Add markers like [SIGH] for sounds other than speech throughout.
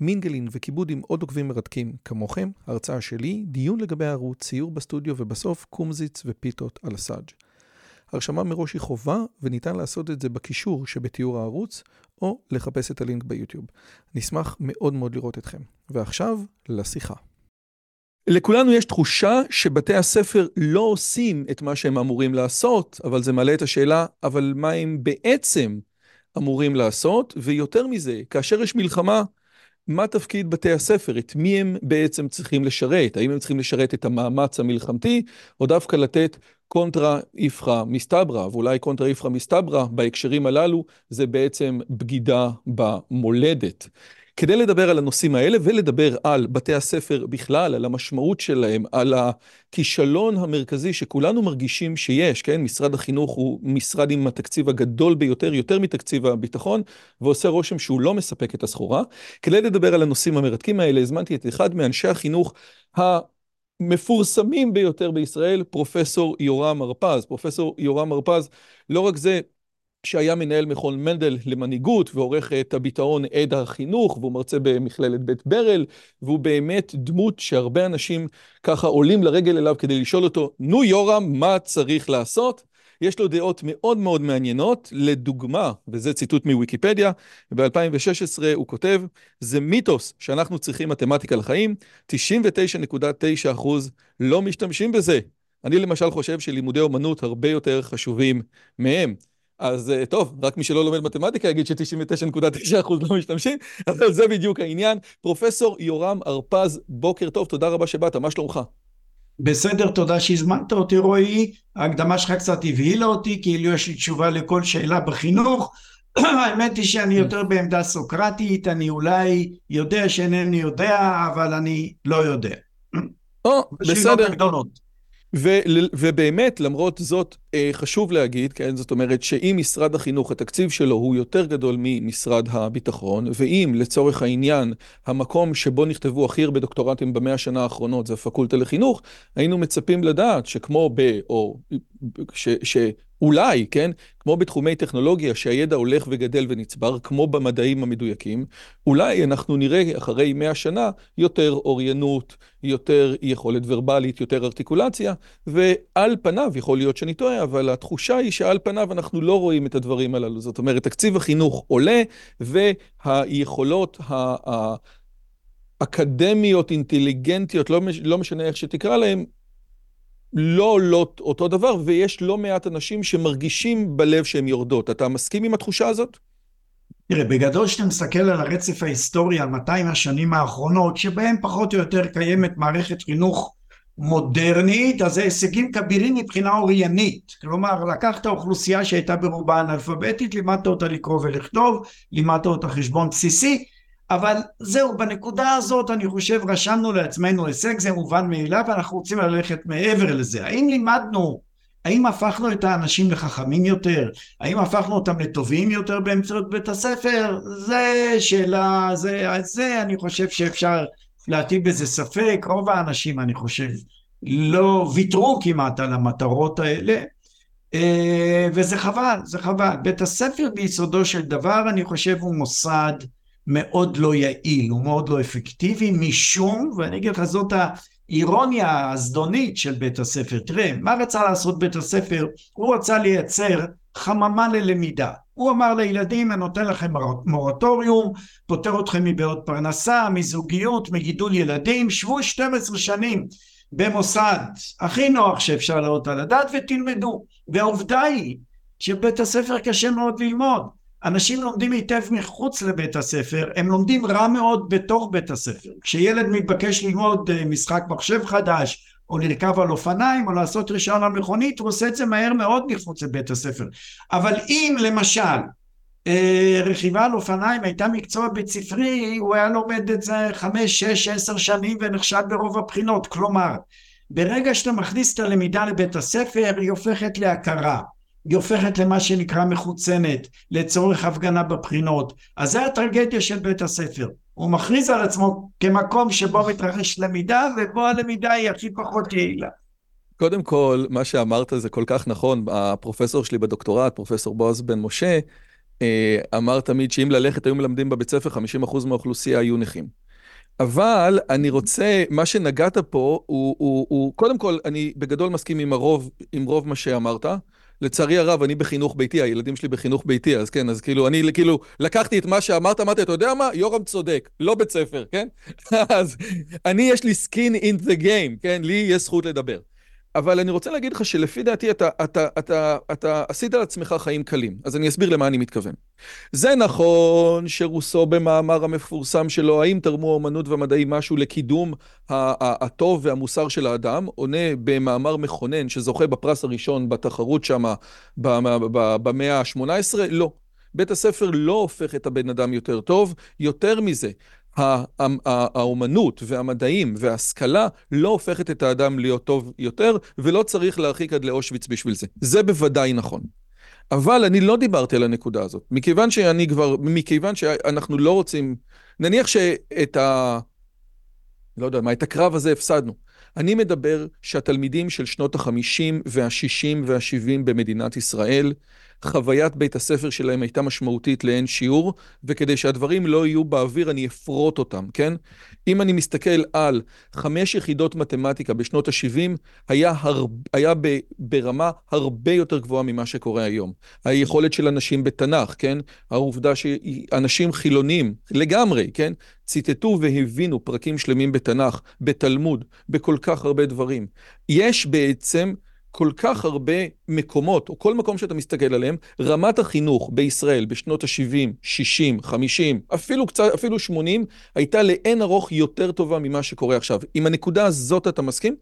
מינגלין וכיבוד עם עוד עוקבים מרתקים כמוכם, הרצאה שלי, דיון לגבי הערוץ, ציור בסטודיו ובסוף קומזיץ ופיתות על הסאג'. הרשמה מראש היא חובה וניתן לעשות את זה בקישור שבתיאור הערוץ או לחפש את הלינק ביוטיוב. נשמח מאוד מאוד לראות אתכם. ועכשיו, לשיחה. לכולנו יש תחושה שבתי הספר לא עושים את מה שהם אמורים לעשות, אבל זה מעלה את השאלה, אבל מה הם בעצם אמורים לעשות? ויותר מזה, כאשר יש מלחמה, מה תפקיד בתי הספר? את מי הם בעצם צריכים לשרת? האם הם צריכים לשרת את המאמץ המלחמתי, או דווקא לתת קונטרה איפכא מסתברא, ואולי קונטרה איפכא מסתברא בהקשרים הללו, זה בעצם בגידה במולדת. כדי לדבר על הנושאים האלה ולדבר על בתי הספר בכלל, על המשמעות שלהם, על הכישלון המרכזי שכולנו מרגישים שיש, כן? משרד החינוך הוא משרד עם התקציב הגדול ביותר, יותר מתקציב הביטחון, ועושה רושם שהוא לא מספק את הסחורה. כדי לדבר על הנושאים המרתקים האלה, הזמנתי את אחד מאנשי החינוך המפורסמים ביותר בישראל, פרופסור יורם הרפז. פרופסור יורם הרפז, לא רק זה, שהיה מנהל מכון מנדל למנהיגות ועורך את הביטאון עד החינוך והוא מרצה במכללת בית ברל והוא באמת דמות שהרבה אנשים ככה עולים לרגל אליו כדי לשאול אותו, נו יורם, מה צריך לעשות? יש לו דעות מאוד מאוד מעניינות, לדוגמה, וזה ציטוט מוויקיפדיה, ב-2016 הוא כותב, זה מיתוס שאנחנו צריכים מתמטיקה לחיים, 99.9% לא משתמשים בזה. אני למשל חושב שלימודי אומנות הרבה יותר חשובים מהם. אז טוב, רק מי שלא לומד מתמטיקה יגיד ש-99.9% לא משתמשים, [LAUGHS] אבל זה בדיוק העניין. פרופסור יורם הרפז, בוקר טוב, תודה רבה שבאת, מה שלומך? בסדר, תודה שהזמנת אותי רועי. ההקדמה שלך קצת הבהילה אותי, כאילו יש לי תשובה לכל שאלה בחינוך. [CLEARS THROAT] האמת היא שאני יותר בעמדה סוקרטית, אני אולי יודע שאינני יודע, אבל אני לא יודע. [CLEARS THROAT] או, בסדר. ובאמת, למרות זאת, חשוב להגיד, כן, זאת אומרת שאם משרד החינוך, התקציב שלו הוא יותר גדול ממשרד הביטחון, ואם לצורך העניין, המקום שבו נכתבו הכי הרבה דוקטורטים במאה השנה האחרונות זה הפקולטה לחינוך, היינו מצפים לדעת שכמו ב... או... ש... ש... אולי, כן, כמו בתחומי טכנולוגיה שהידע הולך וגדל ונצבר, כמו במדעים המדויקים, אולי אנחנו נראה אחרי מאה שנה יותר אוריינות, יותר יכולת ורבלית, יותר ארטיקולציה, ועל פניו, יכול להיות שאני טועה, אבל התחושה היא שעל פניו אנחנו לא רואים את הדברים הללו. זאת אומרת, תקציב החינוך עולה, והיכולות האקדמיות, אינטליגנטיות, לא, לא משנה איך שתקרא להם, לא עולות אותו דבר, ויש לא מעט אנשים שמרגישים בלב שהן יורדות. אתה מסכים עם התחושה הזאת? תראה, בגדול כשאתה מסתכל על הרצף ההיסטורי, על 200 השנים האחרונות, שבהם פחות או יותר קיימת מערכת חינוך מודרנית, אז זה הישגים כבירים מבחינה אוריינית. כלומר, לקחת אוכלוסייה שהייתה ברובה אנאלפביתית, לימדת אותה לקרוא ולכתוב, לימדת אותה חשבון בסיסי, אבל זהו, בנקודה הזאת אני חושב רשמנו לעצמנו הישג, זה מובן מאליו, ואנחנו רוצים ללכת מעבר לזה. האם לימדנו, האם הפכנו את האנשים לחכמים יותר? האם הפכנו אותם לטובים יותר באמצעות בית הספר? זה שאלה, זה, זה אני חושב שאפשר להטיל בזה ספק, רוב האנשים אני חושב לא ויתרו כמעט על המטרות האלה, וזה חבל, זה חבל. בית הספר ביסודו של דבר אני חושב הוא מוסד מאוד לא יעיל, הוא מאוד לא אפקטיבי, משום, ואני אגיד לך, זאת האירוניה הזדונית של בית הספר. תראה, מה רצה לעשות בית הספר? הוא רצה לייצר חממה ללמידה. הוא אמר לילדים, אני נותן לכם מורטוריום, פותר אתכם מבעיות פרנסה, מזוגיות, מגידול ילדים, שבו 12 שנים במוסד הכי נוח שאפשר להעלות על הדעת ותלמדו. והעובדה היא שבית הספר קשה מאוד ללמוד. אנשים לומדים היטב מחוץ לבית הספר, הם לומדים רע מאוד בתוך בית הספר. כשילד מתבקש ללמוד משחק מחשב חדש, או לרכב על אופניים, או לעשות רישיון על מכונית, הוא עושה את זה מהר מאוד מחוץ לבית הספר. אבל אם למשל רכיבה על אופניים הייתה מקצוע בית ספרי, הוא היה לומד את זה חמש, שש, עשר שנים ונחשב ברוב הבחינות. כלומר, ברגע שאתה מכניס את הלמידה לבית הספר, היא הופכת להכרה. היא הופכת למה שנקרא מחוצנת, לצורך הפגנה בבחינות. אז זה הטרגדיה של בית הספר. הוא מכריז על עצמו כמקום שבו מתרחש למידה, ובו הלמידה היא הכי פחות יעילה. קודם כל, מה שאמרת זה כל כך נכון. הפרופסור שלי בדוקטורט, פרופסור בועז בן משה, אה, אמר תמיד שאם ללכת היו מלמדים בבית ספר, 50% מהאוכלוסייה היו נכים. אבל אני רוצה, מה שנגעת פה, הוא, הוא, הוא, קודם כל, אני בגדול מסכים עם הרוב, עם רוב מה שאמרת. לצערי הרב, אני בחינוך ביתי, הילדים שלי בחינוך ביתי, אז כן, אז כאילו, אני כאילו לקחתי את מה שאמרת, אמרתי, אתה יודע מה? יורם צודק, לא בית ספר, כן? [LAUGHS] אז אני, יש לי skin in the game, כן? לי יש זכות לדבר. אבל אני רוצה להגיד לך שלפי דעתי אתה, אתה, אתה, אתה עשית לעצמך חיים קלים, אז אני אסביר למה אני מתכוון. זה נכון שרוסו במאמר המפורסם שלו, האם תרמו האמנות והמדעים משהו לקידום הטוב והמוסר של האדם, עונה במאמר מכונן שזוכה בפרס הראשון בתחרות שם במאה ה-18? לא. בית הספר לא הופך את הבן אדם יותר טוב, יותר מזה, האומנות והמדעים וההשכלה לא הופכת את האדם להיות טוב יותר, ולא צריך להרחיק עד לאושוויץ בשביל זה. זה בוודאי נכון. אבל אני לא דיברתי על הנקודה הזאת, מכיוון שאני כבר, מכיוון שאנחנו לא רוצים, נניח שאת ה... לא יודע מה, את הקרב הזה הפסדנו. אני מדבר שהתלמידים של שנות החמישים והשישים והשבעים במדינת ישראל, חוויית בית הספר שלהם הייתה משמעותית לאין שיעור, וכדי שהדברים לא יהיו באוויר אני אפרוט אותם, כן? אם אני מסתכל על חמש יחידות מתמטיקה בשנות ה-70, היה, הר... היה ב... ברמה הרבה יותר גבוהה ממה שקורה היום. היכולת של אנשים בתנ"ך, כן? העובדה שאנשים חילונים לגמרי, כן? ציטטו והבינו פרקים שלמים בתנ"ך, בתלמוד, בכל כך הרבה דברים. יש בעצם כל כך הרבה מקומות, או כל מקום שאתה מסתכל עליהם, רמת החינוך בישראל בשנות ה-70, 60, 50, אפילו קצת, אפילו 80, הייתה לאין ארוך יותר טובה ממה שקורה עכשיו. עם הנקודה הזאת אתה מסכים?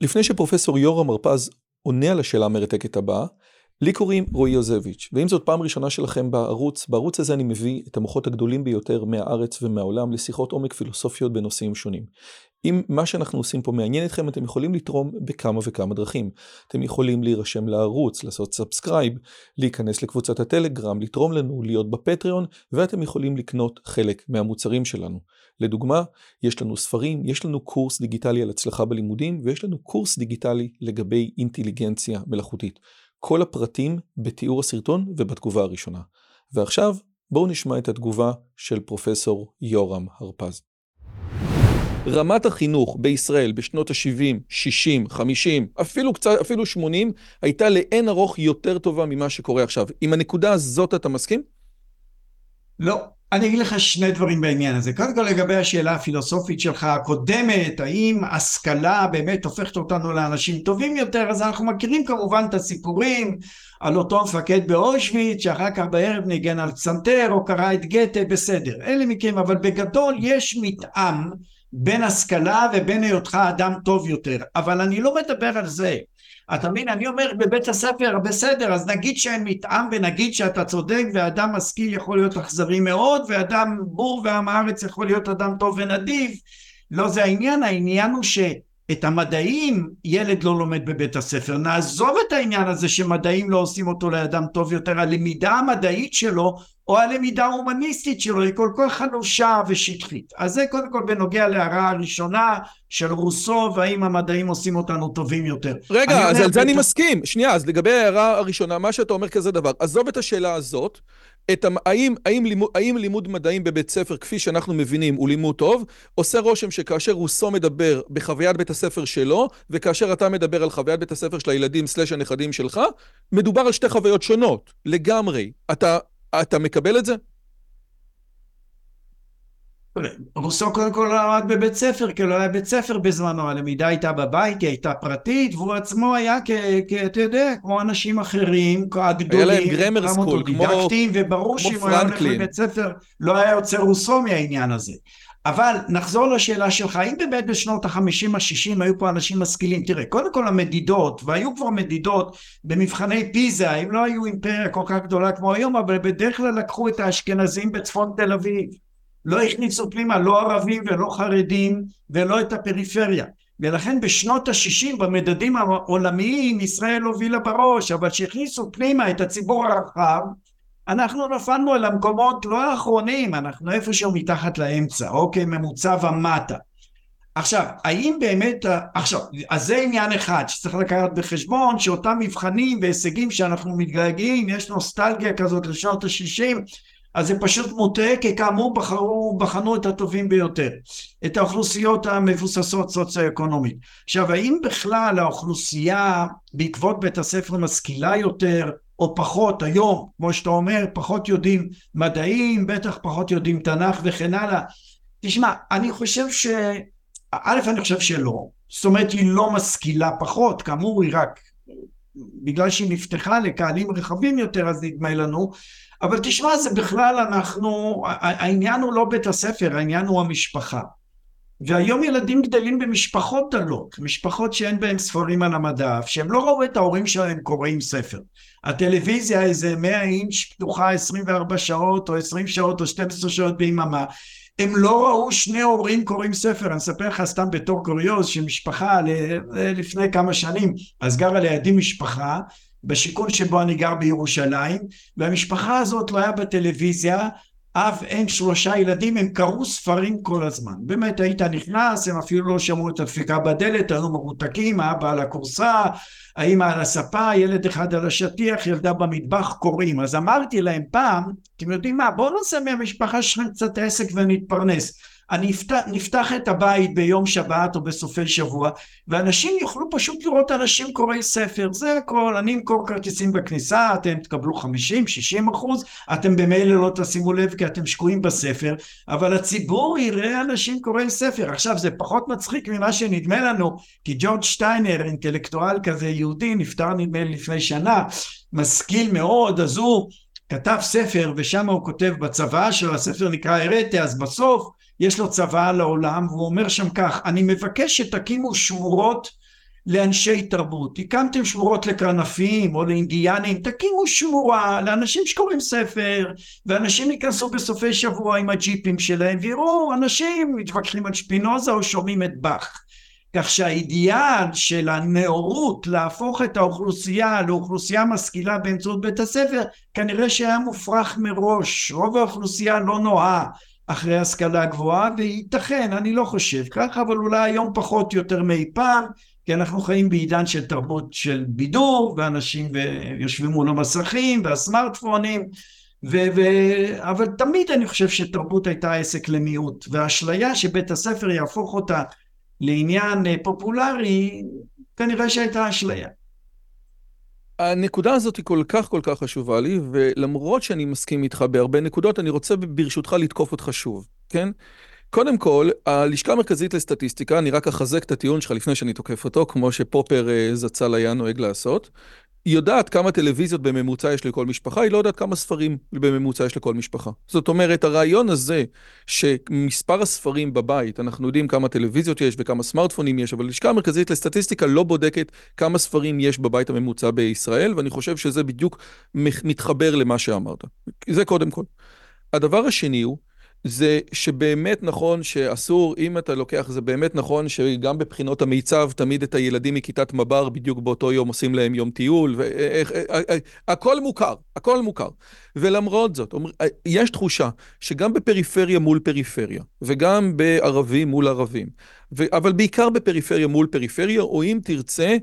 לפני שפרופסור יורם הרפז עונה על השאלה המרתקת הבאה, לי קוראים רועי יוזביץ', ואם זאת פעם ראשונה שלכם בערוץ, בערוץ הזה אני מביא את המוחות הגדולים ביותר מהארץ ומהעולם לשיחות עומק פילוסופיות בנושאים שונים. אם מה שאנחנו עושים פה מעניין אתכם, אתם יכולים לתרום בכמה וכמה דרכים. אתם יכולים להירשם לערוץ, לעשות subscribe, להיכנס לקבוצת הטלגרם, לתרום לנו, להיות בפטריון, ואתם יכולים לקנות חלק מהמוצרים שלנו. לדוגמה, יש לנו ספרים, יש לנו קורס דיגיטלי על הצלחה בלימודים, ויש לנו קורס דיגיטלי לגבי אינטליגנציה מלאכותית. כל הפרטים בתיאור הסרטון ובתגובה הראשונה. ועכשיו, בואו נשמע את התגובה של פרופסור יורם הרפז. רמת החינוך בישראל בשנות ה-70, 60, 50, אפילו קצת, אפילו 80, הייתה לאין ארוך יותר טובה ממה שקורה עכשיו. עם הנקודה הזאת אתה מסכים? לא. אני אגיד לך שני דברים בעניין הזה. קודם כל לגבי השאלה הפילוסופית שלך הקודמת, האם השכלה באמת הופכת אותנו לאנשים טובים יותר, אז אנחנו מכירים כמובן את הסיפורים על אותו מפקד באושוויץ, שאחר כך בערב ניגן על פסנתר או קרא את גתה, בסדר. אלה מקרים, אבל בגדול יש מתאם בין השכלה ובין היותך אדם טוב יותר. אבל אני לא מדבר על זה. אתה מבין? אני אומר בבית הספר, בסדר, אז נגיד שאין מתאם ונגיד שאתה צודק ואדם משכיל יכול להיות אכזרי מאוד ואדם בור ועם הארץ יכול להיות אדם טוב ונדיב. לא זה העניין, העניין הוא שאת המדעים ילד לא לומד בבית הספר. נעזוב את העניין הזה שמדעים לא עושים אותו לאדם טוב יותר, הלמידה המדעית שלו או הלמידה ההומניסטית שלו היא כל כך חלושה ושטחית. אז זה קודם כל בנוגע להערה הראשונה של רוסו, והאם המדעים עושים אותנו טובים יותר. רגע, אז על זה אני מסכים. שנייה, אז לגבי ההערה הראשונה, מה שאתה אומר כזה דבר, עזוב את השאלה הזאת, את, האם, האם, לימוד, האם לימוד מדעים בבית ספר, כפי שאנחנו מבינים, הוא לימוד טוב, עושה רושם שכאשר רוסו מדבר בחוויית בית הספר שלו, וכאשר אתה מדבר על חוויית בית הספר של הילדים סלש הנכדים שלך, מדובר על שתי חוויות שונות, לגמרי. אתה אתה מקבל את זה? רוסו קודם כל למד בבית ספר, כי לא היה בית ספר בזמנו, הלמידה הייתה בבית, היא הייתה פרטית, והוא עצמו היה, אתה יודע, כמו אנשים אחרים, הגדולים, היה להם גרמר סקול, כמו וברור שאם הוא היה הולך לבית ספר, לא היה יוצא רוסו מהעניין הזה. אבל נחזור לשאלה שלך, האם באמת בשנות החמישים השישים היו פה אנשים משכילים? תראה, קודם כל המדידות, והיו כבר מדידות במבחני פיזה, הם לא היו אימפריה כל כך גדולה כמו היום, אבל בדרך כלל לקחו את האשכנזים בצפון תל אביב. לא הכניסו פנימה לא ערבים ולא חרדים ולא את הפריפריה. ולכן בשנות ה-60 במדדים העולמיים ישראל הובילה בראש, אבל כשהכניסו פנימה את הציבור הרחב, אנחנו נפלנו אל המקומות לא האחרונים, אנחנו איפשהו מתחת לאמצע, אוקיי, ממוצע ומטה. עכשיו, האם באמת, עכשיו, אז זה עניין אחד שצריך לקחת בחשבון, שאותם מבחנים והישגים שאנחנו מתגעגעים, יש נוסטלגיה כזאת לשנות ה-60, אז זה פשוט מוטעה, כי כאמור בחרו, בחנו את הטובים ביותר, את האוכלוסיות המבוססות סוציו-אקונומית. עכשיו, האם בכלל האוכלוסייה בעקבות בית הספר משכילה יותר, או פחות היום, כמו שאתה אומר, פחות יודעים מדעים, בטח פחות יודעים תנ"ך וכן הלאה. תשמע, אני חושב ש... א', אני חושב שלא. זאת אומרת, היא לא משכילה פחות, כאמור, היא רק... בגלל שהיא נפתחה לקהלים רחבים יותר, אז נדמה לנו. אבל תשמע, זה בכלל אנחנו... העניין הוא לא בית הספר, העניין הוא המשפחה. והיום ילדים גדלים במשפחות דלות, משפחות שאין בהן ספרים על המדף, שהם לא ראו את ההורים שלהם קוראים ספר. הטלוויזיה איזה 100 אינץ' פתוחה 24 שעות או 20 שעות או 12 שעות ביממה. הם לא ראו שני הורים קוראים ספר, אני אספר לך סתם בתור קוריוז שמשפחה לפני כמה שנים, אז גרה לידי משפחה בשיכון שבו אני גר בירושלים, והמשפחה הזאת לא היה בטלוויזיה, אב, אין שלושה ילדים, הם קראו ספרים כל הזמן. באמת היית נכנס, הם אפילו לא שמעו את הדפיקה בדלת, היו מרותקים, האבא על הכורסה, האמא על הספה, ילד אחד על השטיח, ילדה במטבח, קוראים. אז אמרתי להם פעם, אתם יודעים מה, בואו נעשה מהמשפחה שלכם קצת עסק ונתפרנס. אני אפתח, נפתח את הבית ביום שבת או בסופי שבוע ואנשים יוכלו פשוט לראות אנשים קוראי ספר. זה הכל. אני אמכור כרטיסים בכניסה אתם תקבלו 50-60 אחוז. אתם במילא לא תשימו לב כי אתם שקועים בספר אבל הציבור יראה אנשים קוראי ספר. עכשיו זה פחות מצחיק ממה שנדמה לנו כי ג'ורג' שטיינר אינטלקטואל כזה יהודי נפטר נדמה לי לפני שנה משכיל מאוד אז הוא כתב ספר ושם הוא כותב בצוואה של הספר נקרא הרטה אז בסוף יש לו צוואה לעולם, והוא אומר שם כך, אני מבקש שתקימו שמורות לאנשי תרבות. הקמתם שמורות לקרנפים או לאינדיאנים, תקימו שמורה לאנשים שקוראים ספר, ואנשים ייכנסו בסופי שבוע עם הג'יפים שלהם, ויראו אנשים מתווכחים על שפינוזה או שומעים את באך. כך שהאידיאל של הנאורות להפוך את האוכלוסייה לאוכלוסייה משכילה באמצעות בית הספר כנראה שהיה מופרך מראש רוב האוכלוסייה לא נועה אחרי השכלה גבוהה, וייתכן, אני לא חושב ככה, אבל אולי היום פחות יותר מאי פעם, כי אנחנו חיים בעידן של תרבות של בידור, ואנשים יושבים מול המסכים והסמארטפונים, ו- ו- אבל תמיד אני חושב שתרבות הייתה עסק למיעוט, והאשליה שבית הספר יהפוך אותה לעניין פופולרי, כנראה שהייתה אשליה. הנקודה הזאת היא כל כך כל כך חשובה לי, ולמרות שאני מסכים איתך בהרבה נקודות, אני רוצה ברשותך לתקוף אותך שוב, כן? קודם כל, הלשכה המרכזית לסטטיסטיקה, אני רק אחזק את הטיעון שלך לפני שאני תוקף אותו, כמו שפופר אה, זצ"ל היה נוהג לעשות. היא יודעת כמה טלוויזיות בממוצע יש לכל משפחה, היא לא יודעת כמה ספרים בממוצע יש לכל משפחה. זאת אומרת, הרעיון הזה שמספר הספרים בבית, אנחנו יודעים כמה טלוויזיות יש וכמה סמארטפונים יש, אבל הלשכה המרכזית לסטטיסטיקה לא בודקת כמה ספרים יש בבית הממוצע בישראל, ואני חושב שזה בדיוק מתחבר למה שאמרת. זה קודם כל. הדבר השני הוא, זה שבאמת נכון שאסור, אם אתה לוקח, זה באמת נכון שגם בבחינות המיצב תמיד את הילדים מכיתת מב"ר בדיוק באותו יום עושים להם יום טיול, והכל מוכר, הכל מוכר. ולמרות זאת, יש תחושה שגם בפריפריה מול פריפריה, וגם בערבים מול ערבים, אבל בעיקר בפריפריה מול פריפריה, או אם תרצה,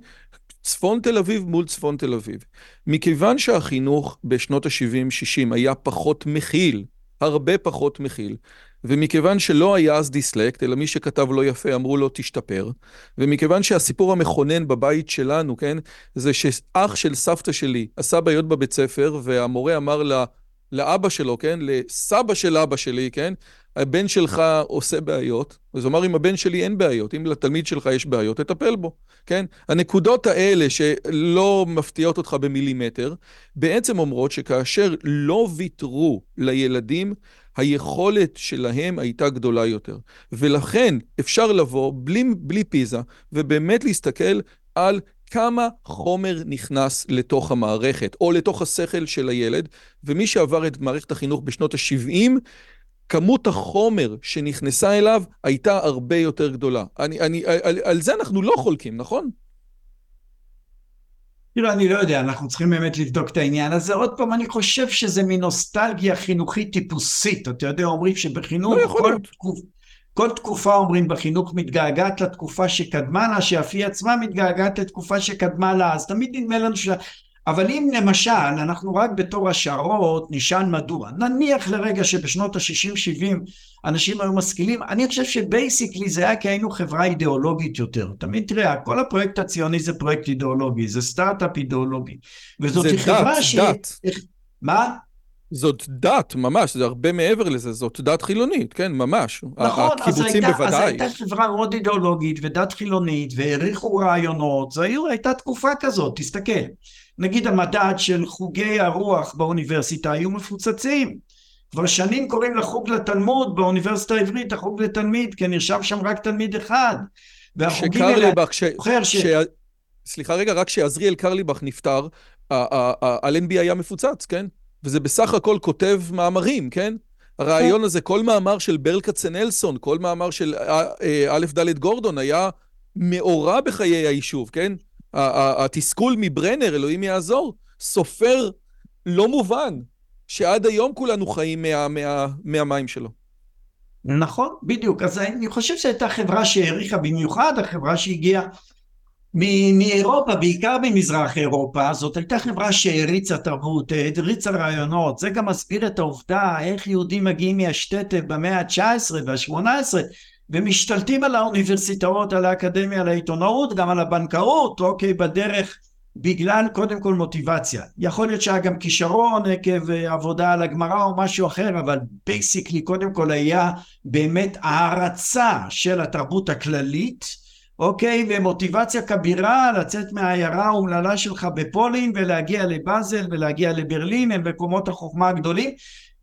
צפון תל אביב מול צפון תל אביב. מכיוון שהחינוך בשנות ה-70-60 היה פחות מכיל, הרבה פחות מכיל. ומכיוון שלא היה אז דיסלקט, אלא מי שכתב לא יפה אמרו לו תשתפר, ומכיוון שהסיפור המכונן בבית שלנו, כן, זה שאח של סבתא שלי עשה בעיות בבית ספר, והמורה אמר לה, לאבא שלו, כן, לסבא של אבא שלי, כן, הבן שלך עושה בעיות, אז הוא אמר, אם הבן שלי אין בעיות, אם לתלמיד שלך יש בעיות, תטפל בו, כן? הנקודות האלה שלא מפתיעות אותך במילימטר, בעצם אומרות שכאשר לא ויתרו לילדים, היכולת שלהם הייתה גדולה יותר. ולכן אפשר לבוא בלי, בלי פיזה, ובאמת להסתכל על כמה חומר נכנס לתוך המערכת, או לתוך השכל של הילד, ומי שעבר את מערכת החינוך בשנות ה-70, כמות החומר שנכנסה אליו הייתה הרבה יותר גדולה. אני, אני, על, על זה אנחנו לא חולקים, נכון? תראה, אני לא יודע, אנחנו צריכים באמת לבדוק את העניין הזה. עוד פעם, אני חושב שזה מנוסטלגיה חינוכית טיפוסית. אתה יודע, אומרים שבחינוך, לא כל. תקופ, כל תקופה אומרים בחינוך מתגעגעת לתקופה שקדמה לה, שאף היא עצמה מתגעגעת לתקופה שקדמה לה, אז תמיד נדמה לנו ש... אבל אם למשל אנחנו רק בתור השערות נשען מדוע, נניח לרגע שבשנות ה-60-70 אנשים היו משכילים, אני חושב שבייסיקלי זה היה כי היינו חברה אידיאולוגית יותר. תמיד תראה, כל הפרויקט הציוני זה פרויקט אידיאולוגי, זה סטארט-אפ אידיאולוגי. וזאת זה חברה דת, שהיא... דת. מה? זאת דת, ממש, זה הרבה מעבר לזה, זאת דת חילונית, כן, ממש. נכון, אז הקיבוצים הייתה, אז בוודאי. הייתה חברה מאוד אידיאולוגית ודת חילונית והעריכו רעיונות, זו הייתה תקופה כזאת, תסתכל. נגיד המדד של חוגי הרוח באוניברסיטה היו מפוצצים. כבר שנים קוראים לחוג לתלמוד באוניברסיטה העברית, החוג לתלמיד, כי נרשם שם רק תלמיד אחד. והחוגים האלה. זוכר ש... ש... סליחה רגע, רק כשעזריאל קרליבך נפטר, אלנבי היה מפוצץ, כן? וזה בסך הכל כותב מאמרים, כן? הרעיון הזה, כל מאמר של ברל כצנלסון, כל מאמר של אה, אה, א' ד' גורדון היה מאורע בחיי היישוב, כן? התסכול מברנר, אלוהים יעזור, סופר לא מובן, שעד היום כולנו חיים מה, מה, מהמים שלו. נכון, בדיוק. אז אני חושב שהייתה חברה שהעריכה במיוחד, החברה שהגיעה מאירופה, בעיקר ממזרח אירופה, זאת הייתה חברה שהעריצה תרבות, העריצה רעיונות, זה גם מסביר את העובדה איך יהודים מגיעים מהשטטף במאה ה-19 וה-18 ומשתלטים על האוניברסיטאות, על האקדמיה, על העיתונאות, גם על הבנקאות, אוקיי, בדרך, בגלל קודם כל מוטיבציה. יכול להיות שהיה גם כישרון עקב אה, עבודה על הגמרא או משהו אחר, אבל basically קודם כל היה באמת הערצה של התרבות הכללית, אוקיי, ומוטיבציה כבירה לצאת מהעיירה האומללה שלך בפולין ולהגיע לבאזל ולהגיע לברלין, הם מקומות החוכמה הגדולים,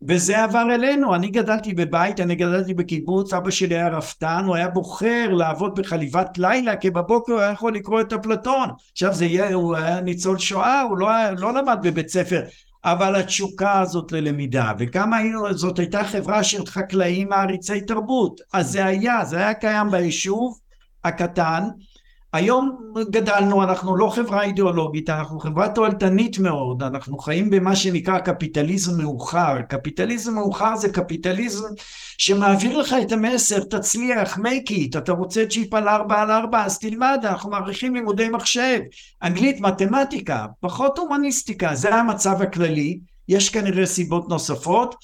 וזה עבר אלינו. אני גדלתי בבית, אני גדלתי בקיבוץ, אבא שלי היה רפתן, הוא היה בוחר לעבוד בחליבת לילה, כי בבוקר הוא היה יכול לקרוא את אפלטון. עכשיו זה יהיה, הוא היה ניצול שואה, הוא לא, היה- לא למד בבית ספר. אבל התשוקה הזאת ללמידה, וכמה היינו, זאת הייתה חברה של חקלאים מעריצי תרבות, אז זה היה, זה היה קיים ביישוב הקטן, היום גדלנו, אנחנו לא חברה אידיאולוגית, אנחנו חברה תועלתנית מאוד, אנחנו חיים במה שנקרא קפיטליזם מאוחר, קפיטליזם מאוחר זה קפיטליזם שמעביר לך את המסר, תצליח, make it, אתה רוצה צ'יפ על 4 על 4, אז תלמד, אנחנו מעריכים לימודי מחשב, אנגלית, מתמטיקה, פחות הומניסטיקה, זה המצב הכללי, יש כנראה סיבות נוספות,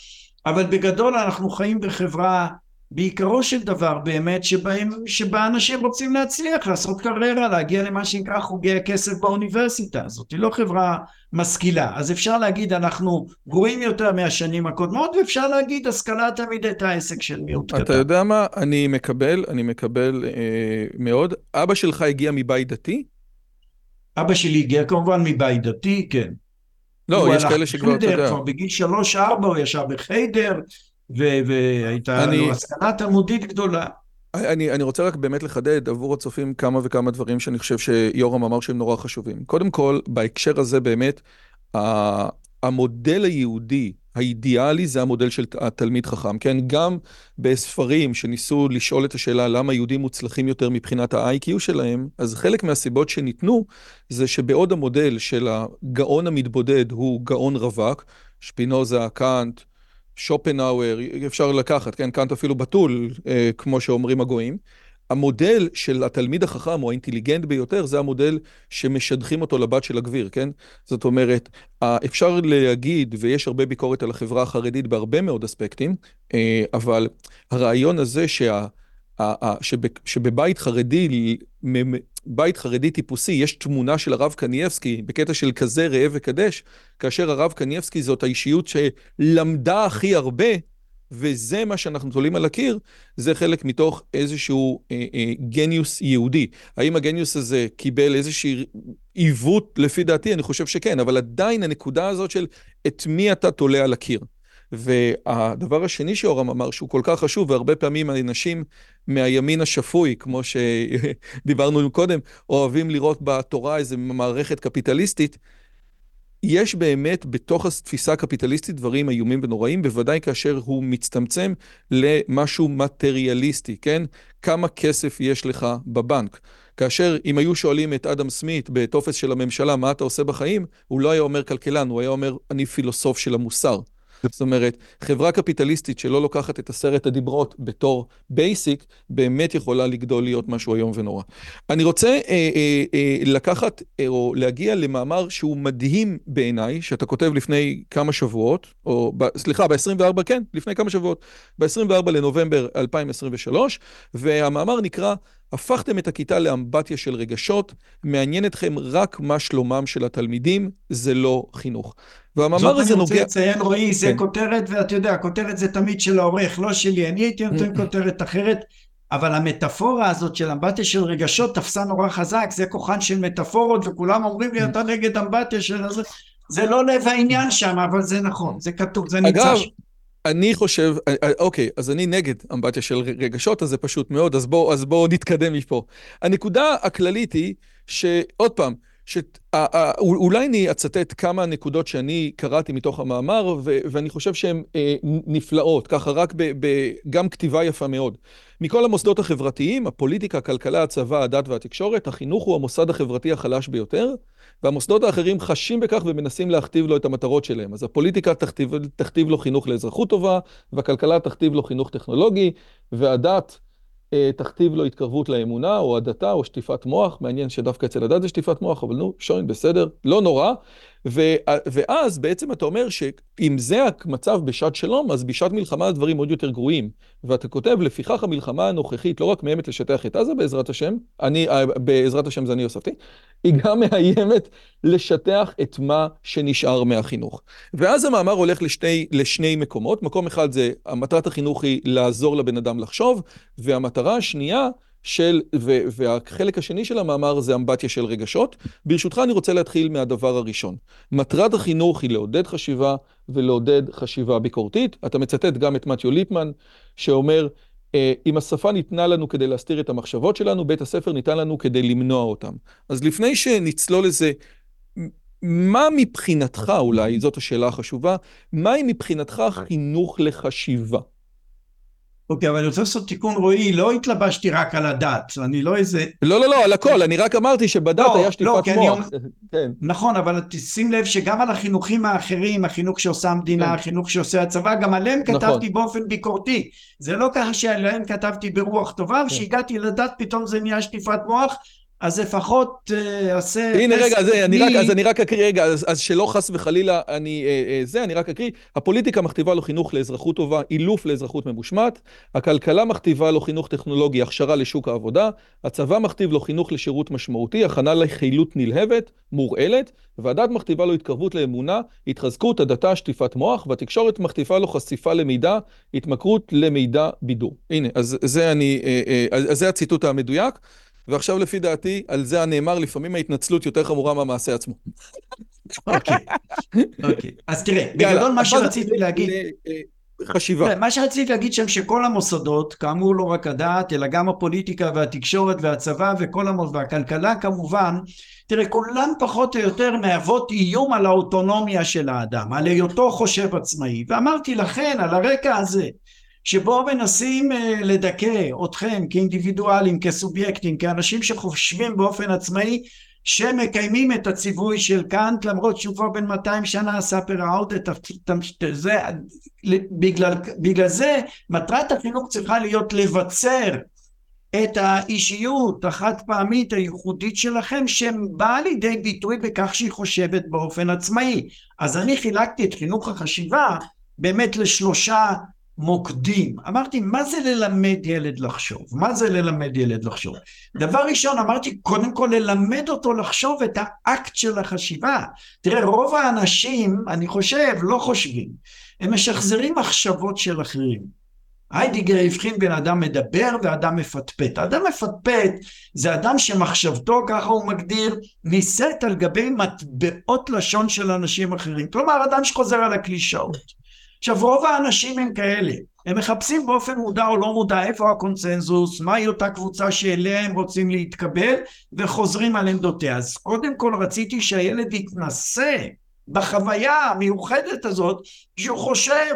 אבל בגדול אנחנו חיים בחברה בעיקרו של דבר באמת שבהם, שבה אנשים רוצים להצליח, לעשות קריירה, להגיע למה שנקרא חוגי הכסף באוניברסיטה, זאת היא לא חברה משכילה, אז אפשר להגיד אנחנו גרועים יותר מהשנים הקודמות ואפשר להגיד השכלה תמיד הייתה עסק של מיעוט אתה קטן. יודע מה? אני מקבל, אני מקבל אה, מאוד. אבא שלך הגיע מבית דתי? אבא שלי הגיע כמובן מבית דתי, כן. לא, הוא יש הלך כאלה שכבר, אתה יודע. כבר בגיל שלוש ארבע הוא ישב בחיידר והייתה אני- לו השכלה תלמודית גדולה. אני, אני רוצה רק באמת לחדד עבור הצופים כמה וכמה דברים שאני חושב שיורם אמר שהם נורא חשובים. קודם כל, בהקשר הזה באמת, המודל היהודי האידיאלי זה המודל של התלמיד חכם, כן? גם בספרים שניסו לשאול את השאלה למה יהודים מוצלחים יותר מבחינת ה-IQ שלהם, אז חלק מהסיבות שניתנו זה שבעוד המודל של הגאון המתבודד הוא גאון רווק, שפינוזה, קאנט, שופנהאואר, אפשר לקחת, כן, קאנט אפילו בתול, אה, כמו שאומרים הגויים. המודל של התלמיד החכם או האינטליגנט ביותר זה המודל שמשדכים אותו לבת של הגביר, כן? זאת אומרת, אפשר להגיד, ויש הרבה ביקורת על החברה החרדית בהרבה מאוד אספקטים, אה, אבל הרעיון הזה שה... שבבית חרדי, בית חרדי טיפוסי, יש תמונה של הרב קנייבסקי בקטע של כזה ראה וקדש, כאשר הרב קנייבסקי זאת האישיות שלמדה הכי הרבה, וזה מה שאנחנו תולים על הקיר, זה חלק מתוך איזשהו אה, אה, גניוס יהודי. האם הגניוס הזה קיבל איזשהו עיוות? לפי דעתי, אני חושב שכן, אבל עדיין הנקודה הזאת של את מי אתה תולה על הקיר. והדבר השני שאורם אמר, שהוא כל כך חשוב, והרבה פעמים האנשים מהימין השפוי, כמו שדיברנו קודם, אוהבים לראות בתורה איזו מערכת קפיטליסטית, יש באמת בתוך התפיסה הקפיטליסטית דברים איומים ונוראים, בוודאי כאשר הוא מצטמצם למשהו מטריאליסטי, כן? כמה כסף יש לך בבנק. כאשר אם היו שואלים את אדם סמית בטופס של הממשלה, מה אתה עושה בחיים, הוא לא היה אומר כלכלן, הוא היה אומר, אני פילוסוף של המוסר. זאת אומרת, חברה קפיטליסטית שלא לוקחת את עשרת הדיברות בתור basic, באמת יכולה לגדול להיות משהו איום ונורא. אני רוצה אה, אה, אה, לקחת אה, או להגיע למאמר שהוא מדהים בעיניי, שאתה כותב לפני כמה שבועות, או ב, סליחה, ב-24, כן, לפני כמה שבועות, ב-24 לנובמבר 2023, והמאמר נקרא הפכתם את הכיתה לאמבטיה של רגשות, מעניין אתכם רק מה שלומם של התלמידים, זה לא חינוך. והמאמר הזה נוגע... זאת אני רוצה לציין, רועי, זה כן. כותרת, ואתה יודע, כותרת זה תמיד של העורך, לא שלי, אני הייתי נותן [LAUGHS] כותרת אחרת, אבל המטאפורה הזאת של אמבטיה של רגשות תפסה נורא חזק, זה כוחן של מטאפורות, וכולם אומרים לי, אתה [LAUGHS] נגד אמבטיה של... זה, לא לב העניין שם, אבל זה נכון, זה כתוב, זה נמצא אגב, אני חושב, אה, אה, אוקיי, אז אני נגד אמבטיה של רגשות, אז זה פשוט מאוד, אז בואו בוא נתקדם מפה. הנקודה הכללית היא שעוד פעם, שאולי אני אצטט כמה נקודות שאני קראתי מתוך המאמר, ו, ואני חושב שהן אה, נפלאות, ככה רק ב, ב, גם כתיבה יפה מאוד. מכל המוסדות החברתיים, הפוליטיקה, הכלכלה, הצבא, הדת והתקשורת, החינוך הוא המוסד החברתי החלש ביותר, והמוסדות האחרים חשים בכך ומנסים להכתיב לו את המטרות שלהם. אז הפוליטיקה תכתיב, תכתיב לו חינוך לאזרחות טובה, והכלכלה תכתיב לו חינוך טכנולוגי, והדת אה, תכתיב לו התקרבות לאמונה, או הדתה, או שטיפת מוח. מעניין שדווקא אצל הדת זה שטיפת מוח, אבל נו, שוין, בסדר, לא נורא. ו- ואז בעצם אתה אומר שאם זה המצב בשעת שלום, אז בשעת מלחמה הדברים עוד יותר גרועים. ואתה כותב, לפיכך המלחמה הנוכחית לא רק מאיימת לשטח את עזה בעזרת השם, אני, אה, בעזרת השם זה אני הוספתי, היא גם מאיימת לשטח את מה שנשאר מהחינוך. ואז המאמר הולך לשני, לשני מקומות. מקום אחד זה, המטרת החינוך היא לעזור לבן אדם לחשוב, והמטרה השנייה, של, ו, והחלק השני של המאמר זה אמבטיה של רגשות. ברשותך אני רוצה להתחיל מהדבר הראשון. מטרת החינוך היא לעודד חשיבה ולעודד חשיבה ביקורתית. אתה מצטט גם את מתיו ליפמן, שאומר, אה, אם השפה ניתנה לנו כדי להסתיר את המחשבות שלנו, בית הספר ניתן לנו כדי למנוע אותם. אז לפני שנצלול לזה, מה מבחינתך, אולי, זאת השאלה החשובה, מהי מבחינתך חינוך לחשיבה? אוקיי, אבל אני רוצה לעשות תיקון רועי, לא התלבשתי רק על הדת, אני לא איזה... לא, לא, לא, על הכל, אני רק אמרתי שבדת לא, היה שטיפת לא, מוח. אני... [LAUGHS] כן. נכון, אבל תשים לב שגם על החינוכים האחרים, החינוך שעושה המדינה, כן. החינוך שעושה הצבא, גם עליהם נכון. כתבתי באופן ביקורתי. זה לא ככה שעליהם כתבתי ברוח טובה, כן. וכשהגעתי לדת פתאום זה נהיה שטיפת מוח, אז לפחות uh, עשה... הנה רגע, אז אני, רק, אז אני רק אקריא, רגע, אז, אז שלא חס וחלילה אני... uh, uh, זה, אני רק אקריא. הפוליטיקה מכתיבה לו חינוך לאזרחות טובה, אילוף לאזרחות ממושמעת. הכלכלה מכתיבה לו חינוך טכנולוגי, הכשרה לשוק העבודה. הצבא מכתיב לו חינוך לשירות משמעותי, הכנה לחילוט נלהבת, מורעלת. והדת מכתיבה לו התקרבות לאמונה, התחזקות, הדתה, שטיפת מוח, והתקשורת מכתיבה לו חשיפה למידע, התמכרות למידע בידור. הנה, אז זה, אני, אז זה הציטוט המדויק. ועכשיו לפי דעתי, על זה הנאמר, לפעמים ההתנצלות יותר חמורה מהמעשה עצמו. אוקיי, אוקיי. אז תראה, בגדול מה שרציתי להגיד... אה, חשיבה. מה שרציתי להגיד שם שכל המוסדות, כאמור לא רק הדת, אלא גם הפוליטיקה והתקשורת והצבא וכל המוסדות, והכלכלה כמובן, תראה, כולן פחות או יותר מהוות איום על האוטונומיה של האדם, על היותו חושב עצמאי. ואמרתי לכן, על הרקע הזה, שבו מנסים אה, לדכא אתכם כאינדיבידואלים, כסובייקטים, כאנשים שחושבים באופן עצמאי שמקיימים את הציווי של קאנט למרות שהוא כבר בן 200 שנה את זה בגלל, בגלל זה מטרת החינוך צריכה להיות לבצר את האישיות החד פעמית הייחודית שלכם שבאה לידי ביטוי בכך שהיא חושבת באופן עצמאי. אז אני חילקתי את חינוך החשיבה באמת לשלושה מוקדים. אמרתי, מה זה ללמד ילד לחשוב? מה זה ללמד ילד לחשוב? דבר ראשון, אמרתי, קודם כל ללמד אותו לחשוב את האקט של החשיבה. תראה, רוב האנשים, אני חושב, לא חושבים. הם משחזרים מחשבות של אחרים. היידיגר הבחין בין אדם מדבר ואדם מפטפט. אדם מפטפט זה אדם שמחשבתו, ככה הוא מגדיר, נישאת על גבי מטבעות לשון של אנשים אחרים. כלומר, אדם שחוזר על הקלישאות. עכשיו רוב האנשים הם כאלה, הם מחפשים באופן מודע או לא מודע איפה הקונצנזוס, מהי אותה קבוצה שאליה הם רוצים להתקבל וחוזרים על עמדותיה. אז קודם כל רציתי שהילד יתנסה בחוויה המיוחדת הזאת שהוא חושב,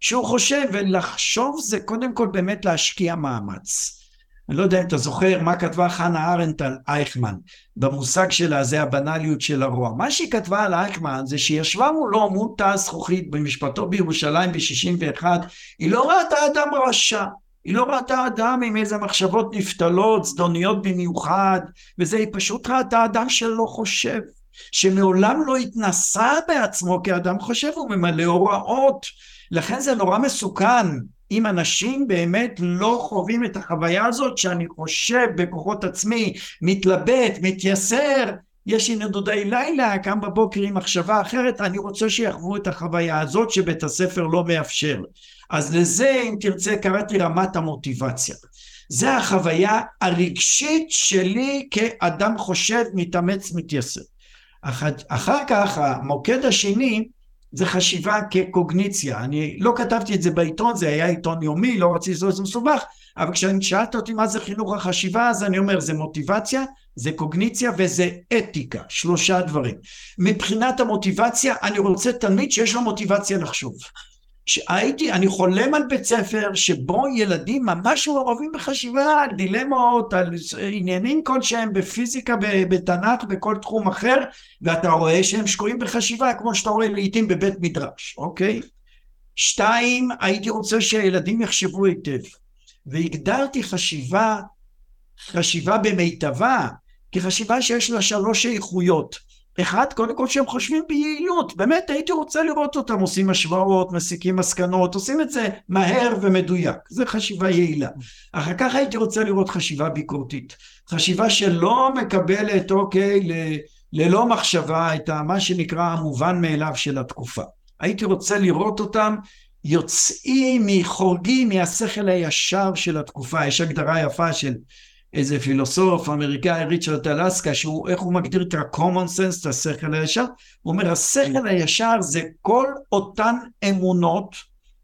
שהוא חושב, ולחשוב זה קודם כל באמת להשקיע מאמץ. אני לא יודע אם אתה זוכר מה כתבה חנה ארנט על אייכמן, במושג שלה זה הבנאליות של הרוע. מה שהיא כתבה על אייכמן זה שהיא ישבה מולו מול תא הזכוכית במשפטו בירושלים ב-61, היא לא ראתה אדם רשע, היא לא ראתה אדם עם איזה מחשבות נפתלות, זדוניות במיוחד, וזה, היא פשוט ראתה אדם שלא חושב, שמעולם לא התנסה בעצמו כאדם חושב, הוא ממלא הוראות. לכן זה נורא מסוכן אם אנשים באמת לא חווים את החוויה הזאת שאני חושב בכוחות עצמי, מתלבט, מתייסר, יש לי נדודי לילה, קם בבוקר עם מחשבה אחרת, אני רוצה שיחוו את החוויה הזאת שבית הספר לא מאפשר. אז לזה, אם תרצה, קראתי רמת המוטיבציה. זה החוויה הרגשית שלי כאדם חושב, מתאמץ, מתייסר. אחר, אחר כך, המוקד השני זה חשיבה כקוגניציה. אני לא כתבתי את זה בעיתון, זה היה עיתון יומי, לא רציתי לעשות את זה מסובך, אבל כששאלת אותי מה זה חינוך החשיבה, אז אני אומר, זה מוטיבציה, זה קוגניציה וזה אתיקה, שלושה דברים. מבחינת המוטיבציה, אני רוצה תלמיד שיש לו מוטיבציה לחשוב. שהייתי, אני חולם על בית ספר שבו ילדים ממש מעורבים בחשיבה על דילמות, על עניינים כלשהם בפיזיקה, בתנ"ך, בכל תחום אחר, ואתה רואה שהם שקועים בחשיבה, כמו שאתה רואה לעיתים בבית מדרש, אוקיי? שתיים, הייתי רוצה שהילדים יחשבו היטב, והגדרתי חשיבה, חשיבה במיטבה, כחשיבה שיש לה שלוש איכויות. אחד, קודם כל שהם חושבים ביעילות, באמת הייתי רוצה לראות אותם עושים השוואות, מסיקים מסקנות, עושים את זה מהר ומדויק, זה חשיבה יעילה. אחר כך הייתי רוצה לראות חשיבה ביקורתית, חשיבה שלא מקבלת, אוקיי, ל, ללא מחשבה את מה שנקרא המובן מאליו של התקופה. הייתי רוצה לראות אותם יוצאים, חורגים מהשכל הישר של התקופה, יש הגדרה יפה של איזה פילוסוף אמריקאי ריצ'רד אלסקה שהוא איך הוא מגדיר את ה-common sense את השכל הישר? הוא אומר השכל הישר זה כל אותן אמונות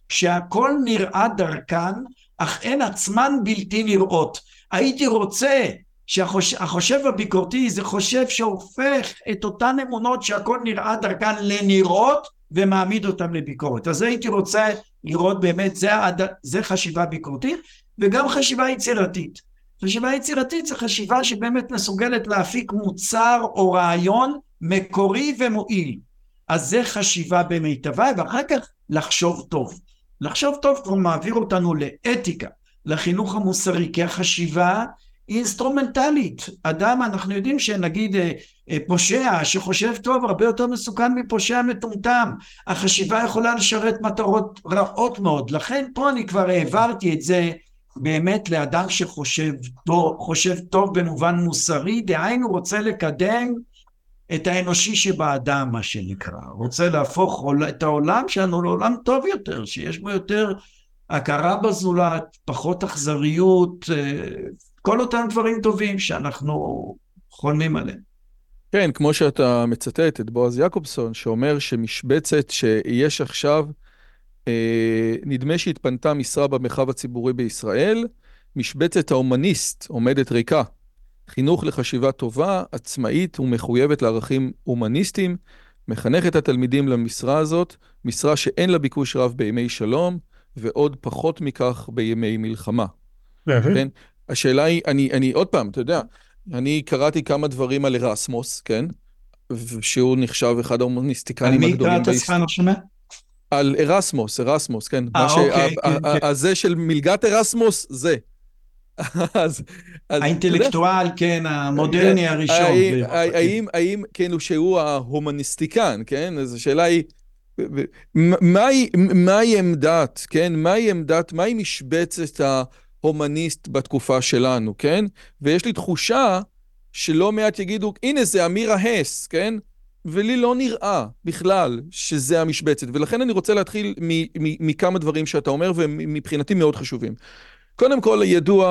שהכל נראה דרכן אך אין עצמן בלתי נראות. הייתי רוצה שהחושב הביקורתי זה חושב שהופך את אותן אמונות שהכל נראה דרכן לנראות ומעמיד אותן לביקורת. אז הייתי רוצה לראות באמת זה, זה חשיבה ביקורתית וגם חשיבה יצירתית חשיבה יצירתית זה חשיבה שבאמת מסוגלת להפיק מוצר או רעיון מקורי ומועיל. אז זה חשיבה במיטבה, ואחר כך לחשוב טוב. לחשוב טוב כבר מעביר אותנו לאתיקה, לחינוך המוסרי, כי החשיבה היא אינסטרומנטלית. אדם, אנחנו יודעים שנגיד אה, אה, פושע שחושב טוב הרבה יותר מסוכן מפושע מטומטם. החשיבה יכולה לשרת מטרות רעות מאוד. לכן פה אני כבר העברתי את זה באמת לאדם שחושב טוב, חושב טוב במובן מוסרי, דהיינו רוצה לקדם את האנושי שבאדם, מה שנקרא. רוצה להפוך את העולם שלנו לעולם טוב יותר, שיש בו יותר הכרה בזולת, פחות אכזריות, אה, כל אותם דברים טובים שאנחנו חולמים עליהם. כן, כמו שאתה מצטט את בועז יעקובסון, שאומר שמשבצת שיש עכשיו נדמה שהתפנתה משרה במרחב הציבורי בישראל, משבצת ההומניסט עומדת ריקה. חינוך לחשיבה טובה, עצמאית ומחויבת לערכים הומניסטיים, מחנך את התלמידים למשרה הזאת, משרה שאין לה ביקוש רב בימי שלום, ועוד פחות מכך בימי מלחמה. כן? השאלה היא, אני, אני עוד פעם, אתה יודע, אני קראתי כמה דברים על ארסמוס, כן? שהוא נחשב אחד ההומניסטיקנים הגדולים. על מי קראת ספן שומע? על ארסמוס, ארסמוס, כן. אה, אוקיי. כן, כן. הזה של מלגת ארסמוס, זה. אז, האינטלקטואל, כן, המודרני אה, הראשון. האם, האם, כן, הוא שהוא ההומניסטיקן, כן? אז השאלה היא, מהי, מהי עמדת, כן? מהי עמדת, מהי משבצת ההומניסט בתקופה שלנו, כן? ויש לי תחושה שלא מעט יגידו, הנה זה אמירה הס, כן? ולי לא נראה בכלל שזה המשבצת, ולכן אני רוצה להתחיל מכמה דברים שאתה אומר, ומבחינתי מאוד חשובים. קודם כל, ידוע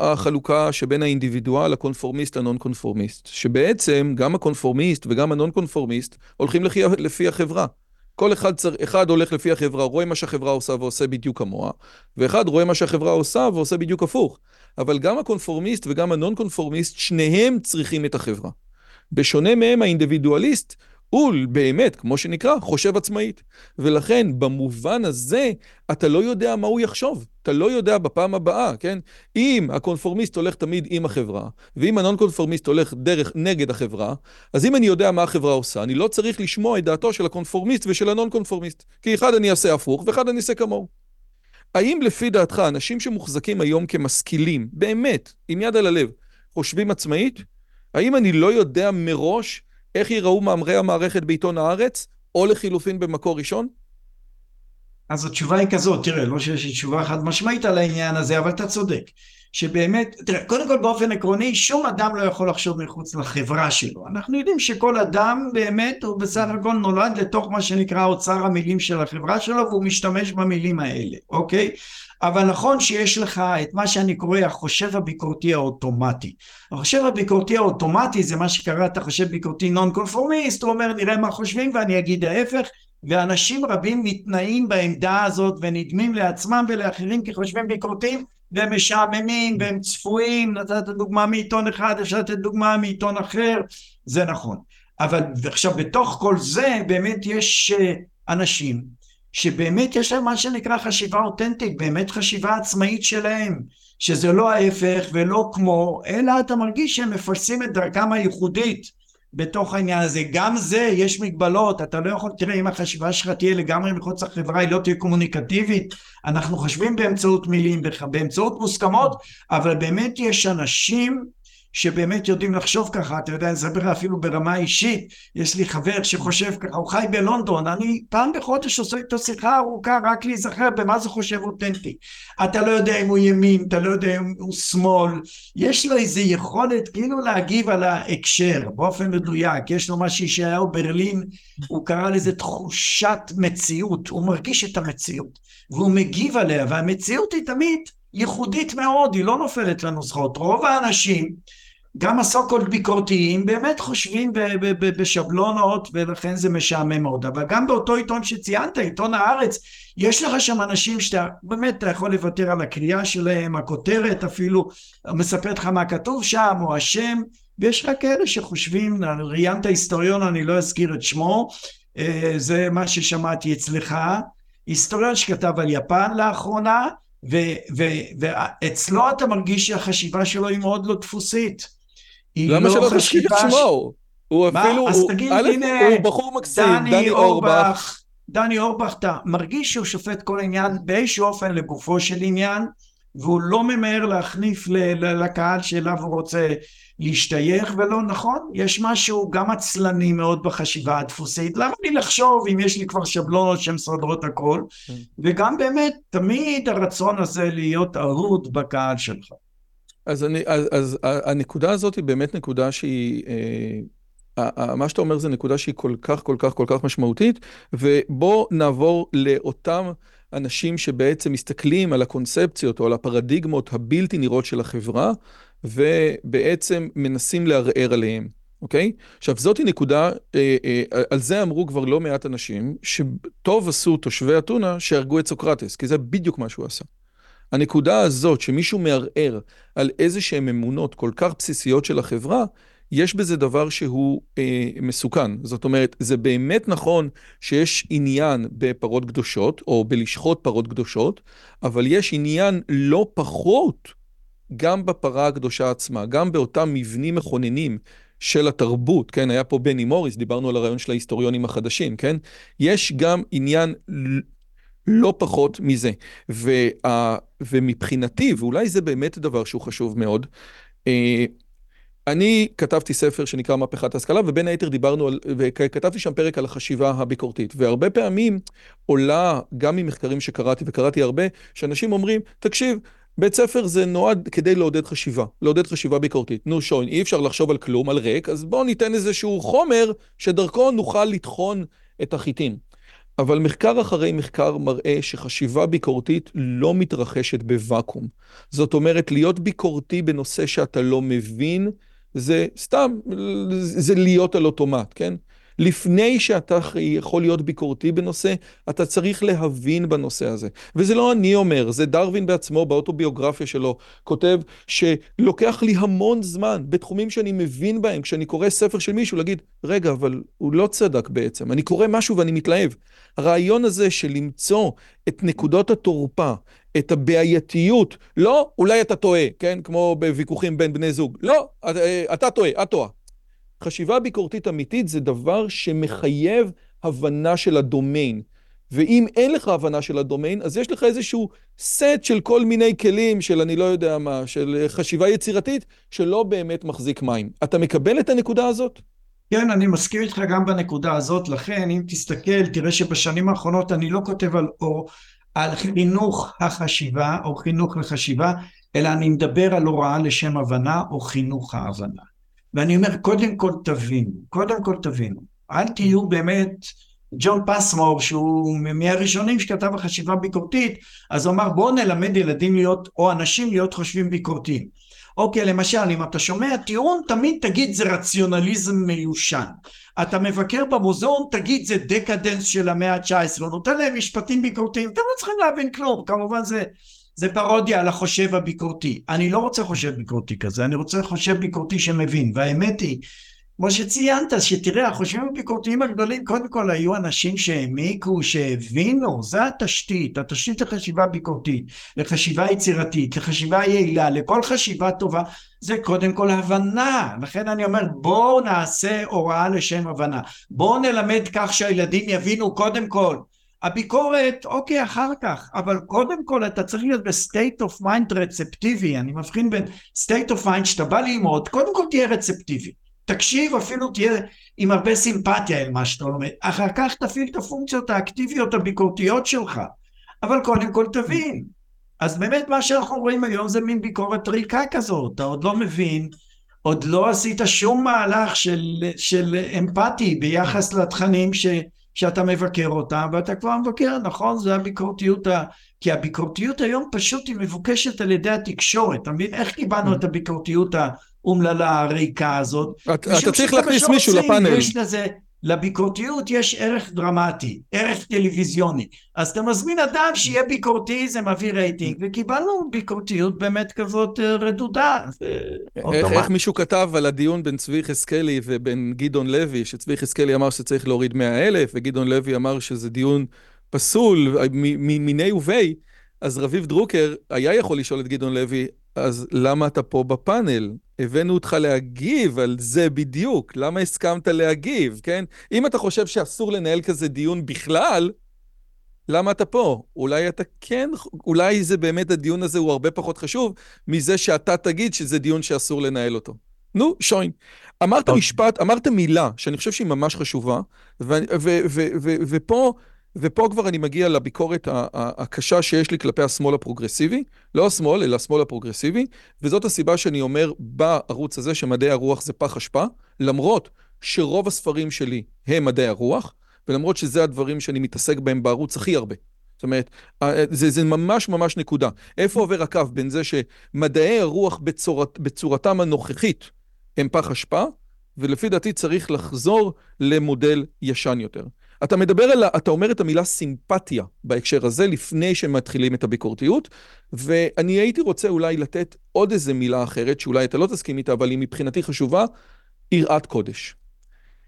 החלוקה שבין האינדיבידואל, הקונפורמיסט לנון קונפורמיסט, שבעצם גם הקונפורמיסט וגם הנון קונפורמיסט הולכים לפי, לפי החברה. כל אחד, צר, אחד הולך לפי החברה, רואה מה שהחברה עושה ועושה בדיוק כמוה, ואחד רואה מה שהחברה עושה ועושה בדיוק הפוך. אבל גם הקונפורמיסט וגם הנון קונפורמיסט, שניהם צריכים את החברה. בשונה מהם, האינדיבידואליסט, הוא באמת, כמו שנקרא, חושב עצמאית. ולכן, במובן הזה, אתה לא יודע מה הוא יחשוב. אתה לא יודע בפעם הבאה, כן? אם הקונפורמיסט הולך תמיד עם החברה, ואם הנון קונפורמיסט הולך דרך נגד החברה, אז אם אני יודע מה החברה עושה, אני לא צריך לשמוע את דעתו של הקונפורמיסט ושל הנון קונפורמיסט. כי אחד אני אעשה הפוך, ואחד אני אעשה כמוהו. האם לפי דעתך, אנשים שמוחזקים היום כמשכילים, באמת, עם יד על הלב, חושבים עצמאית? האם אני לא יודע מראש איך ייראו מאמרי המערכת בעיתון הארץ, או לחילופין במקור ראשון? אז התשובה היא כזאת, תראה, לא שיש לי תשובה חד משמעית על העניין הזה, אבל אתה צודק. שבאמת, תראה, קודם כל באופן עקרוני, שום אדם לא יכול לחשוב מחוץ לחברה שלו. אנחנו יודעים שכל אדם באמת הוא בסך הכל נולד לתוך מה שנקרא אוצר המילים של החברה שלו, והוא משתמש במילים האלה, אוקיי? אבל נכון שיש לך את מה שאני קורא החושב הביקורתי האוטומטי. החושב הביקורתי האוטומטי זה מה שקראת חושב ביקורתי נון קונפורמיסט, הוא אומר נראה מה חושבים ואני אגיד ההפך, ואנשים רבים מתנאים בעמדה הזאת ונדמים לעצמם ולאחרים כחושבים ביקורתיים והם משעממים והם צפויים, נתת דוגמה מעיתון אחד, אפשר לתת דוגמה מעיתון אחר, זה נכון. אבל עכשיו בתוך כל זה באמת יש אה, אנשים שבאמת יש להם מה שנקרא חשיבה אותנטית, באמת חשיבה עצמאית שלהם, שזה לא ההפך ולא כמו, אלא אתה מרגיש שהם מפלסים את דרכם הייחודית בתוך העניין הזה. גם זה, יש מגבלות, אתה לא יכול, תראה, אם החשיבה שלך תהיה לגמרי מחוץ לחברה, היא לא תהיה קומוניקטיבית, אנחנו חושבים באמצעות מילים, באמצעות מוסכמות, אבל באמת יש אנשים שבאמת יודעים לחשוב ככה, אתה יודע, אני אספר אפילו ברמה אישית, יש לי חבר שחושב ככה, הוא חי בלונדון, אני פעם בחודש עושה איתו שיחה ארוכה רק להיזכר במה זה חושב אותנטי. אתה לא יודע אם הוא ימין, אתה לא יודע אם הוא שמאל, יש לו איזו יכולת כאילו להגיב על ההקשר באופן מדויק, יש לו מה שישעיהו ברלין, הוא קרא לזה תחושת מציאות, הוא מרגיש את המציאות, והוא מגיב עליה, והמציאות היא תמיד ייחודית מאוד, היא לא נופלת לנוסחות. רוב האנשים גם הסו-קולד ביקורתיים באמת חושבים בשבלונות ולכן זה משעמם מאוד. אבל גם באותו עיתון שציינת עיתון הארץ יש לך שם אנשים שאתה באמת אתה יכול לוותר על הקריאה שלהם הכותרת אפילו מספרת לך מה כתוב שם או השם ויש לך כאלה שחושבים ראיינת היסטוריון אני לא אזכיר את שמו אה, זה מה ששמעתי אצלך. היסטוריון שכתב על יפן לאחרונה ואצלו אתה מרגיש שהחשיבה שלו היא מאוד לא דפוסית למה שלא תזכיר את שמו? הוא אפילו, אז תגיד, הנה, הוא בחור מקסים, דני אורבך. דני אורבך, אתה מרגיש שהוא שופט כל עניין באיזשהו אופן לגופו של עניין, והוא לא ממהר להחניף לקהל שאליו הוא רוצה להשתייך, ולא נכון, יש משהו גם עצלני מאוד בחשיבה הדפוסית, למה לי לחשוב אם יש לי כבר שבלונות שמסדרות הכל, כן. וגם באמת, תמיד הרצון הזה להיות אהוד בקהל שלך. אז, אני, אז, אז הנקודה הזאת היא באמת נקודה שהיא, אה, מה שאתה אומר זה נקודה שהיא כל כך, כל כך, כל כך משמעותית, ובוא נעבור לאותם אנשים שבעצם מסתכלים על הקונספציות או על הפרדיגמות הבלתי נראות של החברה, ובעצם מנסים לערער עליהם, אוקיי? עכשיו, זאתי נקודה, אה, אה, על זה אמרו כבר לא מעט אנשים, שטוב עשו תושבי אתונה שהרגו את סוקרטס, כי זה בדיוק מה שהוא עשה. הנקודה הזאת שמישהו מערער על איזה שהן אמונות כל כך בסיסיות של החברה, יש בזה דבר שהוא אה, מסוכן. זאת אומרת, זה באמת נכון שיש עניין בפרות קדושות, או בלשחוט פרות קדושות, אבל יש עניין לא פחות גם בפרה הקדושה עצמה, גם באותם מבנים מכוננים של התרבות, כן? היה פה בני מוריס, דיברנו על הרעיון של ההיסטוריונים החדשים, כן? יש גם עניין לא פחות מזה. וה, ומבחינתי, ואולי זה באמת דבר שהוא חשוב מאוד, אה, אני כתבתי ספר שנקרא מהפכת ההשכלה, ובין היתר דיברנו על, וכתבתי שם פרק על החשיבה הביקורתית. והרבה פעמים עולה, גם ממחקרים שקראתי, וקראתי הרבה, שאנשים אומרים, תקשיב, בית ספר זה נועד כדי לעודד חשיבה, לעודד חשיבה ביקורתית. נו שוין, אי אפשר לחשוב על כלום, על ריק, אז בואו ניתן איזשהו חומר שדרכו נוכל לטחון את החיטים. אבל מחקר אחרי מחקר מראה שחשיבה ביקורתית לא מתרחשת בוואקום. זאת אומרת, להיות ביקורתי בנושא שאתה לא מבין, זה סתם, זה להיות על אוטומט, כן? לפני שאתה יכול להיות ביקורתי בנושא, אתה צריך להבין בנושא הזה. וזה לא אני אומר, זה דרווין בעצמו באוטוביוגרפיה שלו, כותב שלוקח לי המון זמן בתחומים שאני מבין בהם, כשאני קורא ספר של מישהו, להגיד, רגע, אבל הוא לא צדק בעצם, אני קורא משהו ואני מתלהב. הרעיון הזה של למצוא את נקודות התורפה, את הבעייתיות, לא, אולי אתה טועה, כן? כמו בוויכוחים בין בני זוג. לא, אתה טועה, את טועה. חשיבה ביקורתית אמיתית זה דבר שמחייב הבנה של הדומיין. ואם אין לך הבנה של הדומיין, אז יש לך איזשהו סט של כל מיני כלים של אני לא יודע מה, של חשיבה יצירתית, שלא באמת מחזיק מים. אתה מקבל את הנקודה הזאת? כן, אני מסכים איתך גם בנקודה הזאת, לכן אם תסתכל, תראה שבשנים האחרונות אני לא כותב על, או, על חינוך החשיבה או חינוך לחשיבה, אלא אני מדבר על הוראה לשם הבנה או חינוך ההבנה. ואני אומר, קודם כל תבינו, קודם כל תבינו, אל תהיו באמת, ג'ון פסמור, שהוא מהראשונים שכתב החשיבה ביקורתית, אז הוא אמר בואו נלמד ילדים להיות, או אנשים להיות חושבים ביקורתיים. אוקיי, למשל, אם אתה שומע טיעון, תמיד תגיד זה רציונליזם מיושן. אתה מבקר במוזיאון, תגיד זה דקדנס של המאה ה-19, הוא נותן להם משפטים ביקורתיים, אתם לא צריכים להבין כלום, כמובן זה, זה פרודיה על החושב הביקורתי. אני לא רוצה חושב ביקורתי כזה, אני רוצה חושב ביקורתי שמבין, והאמת היא כמו שציינת, שתראה, החושבים הביקורתיים הגדולים קודם כל היו אנשים שהעמיקו, שהבינו, זה התשתית, התשתית לחשיבה ביקורתית, לחשיבה יצירתית, לחשיבה יעילה, לכל חשיבה טובה, זה קודם כל הבנה. לכן אני אומר, בואו נעשה הוראה לשם הבנה. בואו נלמד כך שהילדים יבינו קודם כל. הביקורת, אוקיי, אחר כך, אבל קודם כל אתה צריך להיות ב state of mind רצפטיבי, אני מבחין בין state of mind שאתה בא ללמוד, קודם כל תהיה רצפטיבי. תקשיב, אפילו תהיה עם הרבה סימפתיה אל מה שאתה לומד. אחר כך תפעיל את הפונקציות האקטיביות הביקורתיות שלך. אבל קודם כל תבין. אז באמת מה שאנחנו רואים היום זה מין ביקורת ריקה כזאת. אתה עוד לא מבין, עוד לא עשית שום מהלך של, של אמפתי ביחס לתכנים ש, שאתה מבקר אותם, ואתה כבר מבקר, נכון? זה הביקורתיות ה... כי הביקורתיות היום פשוט היא מבוקשת על ידי התקשורת. אתה מבין? איך קיבלנו mm. את הביקורתיות. האומללה הריקה הזאת. אתה צריך להכניס מישהו לפאנל. יש לזה, לביקורתיות יש ערך דרמטי, ערך טלוויזיוני. אז אתה מזמין אדם שיהיה ביקורתי, זה מביא רייטינג, וקיבלנו ביקורתיות באמת כזאת אה, רדודה. איך, איך מישהו כתב על הדיון בין צבי יחזקאלי ובין גדעון לוי, שצבי יחזקאלי אמר שצריך להוריד מאה אלף, וגדעון לוי אמר שזה דיון פסול מיני ובי, אז רביב דרוקר היה יכול לשאול את גדעון לוי, אז למה אתה פה בפאנל? הבאנו אותך להגיב על זה בדיוק, למה הסכמת להגיב, כן? אם אתה חושב שאסור לנהל כזה דיון בכלל, למה אתה פה? אולי אתה כן, אולי זה באמת הדיון הזה הוא הרבה פחות חשוב מזה שאתה תגיד שזה דיון שאסור לנהל אותו. נו, שוין. אמרת okay. משפט, אמרת מילה שאני חושב שהיא ממש חשובה, ופה... ופה כבר אני מגיע לביקורת הקשה שיש לי כלפי השמאל הפרוגרסיבי, לא השמאל, אלא השמאל הפרוגרסיבי, וזאת הסיבה שאני אומר בערוץ הזה שמדעי הרוח זה פח אשפה, למרות שרוב הספרים שלי הם מדעי הרוח, ולמרות שזה הדברים שאני מתעסק בהם בערוץ הכי הרבה. זאת אומרת, זה, זה ממש ממש נקודה. איפה עובר הקו בין זה שמדעי הרוח בצורת, בצורתם הנוכחית הם פח אשפה, ולפי דעתי צריך לחזור למודל ישן יותר. אתה מדבר על, אתה אומר את המילה סימפתיה בהקשר הזה, לפני שמתחילים את הביקורתיות, ואני הייתי רוצה אולי לתת עוד איזה מילה אחרת, שאולי אתה לא תסכים איתה, אבל היא מבחינתי חשובה, יראת קודש.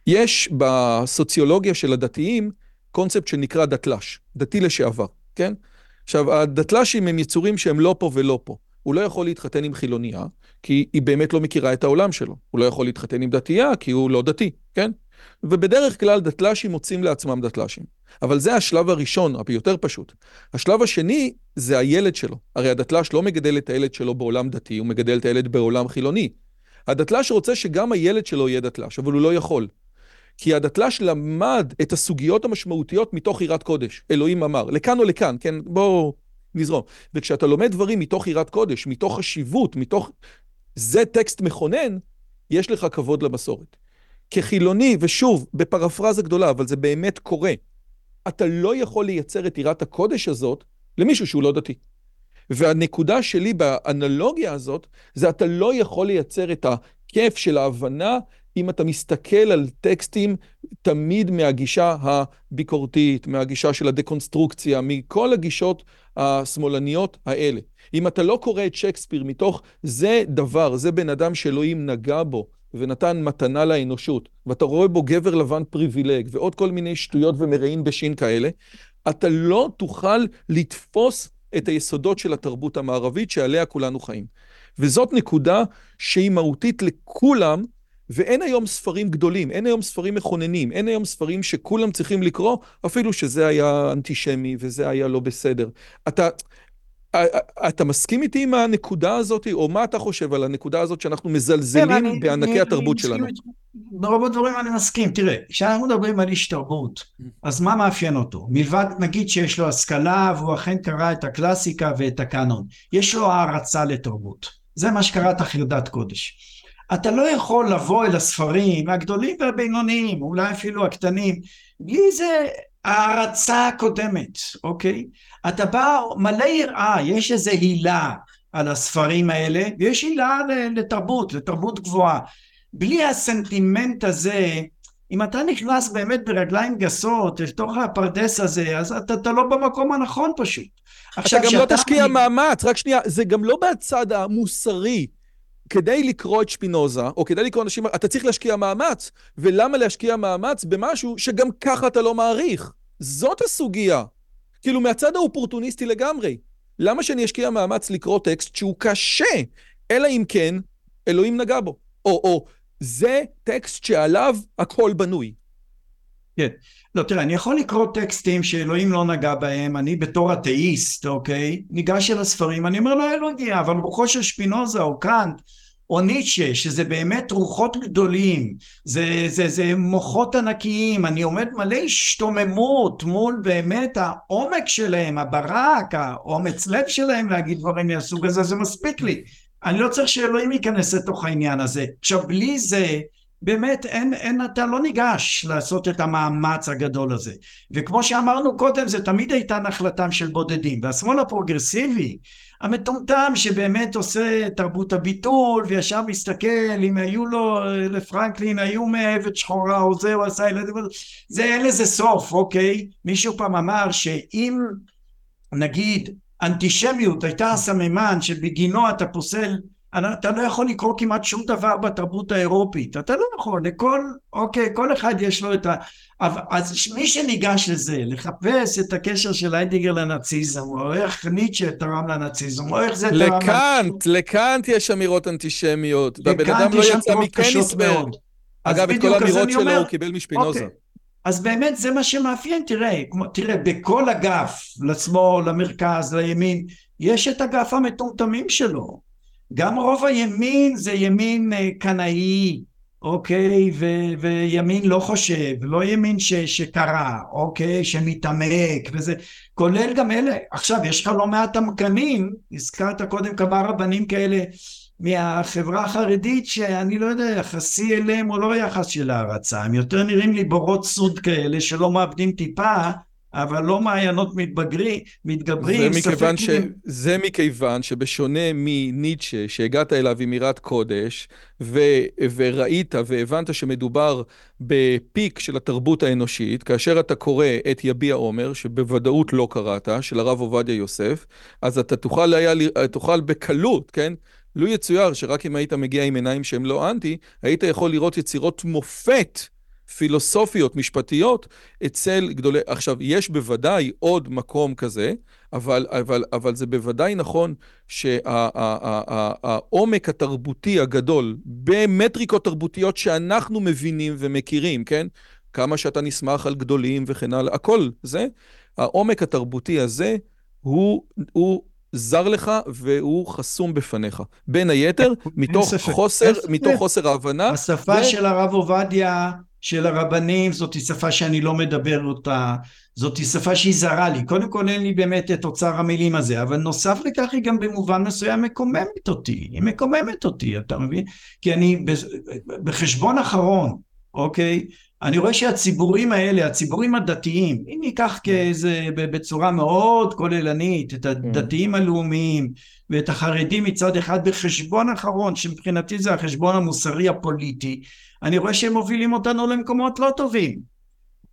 יש בסוציולוגיה של הדתיים קונספט שנקרא דתל"ש, דתי לשעבר, כן? עכשיו, הדתל"שים הם יצורים שהם לא פה ולא פה. הוא לא יכול להתחתן עם חילוניה, כי היא באמת לא מכירה את העולם שלו. הוא לא יכול להתחתן עם דתייה, כי הוא לא דתי, כן? ובדרך כלל דתל"שים מוצאים לעצמם דתל"שים. אבל זה השלב הראשון, היותר פשוט. השלב השני זה הילד שלו. הרי הדתל"ש לא מגדל את הילד שלו בעולם דתי, הוא מגדל את הילד בעולם חילוני. הדתל"ש רוצה שגם הילד שלו יהיה דתל"ש, אבל הוא לא יכול. כי הדתל"ש למד את הסוגיות המשמעותיות מתוך יראת קודש. אלוהים אמר, לכאן או לכאן, כן? בואו נזרום. וכשאתה לומד דברים מתוך יראת קודש, מתוך חשיבות, מתוך... זה טקסט מכונן, יש לך כבוד למסורת. כחילוני, ושוב, בפרפרזה גדולה, אבל זה באמת קורה, אתה לא יכול לייצר את יראת הקודש הזאת למישהו שהוא לא דתי. והנקודה שלי באנלוגיה הזאת, זה אתה לא יכול לייצר את הכיף של ההבנה אם אתה מסתכל על טקסטים תמיד מהגישה הביקורתית, מהגישה של הדקונסטרוקציה, מכל הגישות השמאלניות האלה. אם אתה לא קורא את שייקספיר מתוך זה דבר, זה בן אדם שאלוהים נגע בו ונתן מתנה לאנושות, ואתה רואה בו גבר לבן פריבילג ועוד כל מיני שטויות ומרעין בשין כאלה, אתה לא תוכל לתפוס את היסודות של התרבות המערבית שעליה כולנו חיים. וזאת נקודה שהיא מהותית לכולם, ואין היום ספרים גדולים, אין היום ספרים מכוננים, אין היום ספרים שכולם צריכים לקרוא, אפילו שזה היה אנטישמי וזה היה לא בסדר. אתה, אתה מסכים איתי עם הנקודה הזאת, או מה אתה חושב על הנקודה הזאת שאנחנו מזלזלים בענקי התרבות שלנו? ברוב הדברים אני מסכים. תראה, כשאנחנו מדברים על איש תרבות, אז מה מאפיין אותו? מלבד נגיד שיש לו השכלה והוא אכן קרא את הקלאסיקה ואת הקאנון. יש לו הערצה לתרבות. זה מה שקראת חרדת קודש. אתה לא יכול לבוא אל הספרים הגדולים והבינוניים, אולי אפילו הקטנים, בלי זה הערצה קודמת, אוקיי? אתה בא מלא יראה, יש איזו הילה על הספרים האלה, ויש הילה לתרבות, לתרבות גבוהה. בלי הסנטימנט הזה, אם אתה נכנס באמת ברגליים גסות לתוך הפרדס הזה, אז אתה, אתה לא במקום הנכון פשוט. אתה גם לא תשקיע אני... מאמץ, רק שנייה, זה גם לא בצד המוסרי. כדי לקרוא את שפינוזה, או כדי לקרוא אנשים, אתה צריך להשקיע מאמץ. ולמה להשקיע מאמץ במשהו שגם ככה אתה לא מעריך? זאת הסוגיה. כאילו, מהצד האופורטוניסטי לגמרי. למה שאני אשקיע מאמץ לקרוא טקסט שהוא קשה, אלא אם כן אלוהים נגע בו? או, או, זה טקסט שעליו הכל בנוי. כן. לא, תראה, אני יכול לקרוא טקסטים שאלוהים לא נגע בהם, אני בתור אתאיסט, אוקיי? ניגש אל הספרים, אני אומר לו, אלוהים, אבל רוחו של שפינוזה או קאנט או ניטשה, שזה באמת רוחות גדולים, זה, זה, זה מוחות ענקיים, אני עומד מלא השתוממות מול באמת העומק שלהם, הברק, האומץ לב שלהם להגיד דברים מהסוג הזה, זה מספיק לי. אני לא צריך שאלוהים ייכנס לתוך העניין הזה. עכשיו, בלי זה, באמת אין, אין, אתה לא ניגש לעשות את המאמץ הגדול הזה. וכמו שאמרנו קודם, זה תמיד הייתה נחלתם של בודדים. והשמאל הפרוגרסיבי, המטומטם שבאמת עושה תרבות הביטול, וישר מסתכל אם היו לו, לפרנקלין היו מאהבת שחורה או זה, הוא עשה ילדים, זה אין לזה סוף, אוקיי? מישהו פעם אמר שאם נגיד אנטישמיות הייתה הסממן שבגינו אתה פוסל אתה לא יכול לקרוא כמעט שום דבר בתרבות האירופית, אתה לא יכול, לכל, אוקיי, כל אחד יש לו את ה... אז מי שניגש לזה, לחפש את הקשר של היידיגר לנאציזם, או איך ניטשה תרם לנאציזם, או איך זה תרם... לקאנט, לקאנט יש אמירות אנטישמיות, והבן אדם לא יצא מקניסברג. אגב, את כל האמירות שלו הוא קיבל משפינוזה. אוקיי. אז באמת זה מה שמאפיין, תראה, כמו, תראה, בכל אגף, לשמאל, למרכז, לימין, יש את אגף המטומטמים שלו. גם רוב הימין זה ימין אה, קנאי, אוקיי, ו- וימין לא חושב, לא ימין ש- שקרא, אוקיי, שמתעמק וזה, כולל גם אלה, עכשיו יש לך לא מעט עמקנים, הזכרת קודם כמה רבנים כאלה מהחברה החרדית שאני לא יודע יחסי אליהם או לא יחס של הערצה, הם יותר נראים לי בורות סוד כאלה שלא מאבדים טיפה אבל לא מעיינות מתבגרי, מתגברים. זה מכיוון, ש... זה מכיוון שבשונה מניטשה, שהגעת אליו עם יראת קודש, ו... וראית והבנת שמדובר בפיק של התרבות האנושית, כאשר אתה קורא את יביע עומר, שבוודאות לא קראת, של הרב עובדיה יוסף, אז אתה תוכל, היה... תוכל בקלות, כן? לו יצויר שרק אם היית מגיע עם עיניים שהן לא אנטי, היית יכול לראות יצירות מופת. פילוסופיות, משפטיות, אצל גדולי... עכשיו, יש בוודאי עוד מקום כזה, אבל, אבל, אבל זה בוודאי נכון שהעומק התרבותי הגדול במטריקות תרבותיות שאנחנו מבינים ומכירים, כן? כמה שאתה נסמך על גדולים וכן הלאה, הכל זה, העומק התרבותי הזה הוא, הוא זר לך והוא חסום בפניך. בין היתר, מתוך חוסר, מתוך חוסר ההבנה. השפה ו... של הרב עובדיה של הרבנים זאתי שפה שאני לא מדבר אותה, זאתי שפה שהיא זרה לי. קודם כל אין לי באמת את אוצר המילים הזה, אבל נוסף לכך היא גם במובן מסוים מקוממת אותי, היא מקוממת אותי, אתה מבין? כי אני בחשבון אחרון, אוקיי? אני רואה שהציבורים האלה, הציבורים הדתיים, אם ניקח כאיזה, בצורה מאוד כוללנית, את הדתיים הלאומיים ואת החרדים מצד אחד בחשבון אחרון, שמבחינתי זה החשבון המוסרי הפוליטי, אני רואה שהם מובילים אותנו למקומות לא טובים.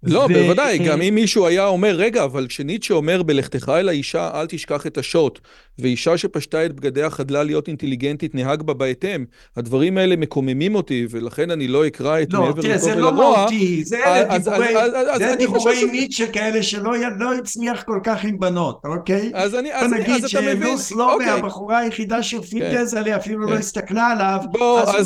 לא, ו... בוודאי, גם אם מישהו היה אומר, רגע, אבל כשניטשה אומר בלכתך אל האישה, אל תשכח את השוט, ואישה שפשטה את בגדיה חדלה להיות אינטליגנטית, נהג בה בהתאם, הדברים האלה מקוממים אותי, ולכן אני לא אקרא את לא, מעבר לטוב ולרוע. לא, תראה, זה לא מהותי, זה אלה דיבורי, זה דיבורי ניטשה כאלה שלא לא הצליח כל כך עם בנות, אוקיי? אז אני, אז, נגיד שלוס לובה, אוקיי. הבחורה היחידה שפיטז עליה, אפילו לא הסתכלה עליו,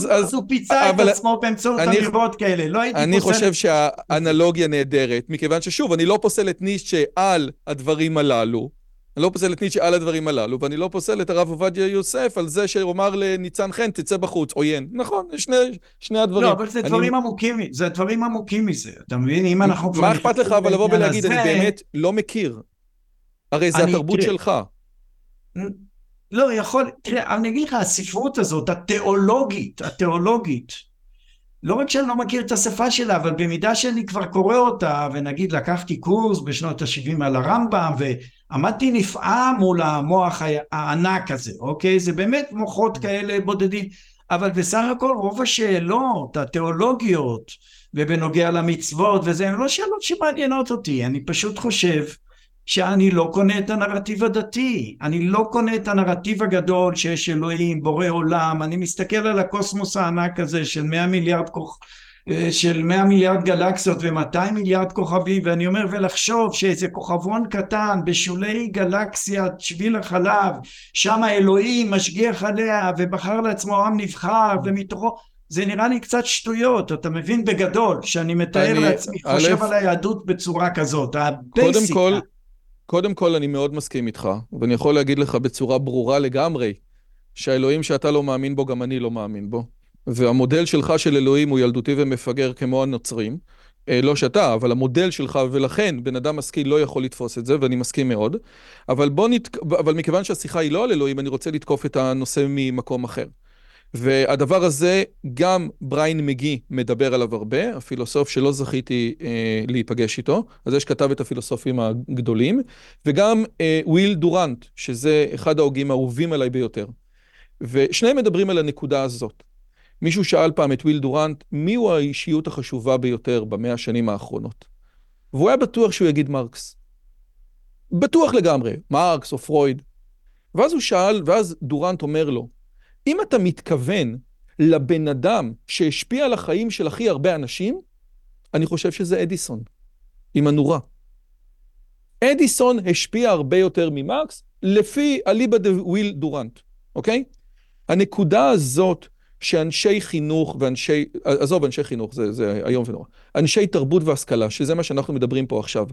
אז הוא פיצה את עצמו באמצעות אמירות כאלה, לא הייתי חושב שהאנלוגיה נהדרת, מכיוון ששוב, אני לא פוסל את ניטשה על הדברים הללו, אני לא פוסל את ניטשה על הדברים הללו, ואני לא פוסל את הרב עובדיה יוסף על זה שהוא אמר לניצן חן, תצא בחוץ, עוין. נכון, שני, שני הדברים. לא, אבל זה אני... דברים עמוקים, זה דברים עמוקים מזה, אתה מבין? אם אנחנו... מה אכפת לך אבל לבוא ולהגיד, הזה... אני באמת לא מכיר. הרי זה התרבות תראה, שלך. לא, יכול, תראה, אני אגיד לך, הספרות הזאת, התיאולוגית, התיאולוגית, לא רק שאני לא מכיר את השפה שלה, אבל במידה שאני כבר קורא אותה, ונגיד לקחתי קורס בשנות ה-70 על הרמב"ם, ועמדתי נפעם מול המוח הענק הזה, אוקיי? זה באמת מוחות כאלה בודדים, אבל בסך הכל רוב השאלות התיאולוגיות, ובנוגע למצוות וזה, הן לא שאלות שמעניינות אותי, אני פשוט חושב שאני לא קונה את הנרטיב הדתי, אני לא קונה את הנרטיב הגדול שיש אלוהים, בורא עולם, אני מסתכל על הקוסמוס הענק הזה של מאה מיליארד כוכ... של מאה מיליארד גלקסיות ומאתיים מיליארד כוכבים ואני אומר ולחשוב שאיזה כוכבון קטן בשולי גלקסיית שביל החלב שם אלוהים משגיח עליה ובחר לעצמו עם נבחר ומתוכו זה נראה לי קצת שטויות, אתה מבין בגדול, שאני מתאר אני, לעצמי, חושב על היהדות בצורה כזאת, הבייסיקה. קודם כל, קודם כל, אני מאוד מסכים איתך, ואני יכול להגיד לך בצורה ברורה לגמרי, שהאלוהים שאתה לא מאמין בו, גם אני לא מאמין בו. והמודל שלך של אלוהים הוא ילדותי ומפגר כמו הנוצרים. אה, לא שאתה, אבל המודל שלך, ולכן בן אדם משכיל לא יכול לתפוס את זה, ואני מסכים מאוד. אבל נת... אבל מכיוון שהשיחה היא לא על אלוהים, אני רוצה לתקוף את הנושא ממקום אחר. והדבר הזה, גם בריין מגי מדבר עליו הרבה, הפילוסוף שלא זכיתי אה, להיפגש איתו, אז יש כתב את הפילוסופים הגדולים, וגם אה, וויל דורנט, שזה אחד ההוגים האהובים עליי ביותר. ושניהם מדברים על הנקודה הזאת. מישהו שאל פעם את וויל דורנט, מיהו האישיות החשובה ביותר במאה השנים האחרונות? והוא היה בטוח שהוא יגיד מרקס. בטוח לגמרי, מרקס או פרויד. ואז הוא שאל, ואז דורנט אומר לו, אם אתה מתכוון לבן אדם שהשפיע על החיים של הכי הרבה אנשים, אני חושב שזה אדיסון, עם הנורה. אדיסון השפיע הרבה יותר ממרקס, לפי אליבא דה וויל דורנט, אוקיי? הנקודה הזאת שאנשי חינוך ואנשי, עזוב, אנשי חינוך, זה, זה איום ונורא, אנשי תרבות והשכלה, שזה מה שאנחנו מדברים פה עכשיו,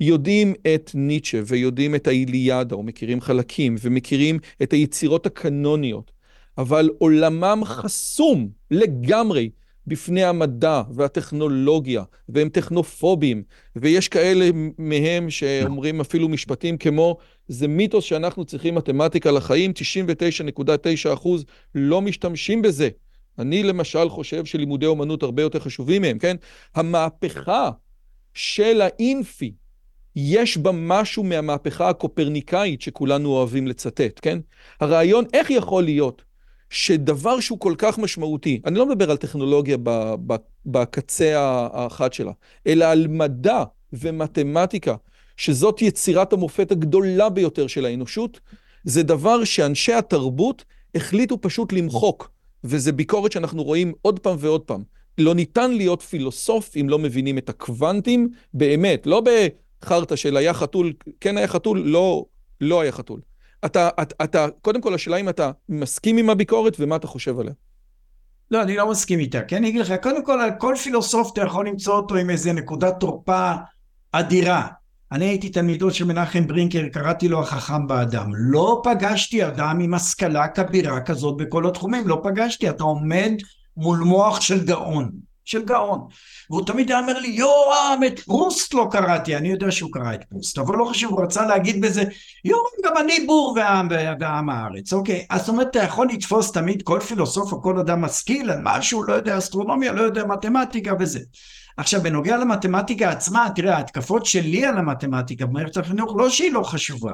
יודעים את ניטשה ויודעים את האיליאדה, או מכירים חלקים, ומכירים את היצירות הקנוניות, אבל עולמם חסום לגמרי בפני המדע והטכנולוגיה, והם טכנופובים, ויש כאלה מהם שאומרים אפילו משפטים כמו, זה מיתוס שאנחנו צריכים מתמטיקה לחיים, 99.9 אחוז לא משתמשים בזה. אני למשל חושב שלימודי אומנות הרבה יותר חשובים מהם, כן? המהפכה של האינפי, יש בה משהו מהמהפכה הקופרניקאית שכולנו אוהבים לצטט, כן? הרעיון, איך יכול להיות שדבר שהוא כל כך משמעותי, אני לא מדבר על טכנולוגיה בקצה האחד שלה, אלא על מדע ומתמטיקה, שזאת יצירת המופת הגדולה ביותר של האנושות, זה דבר שאנשי התרבות החליטו פשוט למחוק, וזה ביקורת שאנחנו רואים עוד פעם ועוד פעם. לא ניתן להיות פילוסוף אם לא מבינים את הקוונטים באמת, לא בחרטא של היה חתול, כן היה חתול, לא, לא היה חתול. אתה, אתה, אתה, קודם כל, השאלה אם אתה מסכים עם הביקורת ומה אתה חושב עליה. לא, אני לא מסכים איתה, כי אני אגיד לך, קודם כל, כל פילוסוף אתה יכול למצוא אותו עם איזה נקודת תורפה אדירה. אני הייתי תלמידו של מנחם ברינקר, קראתי לו החכם באדם. לא פגשתי אדם עם השכלה כבירה כזאת בכל התחומים, לא פגשתי, אתה עומד מול מוח של גאון. של גאון. והוא תמיד היה אומר לי, יורם, את פרוסט לא קראתי, אני יודע שהוא קרא את פרוסט, אבל לא חשוב, הוא רצה להגיד בזה, יורם, גם אני בור ועם, ועם הארץ, אוקיי? אז זאת אומרת, אתה יכול לתפוס תמיד כל פילוסוף או כל אדם משכיל על משהו, לא יודע אסטרונומיה, לא יודע מתמטיקה וזה. עכשיו, בנוגע למתמטיקה עצמה, תראה, ההתקפות שלי על המתמטיקה במערכת החינוך, לא שהיא לא חשובה,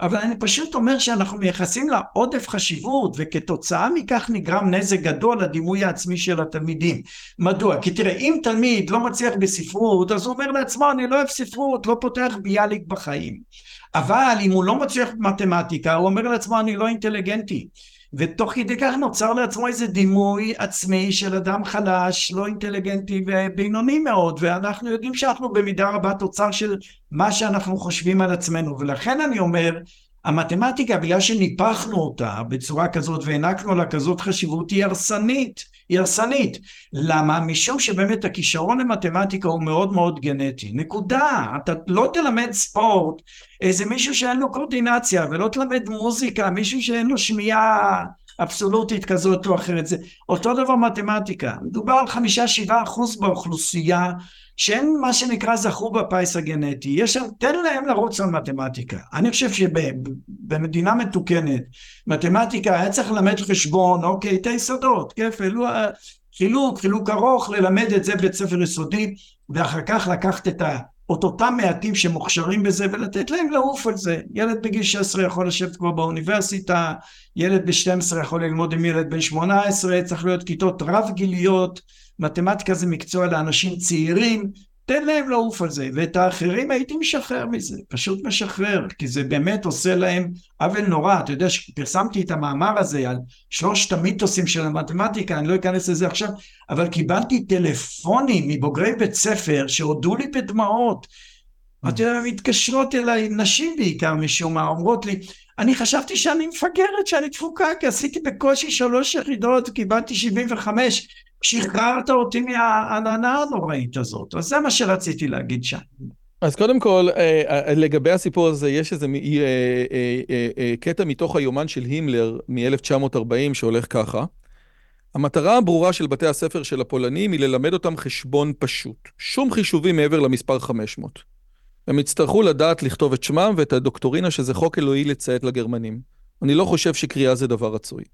אבל אני פשוט אומר שאנחנו מייחסים לה עודף חשיבות, וכתוצאה מכך נגרם נזק גדול לדימוי העצמי של התלמידים. מדוע? כי תראה, אם תלמיד לא מצליח בספרות, אז הוא אומר לעצמו, אני לא אוהב ספרות, לא פותח ביאליק בחיים. אבל אם הוא לא מצליח במתמטיקה, הוא אומר לעצמו, אני לא אינטליגנטי. ותוך כדי כך נוצר לעצמו איזה דימוי עצמי של אדם חלש, לא אינטליגנטי ובינוני מאוד, ואנחנו יודעים שאנחנו במידה רבה תוצר של מה שאנחנו חושבים על עצמנו, ולכן אני אומר, המתמטיקה, בגלל שניפחנו אותה בצורה כזאת והענקנו לה כזאת חשיבות, היא הרסנית. היא הרסנית. למה? משום שבאמת הכישרון למתמטיקה הוא מאוד מאוד גנטי. נקודה. אתה לא תלמד ספורט איזה מישהו שאין לו קורדינציה, ולא תלמד מוזיקה, מישהו שאין לו שמיעה אבסולוטית כזאת או אחרת. זה אותו דבר מתמטיקה. מדובר על חמישה שבעה אחוז באוכלוסייה שהם מה שנקרא זכו בפיס הגנטי, יש תן להם לרוץ על מתמטיקה. אני חושב שבמדינה מתוקנת, מתמטיקה היה צריך ללמד חשבון, אוקיי, את היסודות, כפל, חילוק, חילוק ארוך, ללמד את זה בית ספר יסודי, ואחר כך לקחת את ה... את אותם מעטים שמוכשרים בזה ולתת להם לעוף על זה. ילד בגיל 16 יכול לשבת כבר באוניברסיטה, ילד ב-12 יכול ללמוד עם ילד בן 18, צריך להיות כיתות רב גיליות, מתמטיקה זה מקצוע לאנשים צעירים, תן להם לעוף על זה, ואת האחרים הייתי משחרר מזה, פשוט משחרר, כי זה באמת עושה להם עוול נורא, אתה יודע שפרסמתי את המאמר הזה על שלושת המיתוסים של המתמטיקה, אני לא אכנס לזה עכשיו, אבל קיבלתי טלפונים מבוגרי בית ספר שהודו לי בדמעות, אתה יודע, מתקשרות אליי, נשים בעיקר משום מה, אומרות לי, אני חשבתי שאני מפגרת, שאני תפוקה, כי עשיתי בקושי שלוש יחידות, קיבלתי 75, שחררת אותי מהעננה הנוראית הזאת. אז זה מה שרציתי להגיד שם. אז קודם כל, אה, אה, לגבי הסיפור הזה, יש איזה אה, קטע מתוך היומן של הימלר מ-1940 שהולך ככה. המטרה הברורה של בתי הספר של הפולנים היא ללמד אותם חשבון פשוט. שום חישובים מעבר למספר 500. הם יצטרכו לדעת לכתוב את שמם ואת הדוקטורינה שזה חוק אלוהי לציית לגרמנים. אני לא חושב שקריאה זה דבר רצוי.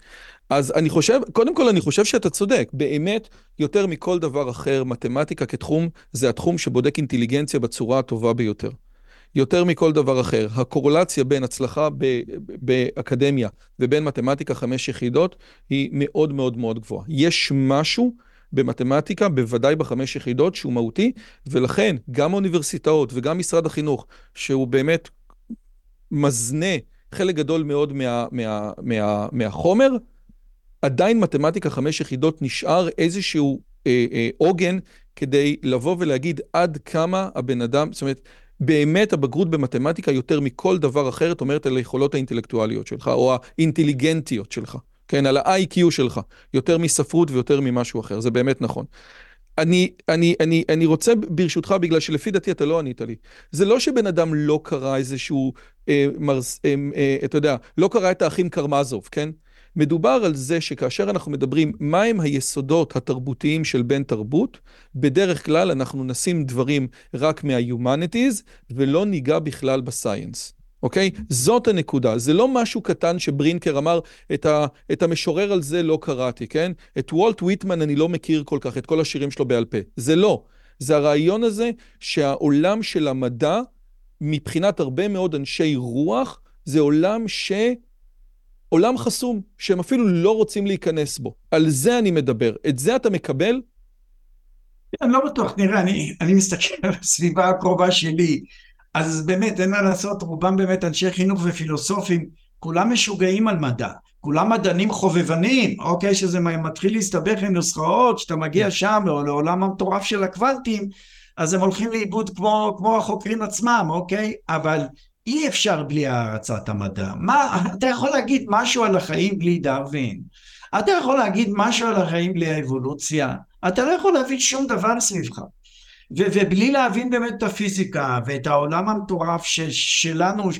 אז אני חושב, קודם כל אני חושב שאתה צודק, באמת, יותר מכל דבר אחר, מתמטיקה כתחום, זה התחום שבודק אינטליגנציה בצורה הטובה ביותר. יותר מכל דבר אחר. הקורלציה בין הצלחה באקדמיה ובין מתמטיקה חמש יחידות היא מאוד מאוד מאוד גבוהה. יש משהו במתמטיקה, בוודאי בחמש יחידות, שהוא מהותי, ולכן גם האוניברסיטאות וגם משרד החינוך, שהוא באמת מזנה חלק גדול מאוד מה, מה, מה, מהחומר, עדיין מתמטיקה חמש יחידות נשאר איזשהו אה, אה, עוגן כדי לבוא ולהגיד עד כמה הבן אדם, זאת אומרת, באמת הבגרות במתמטיקה יותר מכל דבר אחר, את אומרת על היכולות האינטלקטואליות שלך, או האינטליגנטיות שלך, כן, על ה-IQ שלך, יותר מספרות ויותר ממשהו אחר, זה באמת נכון. אני, אני, אני, אני רוצה ברשותך, בגלל שלפי דעתי אתה לא ענית לי. זה לא שבן אדם לא קרא איזשהו, אה, מרס, אה, אה, אתה יודע, לא קרא את האחים קרמזוב, כן? מדובר על זה שכאשר אנחנו מדברים מהם היסודות התרבותיים של בן תרבות, בדרך כלל אנחנו נשים דברים רק מה-humanities ולא ניגע בכלל בסייאנס. אוקיי? זאת הנקודה. זה לא משהו קטן שברינקר אמר, את, ה, את המשורר על זה לא קראתי, כן? את וולט ויטמן אני לא מכיר כל כך, את כל השירים שלו בעל פה. זה לא. זה הרעיון הזה שהעולם של המדע, מבחינת הרבה מאוד אנשי רוח, זה עולם ש... עולם חסום, שהם אפילו לא רוצים להיכנס בו. על זה אני מדבר. את זה אתה מקבל? אני לא בטוח, נראה, אני, אני מסתכל על הסביבה הקרובה שלי. אז באמת אין מה לעשות, רובם באמת אנשי חינוך ופילוסופים, כולם משוגעים על מדע, כולם מדענים חובבנים, אוקיי, שזה מתחיל להסתבך עם נוסחאות, שאתה מגיע שם לעולם המטורף של הקוונטים, אז הם הולכים לאיבוד כמו, כמו החוקרים עצמם, אוקיי? אבל אי אפשר בלי הערצת המדע. מה, אתה יכול להגיד משהו על החיים בלי דרווין. אתה יכול להגיד משהו על החיים בלי האבולוציה. אתה לא יכול להבין שום דבר סביבך. ובלי להבין באמת את הפיזיקה ואת העולם המטורף ש- שלנו,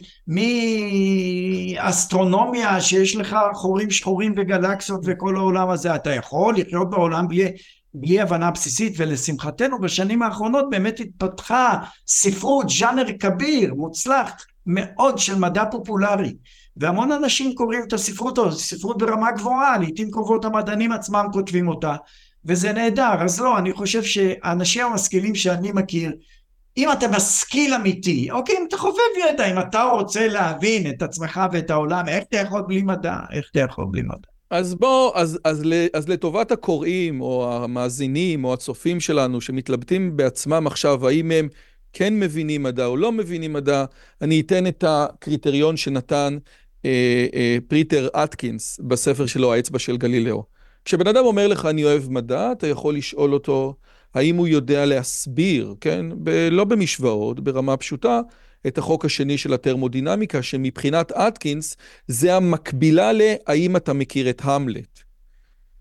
מאסטרונומיה שיש לך חורים שחורים וגלקסיות וכל העולם הזה, אתה יכול לחיות בעולם בלי, בלי הבנה בסיסית, ולשמחתנו בשנים האחרונות באמת התפתחה ספרות, ז'אנר כביר, מוצלח מאוד של מדע פופולרי. והמון אנשים קוראים את הספרות הזאת, ספרות ברמה גבוהה, לעיתים קרובות המדענים עצמם כותבים אותה. וזה נהדר. אז לא, אני חושב שהאנשים המשכילים שאני מכיר, אם אתה משכיל אמיתי, אוקיי, אם אתה חובב ידע, אם אתה רוצה להבין את עצמך ואת העולם, איך אתה יכול בלי מדע? איך אתה יכול בלי מדע? אז בוא, אז, אז, אז לטובת הקוראים, או המאזינים, או הצופים שלנו, שמתלבטים בעצמם עכשיו, האם הם כן מבינים מדע או לא מבינים מדע, אני אתן את הקריטריון שנתן אה, אה, פיטר אטקינס בספר שלו, האצבע של גלילאו. כשבן אדם אומר לך, אני אוהב מדע, אתה יכול לשאול אותו, האם הוא יודע להסביר, כן? ב- לא במשוואות, ברמה פשוטה, את החוק השני של התרמודינמיקה, שמבחינת אטקינס זה המקבילה ל"האם אתה מכיר את המלט".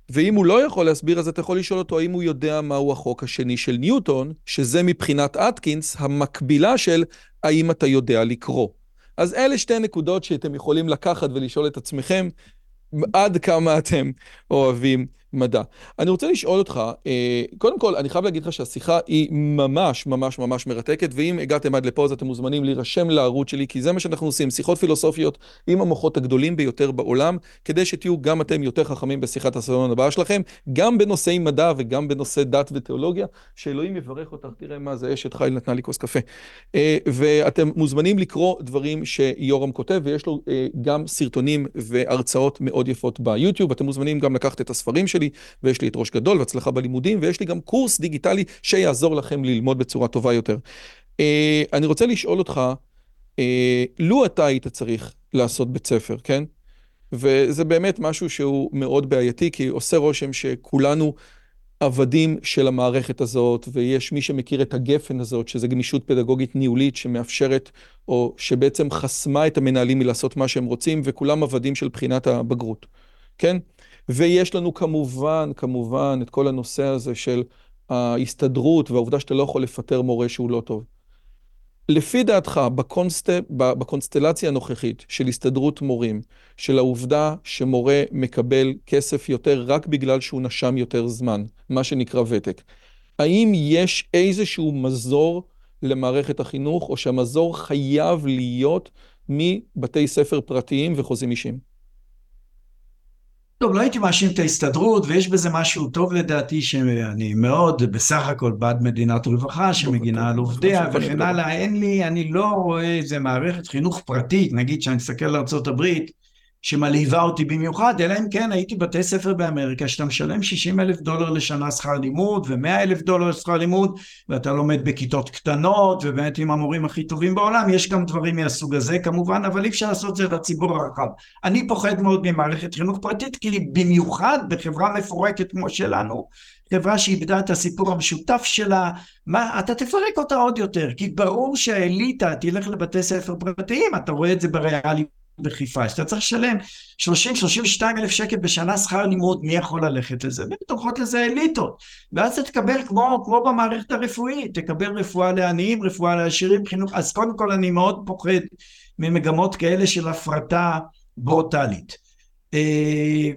ואם הוא לא יכול להסביר, אז אתה יכול לשאול אותו האם הוא יודע מהו החוק השני של ניוטון, שזה מבחינת אטקינס המקבילה של האם אתה יודע לקרוא. אז אלה שתי נקודות שאתם יכולים לקחת ולשאול את עצמכם עד כמה אתם אוהבים מדע. אני רוצה לשאול אותך, אה, קודם כל, אני חייב להגיד לך שהשיחה היא ממש ממש ממש מרתקת, ואם הגעתם עד לפה אז אתם מוזמנים להירשם לערוץ שלי, כי זה מה שאנחנו עושים, שיחות פילוסופיות עם המוחות הגדולים ביותר בעולם, כדי שתהיו גם אתם יותר חכמים בשיחת הסלון הבאה שלכם, גם בנושאי מדע וגם בנושא דת ותיאולוגיה, שאלוהים יברך אותך, תראה מה זה אשת חיל נתנה לי כוס קפה. אה, ואתם מוזמנים לקרוא דברים שיורם כותב, ויש לו אה, גם סרטונים והרצאות מאוד יפות ביוטיוב, אתם מוזמנים גם לקחת את הספרים שלי. שלי, ויש לי את ראש גדול והצלחה בלימודים, ויש לי גם קורס דיגיטלי שיעזור לכם ללמוד בצורה טובה יותר. אה, אני רוצה לשאול אותך, אה, לו אתה היית צריך לעשות בית ספר, כן? וזה באמת משהו שהוא מאוד בעייתי, כי עושה רושם שכולנו עבדים של המערכת הזאת, ויש מי שמכיר את הגפן הזאת, שזה גמישות פדגוגית ניהולית שמאפשרת, או שבעצם חסמה את המנהלים מלעשות מה שהם רוצים, וכולם עבדים של בחינת הבגרות, כן? ויש לנו כמובן, כמובן, את כל הנושא הזה של ההסתדרות והעובדה שאתה לא יכול לפטר מורה שהוא לא טוב. לפי דעתך, בקונסט... בקונסטלציה הנוכחית של הסתדרות מורים, של העובדה שמורה מקבל כסף יותר רק בגלל שהוא נשם יותר זמן, מה שנקרא ותק, האם יש איזשהו מזור למערכת החינוך, או שהמזור חייב להיות מבתי ספר פרטיים וחוזים אישיים? טוב, לא הייתי מאשים את ההסתדרות, ויש בזה משהו טוב לדעתי, שאני מאוד בסך הכל בעד מדינת רווחה, שמגינה על עובדיה וכן הלאה. אין לי, אני לא רואה איזה מערכת חינוך פרטית, נגיד שאני מסתכל על ארה"ב, שמלהיבה אותי במיוחד, אלא אם כן הייתי בתי ספר באמריקה שאתה משלם 60 אלף דולר לשנה שכר לימוד ו-100 אלף דולר שכר לימוד ואתה לומד בכיתות קטנות ובאמת עם המורים הכי טובים בעולם, יש גם דברים מהסוג הזה כמובן, אבל אי אפשר לעשות את זה לציבור הרחב. אני פוחד מאוד ממערכת חינוך פרטית, כי במיוחד בחברה מפורקת כמו שלנו, חברה שאיבדה את הסיפור המשותף שלה, מה, אתה תפרק אותה עוד יותר, כי ברור שהאליטה תלך לבתי ספר פרטיים, אתה רואה את זה בריאליות. בחיפה, שאתה צריך לשלם 30-32 אלף שקל בשנה שכר לימוד, מי יכול ללכת לזה? באמת הולכות לזה אליטות. ואז אתה תקבל כמו, כמו במערכת הרפואית, תקבל רפואה לעניים, רפואה לעשירים, חינוך, אז קודם כל אני מאוד פוחד ממגמות כאלה של הפרטה ברוטלית. אה,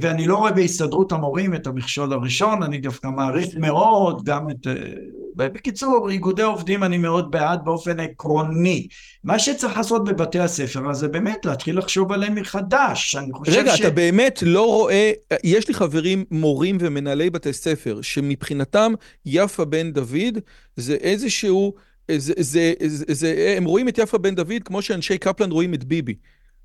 ואני לא רואה בהסתדרות המורים את המכשול הראשון, אני דווקא מעריך מאוד גם את... בקיצור, איגודי עובדים אני מאוד בעד באופן עקרוני. מה שצריך לעשות בבתי הספר הזה באמת להתחיל לחשוב עליהם מחדש. אני חושב רגע, ש... אתה באמת לא רואה, יש לי חברים מורים ומנהלי בתי ספר, שמבחינתם יפה בן דוד זה איזשהו, זה, זה, זה, זה, הם רואים את יפה בן דוד כמו שאנשי קפלן רואים את ביבי.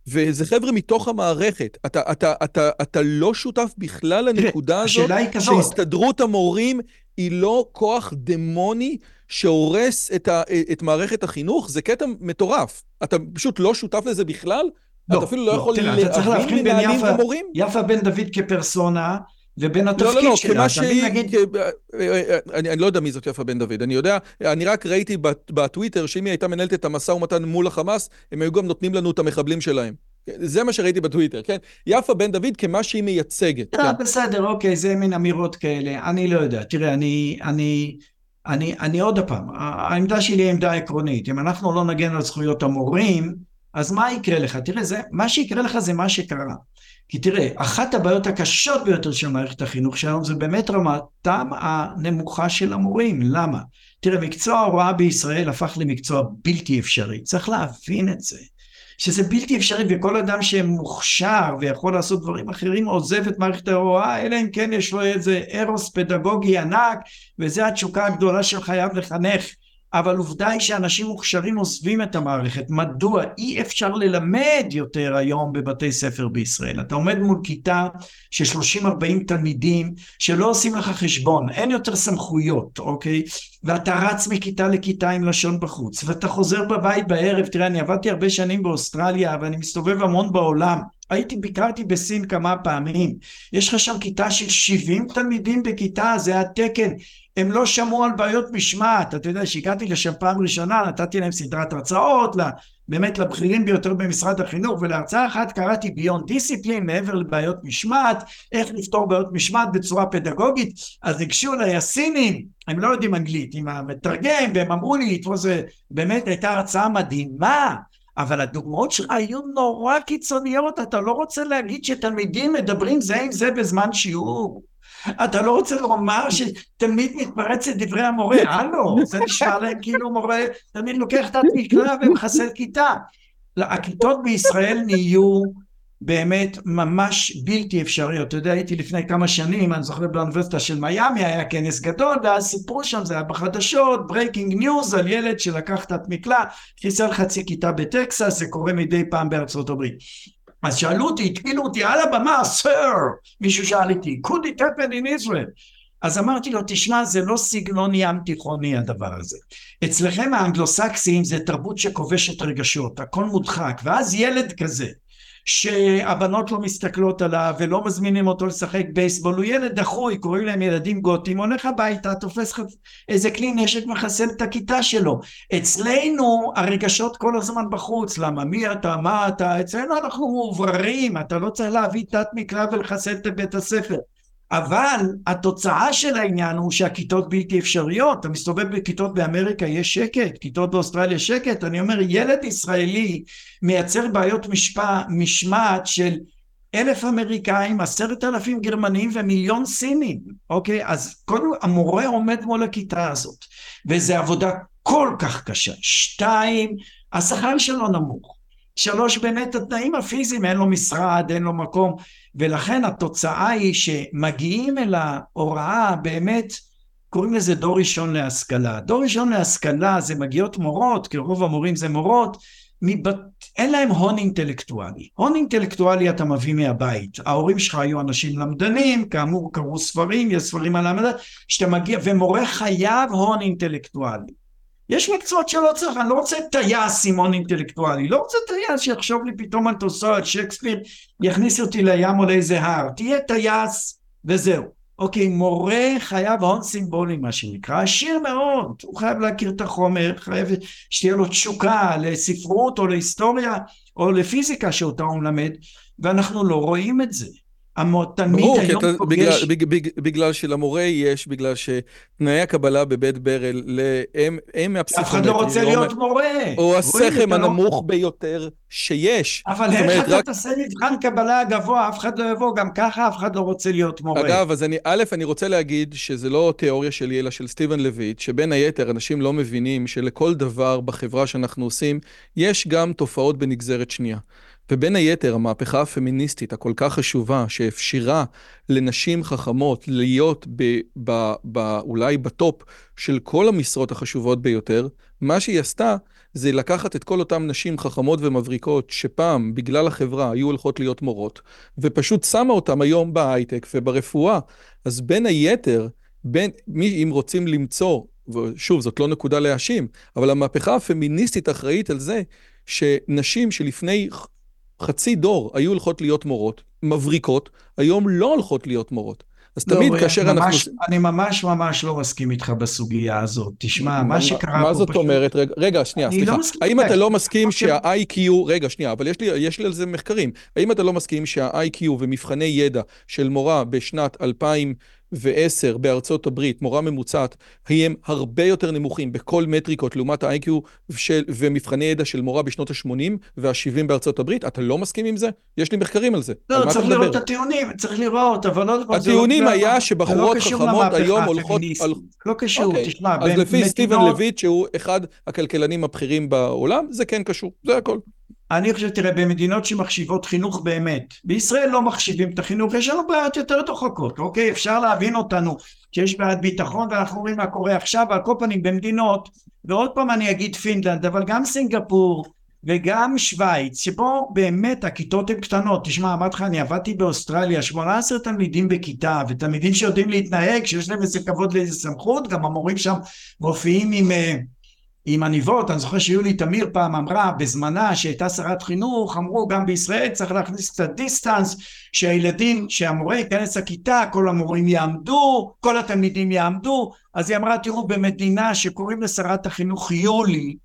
וזה חבר'ה מתוך המערכת. אתה, אתה, אתה, אתה לא שותף בכלל לנקודה הזאת, שהסתדרות המורים היא לא כוח דמוני שהורס את, ה, את מערכת החינוך, זה קטע מטורף. אתה פשוט לא שותף לזה בכלל? לא, אתה אפילו לא, לא יכול להבין מנהלים ומורים? יפה בן דוד כפרסונה, ובין התפקיד לא, לא, לא, שלה. כמה שהיא, נגיד... אה, אה, אני, אני לא יודע מי זאת יפה בן דוד, אני יודע, אני רק ראיתי בטוויטר שאם היא הייתה מנהלת את המשא ומתן מול החמאס, הם היו גם נותנים לנו את המחבלים שלהם. זה מה שראיתי בטוויטר, כן? יפה בן דוד כמה שהיא מייצגת. לא, כן. בסדר, אוקיי, זה מין אמירות כאלה, אני לא יודע. תראה, אני, אני, אני, אני עוד פעם, העמדה שלי היא עמדה עקרונית. אם אנחנו לא נגן על זכויות המורים, אז מה יקרה לך? תראה, זה, מה שיקרה לך זה מה שקרה. כי תראה, אחת הבעיות הקשות ביותר של מערכת החינוך שלנו זה באמת רמתם הנמוכה של המורים. למה? תראה, מקצוע ההוראה בישראל הפך למקצוע בלתי אפשרי. צריך להבין את זה. שזה בלתי אפשרי וכל אדם שמוכשר ויכול לעשות דברים אחרים עוזב את מערכת ההוראה אלא אם כן יש לו איזה ארוס פדגוגי ענק וזה התשוקה הגדולה של חייו לחנך אבל עובדה היא שאנשים מוכשרים עוזבים את המערכת. מדוע? אי אפשר ללמד יותר היום בבתי ספר בישראל. אתה עומד מול כיתה של 30-40 תלמידים שלא עושים לך חשבון, אין יותר סמכויות, אוקיי? ואתה רץ מכיתה לכיתה עם לשון בחוץ, ואתה חוזר בבית בערב, תראה, אני עבדתי הרבה שנים באוסטרליה ואני מסתובב המון בעולם. הייתי, ביקרתי בסין כמה פעמים, יש לך שם כיתה של 70 תלמידים בכיתה, זה התקן, הם לא שמעו על בעיות משמעת, אתה יודע, כשהגעתי לשם פעם ראשונה, נתתי להם סדרת הרצאות, באמת לבכירים ביותר במשרד החינוך, ולהרצאה אחת קראתי ביון דיסיפלין, מעבר לבעיות משמעת, איך לפתור בעיות משמעת בצורה פדגוגית, אז ניגשו אליי הסינים, הם לא יודעים אנגלית, עם המתרגם, והם אמרו לי, זה באמת הייתה הרצאה מדהימה, אבל הדוגמאות שלך היו נורא קיצוניות, אתה לא רוצה להגיד שתלמידים מדברים זה עם זה בזמן שיעור. אתה לא רוצה לומר שתלמיד מתפרץ לדברי המורה, הלו, זה נשמע להם כאילו מורה, תלמיד לוקח את התקרה ומחסל כיתה. הכיתות בישראל נהיו באמת ממש בלתי אפשריות. אתה יודע, הייתי לפני כמה שנים, אני זוכר באוניברסיטה של מיאמי, היה כנס גדול, ואז סיפרו שם, זה היה בחדשות, breaking news, על ילד שלקח תת מקלע, חיסל חצי כיתה בטקסס, זה קורה מדי פעם בארצות הברית. אז שאלו אותי, התקילו אותי על הבמה, סר, מישהו שאל אותי, could it happen in Israel? אז אמרתי לו, תשמע, זה לא סגנון ים תיכוני הדבר הזה. אצלכם האנגלוסקסים זה תרבות שכובשת רגשות, הכל מודחק, ואז ילד כזה, שהבנות לא מסתכלות עליו ולא מזמינים אותו לשחק בייסבול, הוא ילד דחוי, קוראים להם ילדים גותים, הולך הביתה, תופס איזה כלי נשק, מחסל את הכיתה שלו. אצלנו הרגשות כל הזמן בחוץ, למה מי אתה, מה אתה, אצלנו אנחנו מאובררים, אתה לא צריך להביא תת מקלע ולחסל את בית הספר. אבל התוצאה של העניין הוא שהכיתות בלתי אפשריות, אתה מסתובב בכיתות באמריקה יש שקט, כיתות באוסטרליה שקט, אני אומר ילד ישראלי מייצר בעיות משפע, משמעת של אלף אמריקאים, עשרת אלפים גרמנים ומיליון סינים, אוקיי? אז קודם המורה עומד מול הכיתה הזאת, וזו עבודה כל כך קשה. שתיים, השכר שלו נמוך. שלוש, באמת התנאים הפיזיים, אין לו משרד, אין לו מקום, ולכן התוצאה היא שמגיעים אל ההוראה באמת, קוראים לזה דור ראשון להשכלה. דור ראשון להשכלה זה מגיעות מורות, כי רוב המורים זה מורות, מבת... אין להם הון אינטלקטואלי. הון אינטלקטואלי אתה מביא מהבית. ההורים שלך היו אנשים למדנים, כאמור קראו ספרים, יש ספרים על המדע, שאתה מגיע, ומורה חייב הון אינטלקטואלי. יש מקצועות שלא צריך, אני לא רוצה טייס עם הון אינטלקטואלי, לא רוצה טייס שיחשוב לי פתאום על תוסעת, שייקספיר יכניס אותי לים או לאיזה הר, תהיה טייס וזהו. אוקיי, מורה חייב הון סימבולי מה שנקרא, עשיר מאוד, הוא חייב להכיר את החומר, חייב שתהיה לו תשוקה לספרות או להיסטוריה או לפיזיקה שאותה הוא מלמד, ואנחנו לא רואים את זה. התלמיד היום אתה, פוגש... בגלל, בגלל, בגלל, בגלל שלמורה יש, בגלל שתנאי הקבלה בבית ברל, הם, הם מהפסיכומטרי. אף אחד לא רוצה להיות מורה. או הסכם הנמוך לא... ביותר שיש. אבל איך אתה רק... תעשה מבחן קבלה גבוה, אף אחד לא יבוא, גם ככה אף אחד לא רוצה להיות מורה. אגב, אז אני, א', אני רוצה להגיד שזה לא תיאוריה שלי, אלא של סטיבן לויט, שבין היתר אנשים לא מבינים שלכל דבר בחברה שאנחנו עושים, יש גם תופעות בנגזרת שנייה. ובין היתר, המהפכה הפמיניסטית הכל כך חשובה, שאפשרה לנשים חכמות להיות ב, ב, ב, אולי בטופ של כל המשרות החשובות ביותר, מה שהיא עשתה זה לקחת את כל אותן נשים חכמות ומבריקות שפעם, בגלל החברה, היו הולכות להיות מורות, ופשוט שמה אותן היום בהייטק וברפואה. אז בין היתר, בין, מי, אם רוצים למצוא, ושוב, זאת לא נקודה להאשים, אבל המהפכה הפמיניסטית אחראית על זה שנשים שלפני חצי דור היו הולכות להיות מורות, מבריקות, היום לא הולכות להיות מורות. אז לא, תמיד כאשר ממש, אנחנו... אני ממש ממש לא מסכים איתך בסוגיה הזאת. תשמע, מה שקרה פה מה זאת פשוט... אומרת? רגע, רגע שנייה, סליחה. לא האם אתה לא מסכים שה-IQ... רגע, שנייה, אבל יש לי, יש לי על זה מחקרים. האם אתה לא מסכים שה-IQ ומבחני ידע של מורה בשנת 2000... ועשר בארצות הברית, מורה ממוצעת, הם הרבה יותר נמוכים בכל מטריקות לעומת ה-IQ ומבחני ידע של מורה בשנות ה-80 וה-70 בארצות הברית. אתה לא מסכים עם זה? יש לי מחקרים על זה. לא, צריך לראות את הטיעונים, צריך לראות, אבל לא... הטיעונים לא היה שבחורות לא חכמות היום הולכות... על... לא קשור, אוקיי. תשמע, אז לפי סטיבן לויט, שהוא אחד הכלכלנים הבכירים בעולם, זה כן קשור, זה הכל. אני חושב, תראה, במדינות שמחשיבות חינוך באמת, בישראל לא מחשיבים את החינוך, יש לנו בעיות יותר דוחקות, אוקיי? אפשר להבין אותנו שיש בעיית ביטחון ואנחנו רואים מה קורה עכשיו, על כל פנים במדינות, ועוד פעם אני אגיד פינלנד, אבל גם סינגפור וגם שווייץ, שבו באמת הכיתות הן קטנות, תשמע, אמרתי לך, אני עבדתי באוסטרליה, 18 תלמידים בכיתה, ותלמידים שיודעים להתנהג, שיש להם איזה כבוד לאיזה סמכות, גם המורים שם מופיעים עם... עם עניבות, אני זוכר שיולי תמיר פעם אמרה בזמנה שהייתה שרת חינוך, אמרו גם בישראל צריך להכניס קצת דיסטנס, שהילדים, שהמורה ייכנס לכיתה, כל המורים יעמדו, כל התלמידים יעמדו, אז היא אמרה תראו במדינה שקוראים לשרת החינוך יולי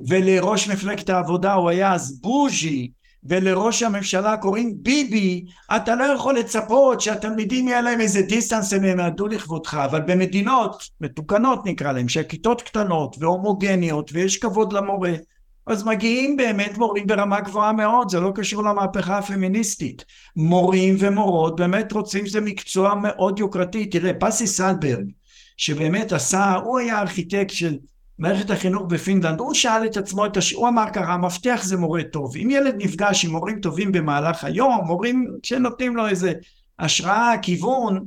ולראש מפלגת העבודה הוא היה אז בוז'י ולראש הממשלה קוראים ביבי, אתה לא יכול לצפות שהתלמידים יהיה להם איזה דיסטנס הם ינהדו לכבודך, אבל במדינות מתוקנות נקרא להם, שהכיתות קטנות והומוגניות ויש כבוד למורה, אז מגיעים באמת מורים ברמה גבוהה מאוד, זה לא קשור למהפכה הפמיניסטית. מורים ומורות באמת רוצים שזה מקצוע מאוד יוקרתי. תראה, פסי סלברג, שבאמת עשה, הוא היה ארכיטקט של מערכת החינוך בפינלנד, הוא שאל את עצמו את הש... הוא אמר ככה, המפתח זה מורה טוב. אם ילד נפגש עם מורים טובים במהלך היום, מורים שנותנים לו איזה השראה, כיוון,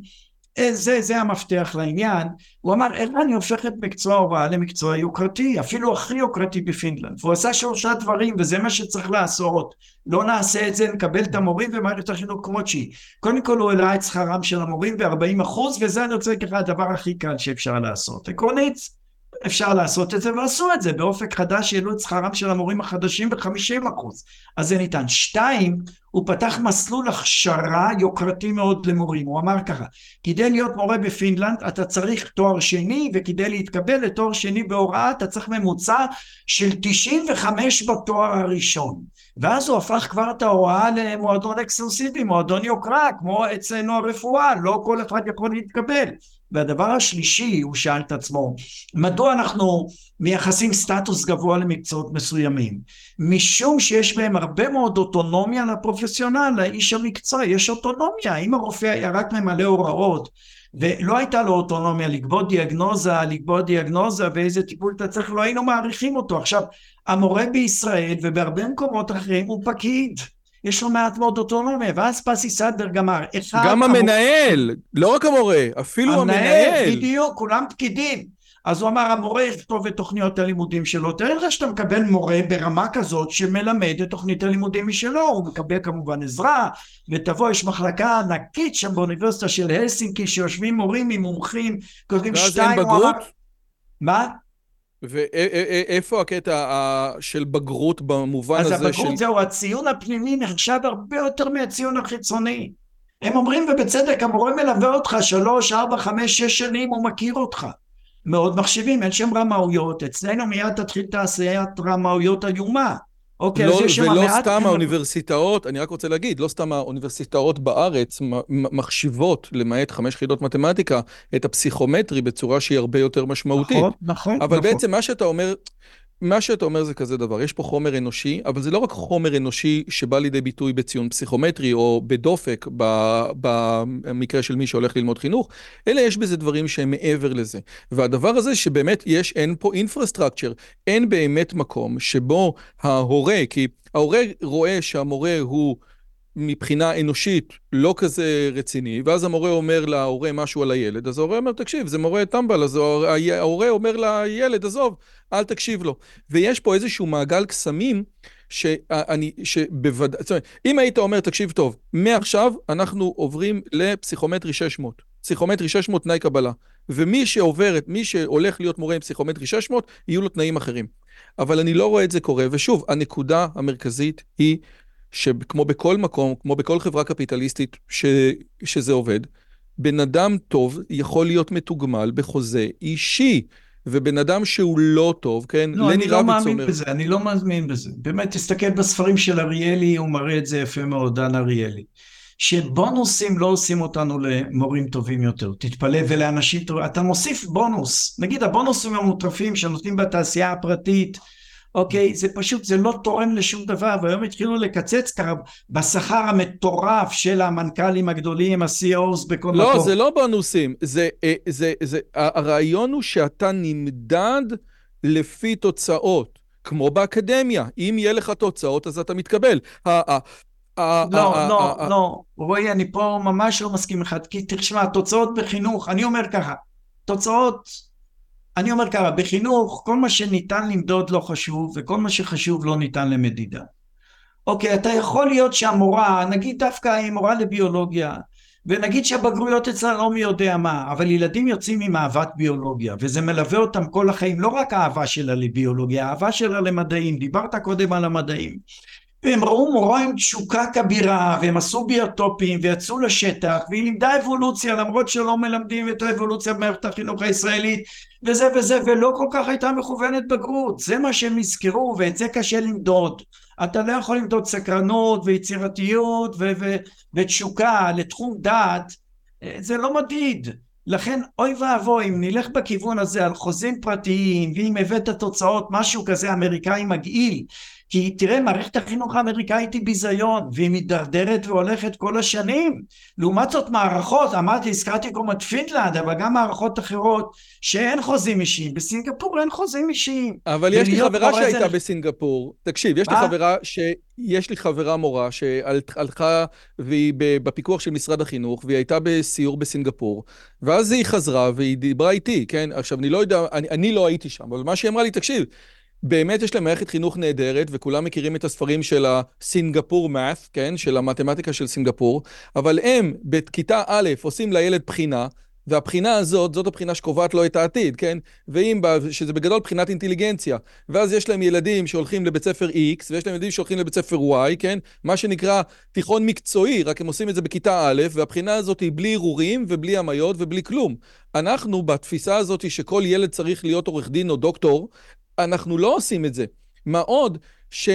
אה, זה, זה המפתח לעניין. הוא אמר, איך אני הופך את מקצוע ההוראה למקצוע יוקרתי, אפילו הכי יוקרתי בפינלנד. והוא עשה שלושה דברים, וזה מה שצריך לעשות. לא נעשה את זה, נקבל את המורים ומערכת החינוך כמות שהיא. קודם כל הוא העלה את שכרם של המורים ב-40 אחוז, וזה אני רוצה להגיד הדבר הכי קל שאפשר לעשות. עקרונית, אפשר לעשות את זה ועשו את זה באופק חדש העלו את שכרם של המורים החדשים ב-50 אחוז. אז זה ניתן. שתיים, הוא פתח מסלול הכשרה יוקרתי מאוד למורים, הוא אמר ככה כדי להיות מורה בפינלנד אתה צריך תואר שני וכדי להתקבל לתואר שני בהוראה אתה צריך ממוצע של 95 בתואר הראשון. ואז הוא הפך כבר את ההוראה למועדון אקסקלוסיבי, מועדון יוקרה כמו אצלנו הרפואה, לא כל אחד יכול להתקבל והדבר השלישי, הוא שאל את עצמו, מדוע אנחנו מייחסים סטטוס גבוה למקצועות מסוימים? משום שיש בהם הרבה מאוד אוטונומיה לפרופסיונל, לאיש המקצוע, יש אוטונומיה, אם הרופא היה רק ממלא הוראות ולא הייתה לו אוטונומיה לקבוע דיאגנוזה, לקבוע דיאגנוזה ואיזה טיפול אתה צריך, לא היינו מעריכים אותו. עכשיו, המורה בישראל ובהרבה מקומות אחרים הוא פקיד. יש לו מעט מאוד אוטונומיה, ואז פסי סדברג אמר, גם המנהל, המור... לא רק המורה, אפילו המנהל. המנהל, בדיוק, כולם פקידים. אז הוא אמר, המורה יכתוב את תוכניות הלימודים שלו, תראה לך שאתה מקבל מורה ברמה כזאת שמלמד את תוכנית הלימודים משלו, הוא מקבל כמובן עזרה, ותבוא, יש מחלקה ענקית שם באוניברסיטה של הלסינקי, שיושבים מורים עם מומחים, כותבים שתיים, הוא אמר... מה? ואיפה הקטע של בגרות במובן הזה של... אז הבגרות זהו, הציון הפנימי נחשב הרבה יותר מהציון החיצוני. הם אומרים, ובצדק, המורה מלווה אותך שלוש, ארבע, חמש, שש שנים, הוא מכיר אותך. מאוד מחשיבים, אין שם רמאויות, אצלנו מיד תתחיל תעשיית רמאויות איומה. אוקיי, לא, אז יש שם מעט... ולא סתם האוניברסיטאות, אני רק רוצה להגיד, לא סתם האוניברסיטאות בארץ מחשיבות, למעט חמש חידות מתמטיקה, את הפסיכומטרי בצורה שהיא הרבה יותר משמעותית. נכון, נכון. אבל נכון. בעצם מה שאתה אומר, מה שאתה אומר זה כזה דבר, יש פה חומר אנושי, אבל זה לא רק חומר אנושי שבא לידי ביטוי בציון פסיכומטרי או בדופק במקרה של מי שהולך ללמוד חינוך, אלא יש בזה דברים שהם מעבר לזה. והדבר הזה שבאמת יש, אין פה אינפרסטרקצ'ר, אין באמת מקום שבו ההורה, כי ההורה רואה שהמורה הוא... מבחינה אנושית לא כזה רציני, ואז המורה אומר להורה משהו על הילד, אז ההורה אומר, תקשיב, זה מורה טמבל, אז ההורה אומר לילד, עזוב, אל תקשיב לו. ויש פה איזשהו מעגל קסמים, שאני, שבוודאי, זאת אומרת, אם היית אומר, תקשיב טוב, מעכשיו אנחנו עוברים לפסיכומטרי 600. פסיכומטרי 600 תנאי קבלה. ומי שעובר, מי שהולך להיות מורה עם פסיכומטרי 600, יהיו לו תנאים אחרים. אבל אני לא רואה את זה קורה, ושוב, הנקודה המרכזית היא שכמו בכל מקום, כמו בכל חברה קפיטליסטית ש, שזה עובד, בן אדם טוב יכול להיות מתוגמל בחוזה אישי. ובן אדם שהוא לא טוב, כן? לא, אני לא מאמין אומר... בזה, אני לא מאמין בזה. באמת, תסתכל בספרים של אריאלי, הוא מראה את זה יפה מאוד, דן אריאלי. שבונוסים לא עושים אותנו למורים טובים יותר, תתפלא, ולאנשים טובים, אתה מוסיף בונוס, נגיד הבונוסים המוטרפים שנותנים בתעשייה הפרטית, אוקיי? זה פשוט, זה לא תורם לשום דבר, והיום התחילו לקצץ ככה בשכר המטורף של המנכ"לים הגדולים, ה-CEOs בכל לא, מקום. לא, זה לא בונוסים, זה, אה, זה, זה, הרעיון הוא שאתה נמדד לפי תוצאות. כמו באקדמיה, אם יהיה לך תוצאות אז אתה מתקבל. לא, לא, לא, רועי, אני פה ממש לא מסכים לך, כי תשמע, תוצאות בחינוך, אני אומר ככה, תוצאות, אני אומר ככה, בחינוך כל מה שניתן למדוד לא חשוב, וכל מה שחשוב לא ניתן למדידה. אוקיי, אתה יכול להיות שהמורה, נגיד דווקא היא מורה לביולוגיה, ונגיד שהבגרויות אצלה לא מי יודע מה, אבל ילדים יוצאים עם אהבת ביולוגיה, וזה מלווה אותם כל החיים, לא רק האהבה שלה לביולוגיה, האהבה שלה למדעים, דיברת קודם על המדעים. והם ראו מורה עם תשוקה כבירה, והם עשו ביוטופים, ויצאו לשטח, והיא לימדה אבולוציה, למרות שלא מלמדים את האבולוציה במערכת החינוך הישראלית, וזה וזה, ולא כל כך הייתה מכוונת בגרות. זה מה שהם נזכרו, ואת זה קשה למדוד. אתה לא יכול למדוד סקרנות ויצירתיות ו- ו- ותשוקה לתחום דעת, זה לא מדיד. לכן אוי ואבוי אם נלך בכיוון הזה על חוזים פרטיים ואם הבאת תוצאות משהו כזה אמריקאי מגעיל כי תראה, מערכת החינוך האמריקאית היא ביזיון, והיא מידרדרת והולכת כל השנים. לעומת זאת מערכות, אמרתי, הזכרתי קודם את פינלנד, אבל גם מערכות אחרות שאין חוזים אישיים. בסינגפור אין חוזים אישיים. אבל יש לי חברה שהייתה זה... בסינגפור. תקשיב, יש לי חברה ש... יש לי חברה מורה שהלכה והיא בפיקוח של משרד החינוך, והיא הייתה בסיור בסינגפור, ואז היא חזרה והיא דיברה איתי, כן? עכשיו, אני לא יודע, אני, אני לא הייתי שם, אבל מה שהיא אמרה לי, תקשיב, באמת יש להם מערכת חינוך נהדרת, וכולם מכירים את הספרים של הסינגפור מאת', כן? של המתמטיקה של סינגפור, אבל הם בכיתה א' עושים לילד בחינה, והבחינה הזאת, זאת הבחינה שקובעת לו את העתיד, כן? ואם, שזה בגדול בחינת אינטליגנציה. ואז יש להם ילדים שהולכים לבית ספר X, ויש להם ילדים שהולכים לבית ספר Y, כן? מה שנקרא תיכון מקצועי, רק הם עושים את זה בכיתה א', והבחינה הזאת היא בלי ערעורים ובלי המיות ובלי כלום. אנחנו, בתפיסה הזאת שכל ילד צריך להיות עורך דין או דוקטור, אנחנו לא עושים את זה. מה עוד ש...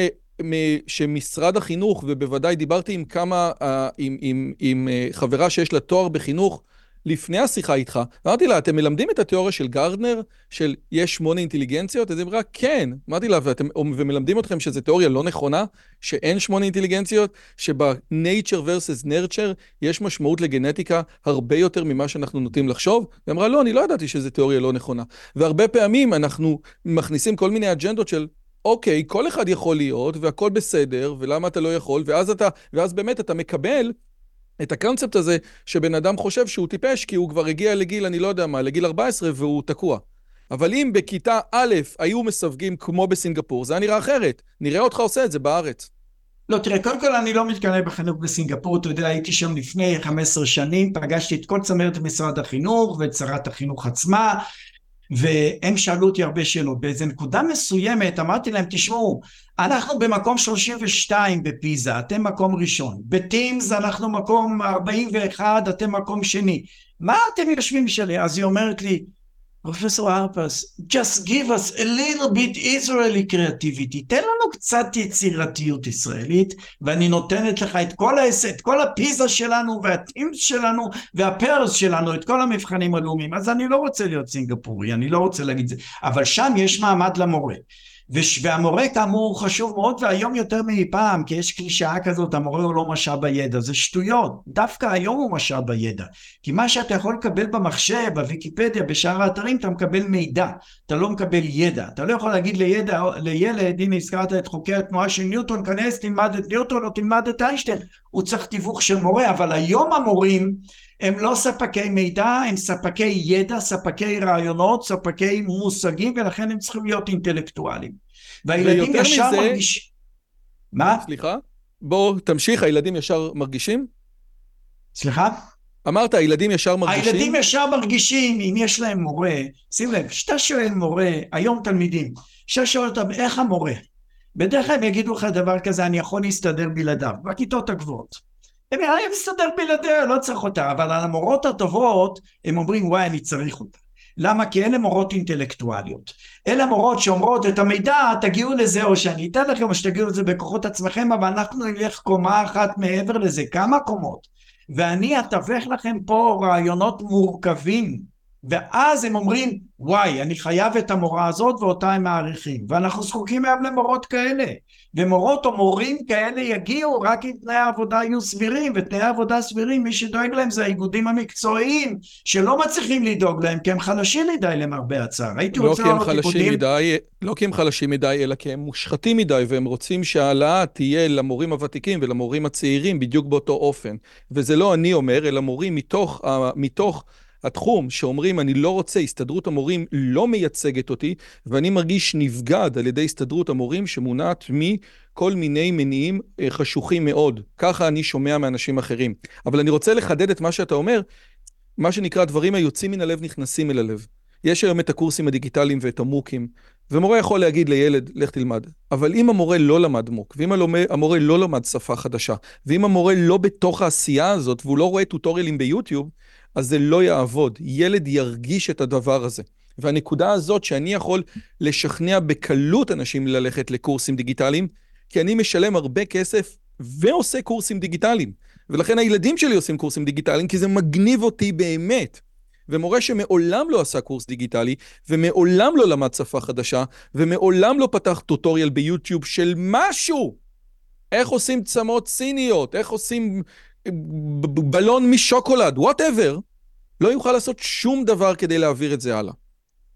שמשרד החינוך, ובוודאי דיברתי עם כמה, עם, עם, עם אה, חברה שיש לה תואר בחינוך לפני השיחה איתך, אמרתי לה, אתם מלמדים את התיאוריה של גרדנר, של יש שמונה אינטליגנציות? אז היא אמרה, כן. אמרתי לה, ואתם, ומלמדים אתכם שזו תיאוריה לא נכונה, שאין שמונה אינטליגנציות, שב-nature versus nurture יש משמעות לגנטיקה הרבה יותר ממה שאנחנו נוטים לחשוב? היא אמרה, לא, אני לא ידעתי שזו תיאוריה לא נכונה. והרבה פעמים אנחנו מכניסים כל מיני אג'נדות של... אוקיי, כל אחד יכול להיות, והכל בסדר, ולמה אתה לא יכול, ואז אתה, ואז באמת אתה מקבל את הקונספט הזה שבן אדם חושב שהוא טיפש כי הוא כבר הגיע לגיל, אני לא יודע מה, לגיל 14 והוא תקוע. אבל אם בכיתה א' היו מסווגים כמו בסינגפור, זה היה נראה אחרת. נראה אותך עושה את זה בארץ. לא, תראה, קודם כל אני לא מתקנא בחינוך בסינגפור, אתה יודע, הייתי שם לפני 15 שנים, פגשתי את כל צמרת משרד החינוך ואת שרת החינוך עצמה, והם שאלו אותי הרבה שאלות. באיזה נקודה מסוימת אמרתי להם, תשמעו, אנחנו במקום 32 בפיזה, אתם מקום ראשון. בטימס אנחנו מקום 41, אתם מקום שני. מה אתם יושבים בשבילי? אז היא אומרת לי, פרופסור הרפס, just give us a little bit Israeli creativity, תן לנו קצת יצירתיות ישראלית, ואני נותנת לך את כל, העס... את כל הפיזה שלנו, והטימס שלנו, והפרס שלנו, את כל המבחנים הלאומיים. אז אני לא רוצה להיות סינגפורי, אני לא רוצה להגיד זה, אבל שם יש מעמד למורה. והמורה כאמור חשוב מאוד והיום יותר מאי פעם כי יש קלישאה כזאת המורה הוא לא משאב הידע זה שטויות. דווקא היום הוא משאב הידע כי מה שאתה יכול לקבל במחשב בוויקיפדיה בשאר האתרים אתה מקבל מידע. אתה לא מקבל ידע. אתה לא יכול להגיד לידע, לילד הנה הזכרת את חוקי התנועה של ניוטון כנס תלמד את ניוטון או תלמד את איינשטיין. הוא צריך תיווך של מורה אבל היום המורים הם לא ספקי מידע, הם ספקי ידע, ספקי רעיונות, ספקי מושגים, ולכן הם צריכים להיות אינטלקטואלים. והילדים ישר מרגישים... מה? סליחה? בוא, תמשיך, הילדים ישר מרגישים? סליחה? אמרת, הילדים ישר מרגישים? הילדים ישר מרגישים, אם יש להם מורה, שים לב, כשאתה שואל מורה, היום תלמידים, כשאתה שואל אותם, איך המורה? בדרך כלל הם יגידו לך דבר כזה, אני יכול להסתדר בלעדיו, בכיתות הגבוהות. הם יראים מסתדר בלעדיה, לא צריך אותה, אבל על המורות הטובות הם אומרים וואי אני צריך אותה. למה? כי אלה מורות אינטלקטואליות. אלה מורות שאומרות את המידע תגיעו לזה או שאני אתן לכם או שתגיעו לזה בכוחות עצמכם אבל אנחנו נלך קומה אחת מעבר לזה, כמה קומות. ואני אתווך לכם פה רעיונות מורכבים ואז הם אומרים וואי אני חייב את המורה הזאת ואותה הם מעריכים ואנחנו זקוקים היום למורות כאלה ומורות או מורים כאלה יגיעו רק אם תנאי העבודה יהיו סבירים ותנאי העבודה סבירים מי שדואג להם זה האיגודים המקצועיים שלא מצליחים לדאוג להם כי הם חלשים מדי למרבה הצער הייתי לא רוצה לראות איגודים מדי, לא כי הם חלשים מדי, אלא כי הם מושחתים מדי, והם רוצים שההעלאה תהיה למורים הוותיקים ולמורים הצעירים בדיוק באותו אופן. וזה לא אני אומר, אלא מורים מתוך, מתוך התחום שאומרים, אני לא רוצה, הסתדרות המורים לא מייצגת אותי, ואני מרגיש נבגד על ידי הסתדרות המורים שמונעת מכל מיני מניעים אה, חשוכים מאוד. ככה אני שומע מאנשים אחרים. אבל אני רוצה לחדד את מה שאתה אומר, מה שנקרא דברים היוצאים מן הלב נכנסים אל הלב. יש היום את הקורסים הדיגיטליים ואת המוקים, ומורה יכול להגיד לילד, לך תלמד. אבל אם המורה לא למד מוק, ואם המורה לא למד שפה חדשה, ואם המורה לא בתוך העשייה הזאת, והוא לא רואה טוטוריאלים ביוטיוב, אז זה לא יעבוד. ילד ירגיש את הדבר הזה. והנקודה הזאת שאני יכול לשכנע בקלות אנשים ללכת לקורסים דיגיטליים, כי אני משלם הרבה כסף ועושה קורסים דיגיטליים. ולכן הילדים שלי עושים קורסים דיגיטליים, כי זה מגניב אותי באמת. ומורה שמעולם לא עשה קורס דיגיטלי, ומעולם לא למד שפה חדשה, ומעולם לא פתח tutorial ביוטיוב של משהו. איך עושים צמות סיניות, איך עושים בלון משוקולד, whatever, לא יוכל לעשות שום דבר כדי להעביר את זה הלאה.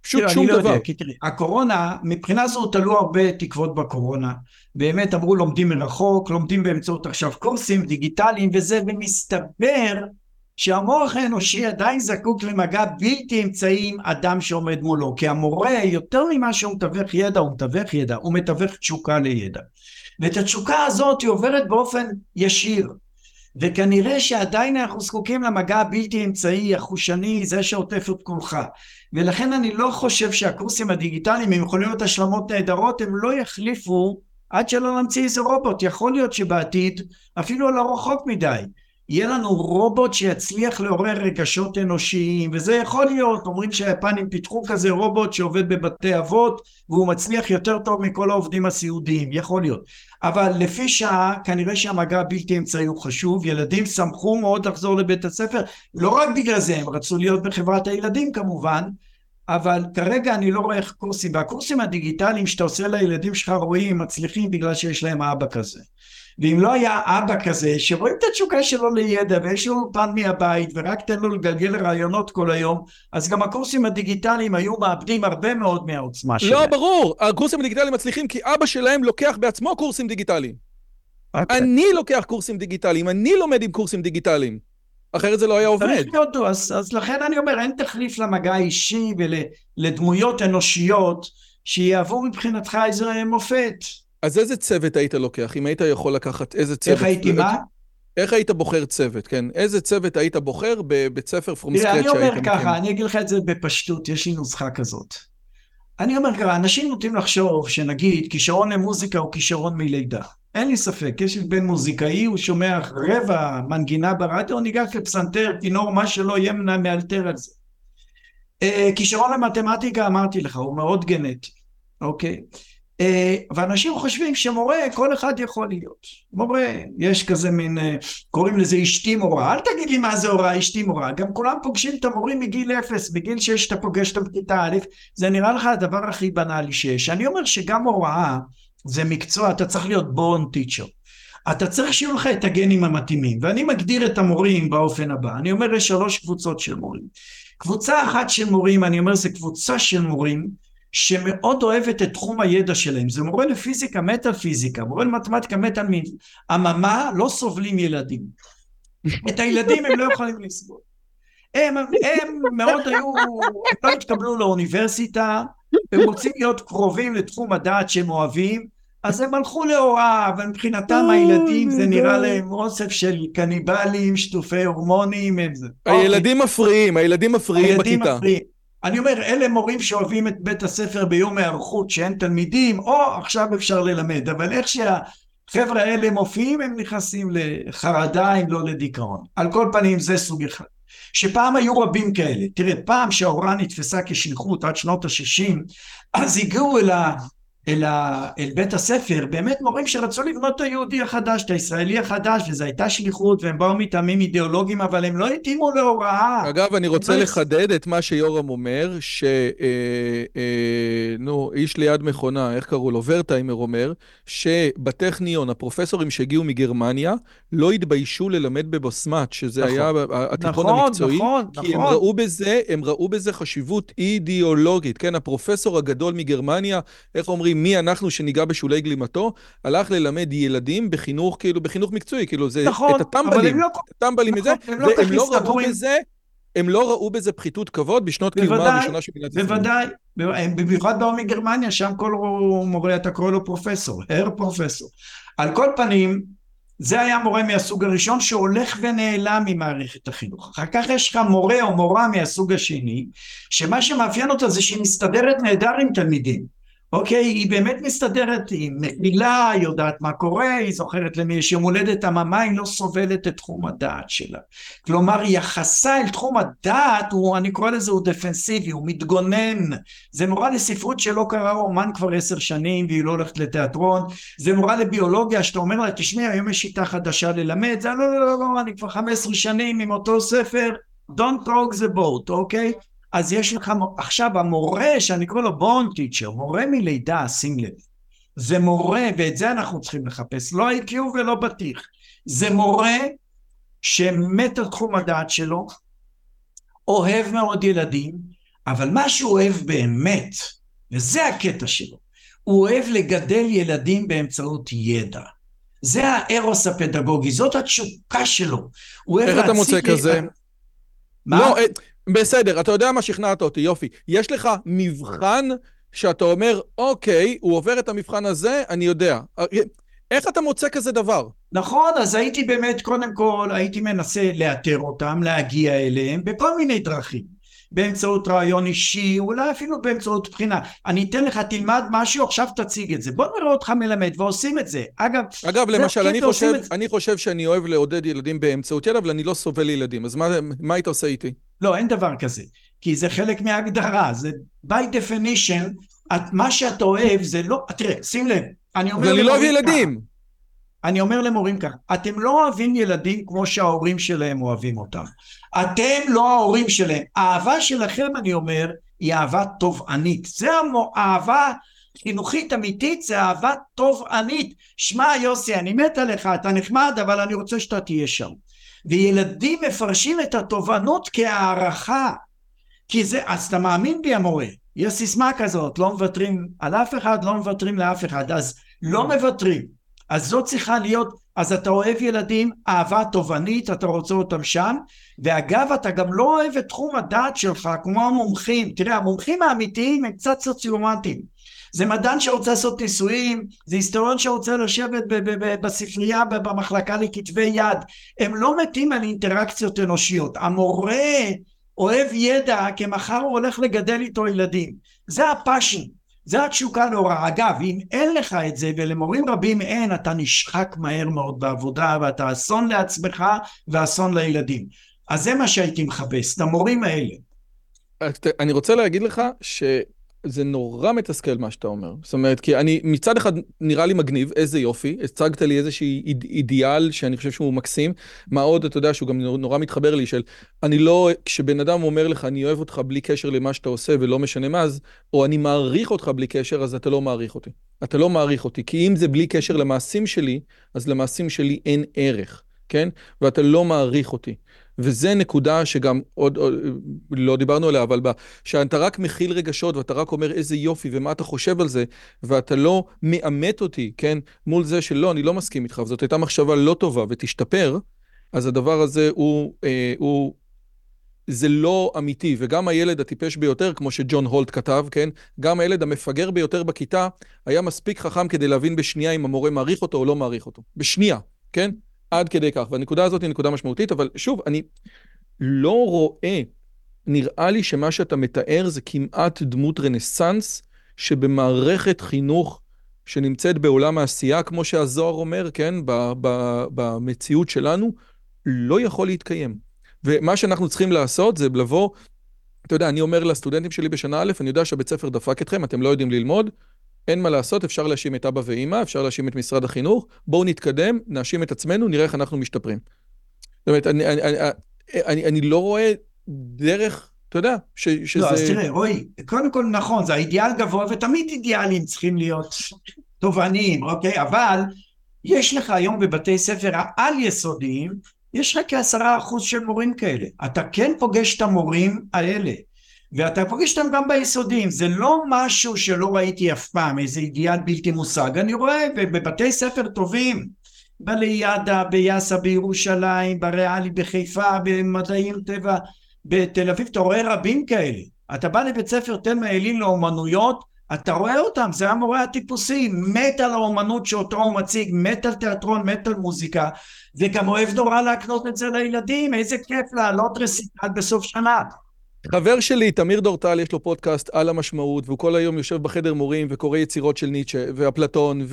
פשוט תראה, שום אני לא דבר. יודע, כי תראי, הקורונה, מבחינה זו תלו הרבה תקוות בקורונה. באמת אמרו לומדים מרחוק, לומדים באמצעות עכשיו קורסים דיגיטליים וזה, ומסתבר שהמוח האנושי עדיין זקוק למגע בלתי אמצעי עם אדם שעומד מולו, כי המורה, יותר ממה שהוא מתווך ידע, הוא מתווך ידע, הוא מתווך תשוקה לידע. ואת התשוקה הזאת היא עוברת באופן ישיר. וכנראה שעדיין אנחנו זקוקים למגע הבלתי אמצעי, החושני, זה שעוטף את כולך. ולכן אני לא חושב שהקורסים הדיגיטליים הם יכולים להיות השלמות נהדרות, הם לא יחליפו עד שלא נמציא איזה רובוט. יכול להיות שבעתיד, אפילו לא רחוק מדי, יהיה לנו רובוט שיצליח לעורר רגשות אנושיים, וזה יכול להיות, אומרים שהיפנים פיתחו כזה רובוט שעובד בבתי אבות, והוא מצליח יותר טוב מכל העובדים הסיעודיים, יכול להיות. אבל לפי שעה, כנראה שהמגע הבלתי אמצעי הוא חשוב, ילדים שמחו מאוד לחזור לבית הספר, לא רק בגלל זה, הם רצו להיות בחברת הילדים כמובן, אבל כרגע אני לא רואה איך קורסים, והקורסים הדיגיטליים שאתה עושה לילדים שלך רואים, מצליחים בגלל שיש להם אבא כזה. ואם לא היה אבא כזה שרואים את התשוקה שלו לידע ויש לו אולפן מהבית ורק תן לו לגלגל רעיונות כל היום אז גם הקורסים הדיגיטליים היו מאבדים הרבה מאוד מהעוצמה שלהם. לא, ברור, הקורסים הדיגיטליים מצליחים כי אבא שלהם לוקח בעצמו קורסים דיגיטליים. אוקיי. אני לוקח קורסים דיגיטליים, אני לומד עם קורסים דיגיטליים. אחרת זה לא היה עובד. צריך להיות, אז, אז לכן אני אומר אין תחליף למגע האישי ולדמויות אנושיות שיהוו מבחינתך איזה מופת. אז איזה צוות היית לוקח? אם היית יכול לקחת איזה צוות? איך הייתי מה? איך היית בוחר צוות, כן? איזה צוות היית בוחר בבית ספר פרום אני סקרץ' שהיית אומר מקים? ככה, אני אגיד לך את זה בפשטות, יש לי נוסחה כזאת. אני אומר ככה, אנשים נוטים לחשוב שנגיד כישרון למוזיקה הוא כישרון מלידה. אין לי ספק, יש בין מוזיקאי, הוא שומע רבע מנגינה ברדיו, ניגש לפסנתר, כינור, מה שלא יהיה מאלתר על זה. אה, כישרון למתמטיקה, אמרתי לך, הוא מאוד גנטי, אוקיי? ואנשים חושבים שמורה, כל אחד יכול להיות. מורה, יש כזה מין, אה, קוראים לזה אשתי מורה. אל תגיד לי מה זה הוראה, אשתי מורה. גם כולם פוגשים את המורים מגיל אפס, בגיל שש אתה פוגש אותם בכיתה א', זה נראה לך הדבר הכי בנאלי שיש. אני אומר שגם הוראה זה מקצוע, אתה צריך להיות בורן טיצ'ר. אתה צריך שיהיו לך את הגנים המתאימים, ואני מגדיר את המורים באופן הבא. אני אומר יש שלוש קבוצות של מורים. קבוצה אחת של מורים, אני אומר זה קבוצה של מורים שמאוד אוהבת את תחום הידע שלהם. זה מורה לפיזיקה, מטה פיזיקה, מורה למתמטיקה, מטה מין. אממה, לא סובלים ילדים. את הילדים הם לא יכולים לסבול. הם, הם מאוד היו, הם לא התקבלו לאוניברסיטה, הם רוצים להיות קרובים לתחום הדעת שהם אוהבים, אז הם הלכו להוראה, אבל מבחינתם הילדים זה נראה להם אוסף של קניבלים, שטופי הורמונים, הם זה. הילדים מפריעים, הילדים מפריעים הילדים בכיתה. אני אומר, אלה מורים שאוהבים את בית הספר ביום היערכות שאין תלמידים, או עכשיו אפשר ללמד, אבל איך שהחבר'ה האלה מופיעים, הם נכנסים לחרדה אם לא לדיכאון. על כל פנים, זה סוג אחד. שפעם היו רבים כאלה. תראה, פעם שההוראה נתפסה כשליחות עד שנות ה-60, אז הגיעו אל אל, ה, אל בית הספר, באמת מורים שרצו לבנות את היהודי החדש, את הישראלי החדש, וזו הייתה שליחות, והם באו מטעמים אידיאולוגיים, אבל הם לא התאימו להוראה. אגב, אני רוצה לחדד את מה שיורם אומר, ש... אה, אה, נו, איש ליד מכונה, איך קראו לו? ורטהיימר אומר, שבטכניון, הפרופסורים שהגיעו מגרמניה, לא התביישו ללמד בבוסמת, שזה נכון, היה התיכון נכון, המקצועי, נכון, כי נכון. הם ראו בזה, הם ראו בזה חשיבות אידיאולוגית, כן? הפרופסור הגדול מגרמניה, איך אומרים? אומרים מי אנחנו שניגע בשולי גלימתו, הלך ללמד ילדים בחינוך, כאילו, בחינוך מקצועי, כאילו, זה נכון, את הטמבלים, לא, את הטמבלים נכון, מזה, לא והם לא ראו בזה, הם לא ראו בזה פחיתות כבוד בשנות קיומה הראשונה של מדינת ישראל. בוודאי, במיוחד באו מגרמניה, שם כל מורה אתה קורא לו פרופסור, הר פרופסור. על כל פנים, זה היה מורה מהסוג הראשון שהולך ונעלם ממערכת החינוך. אחר כך יש לך מורה או מורה מהסוג השני, שמה שמאפיין אותה זה שהיא מסתדרת נהדר עם תלמידים. אוקיי, היא באמת מסתדרת, היא מפילה, היא יודעת מה קורה, היא זוכרת למי יש יום הולדת, אממה היא לא סובלת את תחום הדעת שלה. כלומר, יחסה אל תחום הדעת, הוא, אני קורא לזה, הוא דפנסיבי, הוא מתגונן. זה מורה לספרות שלא קרא רומן כבר עשר שנים והיא לא הולכת לתיאטרון, זה מורה לביולוגיה שאתה אומר לה, תשמעי, היום יש שיטה חדשה ללמד, זה לא, לא, לא, לא, אני כבר חמש עשרה שנים עם אותו ספר, Don't talk the boat, אוקיי? אז יש לך, עכשיו המורה שאני קורא לו בון טיצ'ר, מורה מלידה, שים לב, זה מורה, ואת זה אנחנו צריכים לחפש, לא IQ ולא בטיח, זה מורה שמת על תחום הדעת שלו, אוהב מאוד ילדים, אבל מה שהוא אוהב באמת, וזה הקטע שלו, הוא אוהב לגדל ילדים באמצעות ידע. זה הארוס הפדגוגי, זאת התשוקה שלו. איך אתה מוצא כזה? מה? לא, אה, בסדר, אתה יודע מה שכנעת אותי, יופי. יש לך מבחן שאתה אומר, אוקיי, הוא עובר את המבחן הזה, אני יודע. איך אתה מוצא כזה דבר? נכון, אז הייתי באמת, קודם כל, הייתי מנסה לאתר אותם, להגיע אליהם, בכל מיני דרכים. באמצעות רעיון אישי, אולי אפילו באמצעות בחינה. אני אתן לך, תלמד משהו, עכשיו תציג את זה. בוא נראה אותך מלמד, ועושים את זה. אגב, אגב, למשל, אני חושב, אני חושב שאני אוהב לעודד ילדים באמצעות ידע, אבל אני לא סובל ילדים. אז מה, מה היית עושה איתי? לא, אין דבר כזה. כי זה חלק מההגדרה. זה by definition, את, מה שאתה אוהב זה לא... תראה, שים לב. אני אומר... אבל אני לא אוהב ילדים. אני אומר למורים ככה, אתם לא אוהבים ילדים כמו שההורים שלהם אוהבים אותם. אתם לא ההורים שלהם. האהבה שלכם, אני אומר, היא אהבה תובענית. זה אהבה חינוכית אמיתית, זה אהבה תובענית. שמע יוסי, אני מת עליך, אתה נחמד, אבל אני רוצה שאתה תהיה שם. וילדים מפרשים את התובענות כהערכה. כי זה, אז אתה מאמין בי המורה. יש סיסמה כזאת, לא מוותרים על אף אחד, לא מוותרים לאף אחד, אז לא מוותרים. אז זאת צריכה להיות, אז אתה אוהב ילדים, אהבה תובענית, אתה רוצה אותם שם, ואגב, אתה גם לא אוהב את תחום הדעת שלך, כמו המומחים. תראה, המומחים האמיתיים הם קצת סוציומטיים. זה מדען שרוצה לעשות ניסויים, זה היסטוריון שרוצה לשבת בספרייה במחלקה לכתבי יד. הם לא מתים על אינטראקציות אנושיות. המורה אוהב ידע, כי מחר הוא הולך לגדל איתו ילדים. זה הפאשן. זה התשוקה להוראה. אגב, אם אין לך את זה, ולמורים רבים אין, אתה נשחק מהר מאוד בעבודה, ואתה אסון לעצמך ואסון לילדים. אז זה מה שהייתי מחפש, את המורים האלה. אני רוצה להגיד לך ש... זה נורא מתסכל מה שאתה אומר. זאת אומרת, כי אני מצד אחד נראה לי מגניב, איזה יופי, הצגת לי איזשהי איד, אידיאל שאני חושב שהוא מקסים. מה עוד, אתה יודע, שהוא גם נורא מתחבר לי, של אני לא, כשבן אדם אומר לך, אני אוהב אותך בלי קשר למה שאתה עושה ולא משנה מה, אז, או אני מעריך אותך בלי קשר, אז אתה לא מעריך אותי. אתה לא מעריך אותי, כי אם זה בלי קשר למעשים שלי, אז למעשים שלי אין ערך, כן? ואתה לא מעריך אותי. וזה נקודה שגם עוד, עוד לא דיברנו עליה, אבל שאתה רק מכיל רגשות ואתה רק אומר איזה יופי ומה אתה חושב על זה, ואתה לא מאמת אותי, כן, מול זה שלא, אני לא מסכים איתך, וזאת הייתה מחשבה לא טובה ותשתפר, אז הדבר הזה הוא, אה, הוא, זה לא אמיתי, וגם הילד הטיפש ביותר, כמו שג'ון הולט כתב, כן, גם הילד המפגר ביותר בכיתה היה מספיק חכם כדי להבין בשנייה אם המורה מעריך אותו או לא מעריך אותו. בשנייה, כן? עד כדי כך, והנקודה הזאת היא נקודה משמעותית, אבל שוב, אני לא רואה, נראה לי שמה שאתה מתאר זה כמעט דמות רנסאנס שבמערכת חינוך שנמצאת בעולם העשייה, כמו שהזוהר אומר, כן, במציאות שלנו, לא יכול להתקיים. ומה שאנחנו צריכים לעשות זה לבוא, אתה יודע, אני אומר לסטודנטים שלי בשנה א', אני יודע שהבית ספר דפק אתכם, אתם לא יודעים ללמוד, אין מה לעשות, אפשר להאשים את אבא ואימא, אפשר להאשים את משרד החינוך, בואו נתקדם, נאשים את עצמנו, נראה איך אנחנו משתפרים. זאת אומרת, אני, אני, אני, אני, אני לא רואה דרך, אתה יודע, ש, שזה... לא, אז תראה, רועי, קודם כל נכון, זה האידיאל גבוה, ותמיד אידיאלים צריכים להיות תובעניים, אוקיי? אבל יש לך היום בבתי ספר העל-יסודיים, יש לך כעשרה אחוז של מורים כאלה. אתה כן פוגש את המורים האלה. ואתה פוגש אותם גם ביסודיים, זה לא משהו שלא ראיתי אף פעם, איזה אידיאל בלתי מושג, אני רואה בבתי ספר טובים, בליאדה, ביאסה בירושלים, בריאלי בחיפה, במדעים טבע בתל אביב, אתה רואה רבים כאלה. אתה בא לבית ספר תלמה אליל לאומנויות, אתה רואה אותם, זה המורה הטיפוסי, מת על האומנות שאותו הוא מציג, מת על תיאטרון, מת על מוזיקה, וגם אוהב נורא להקנות את זה לילדים, איזה כיף לעלות רסיטל בסוף שנה. חבר שלי, תמיר דורטל, יש לו פודקאסט על המשמעות, והוא כל היום יושב בחדר מורים וקורא יצירות של ניטשה ואפלטון,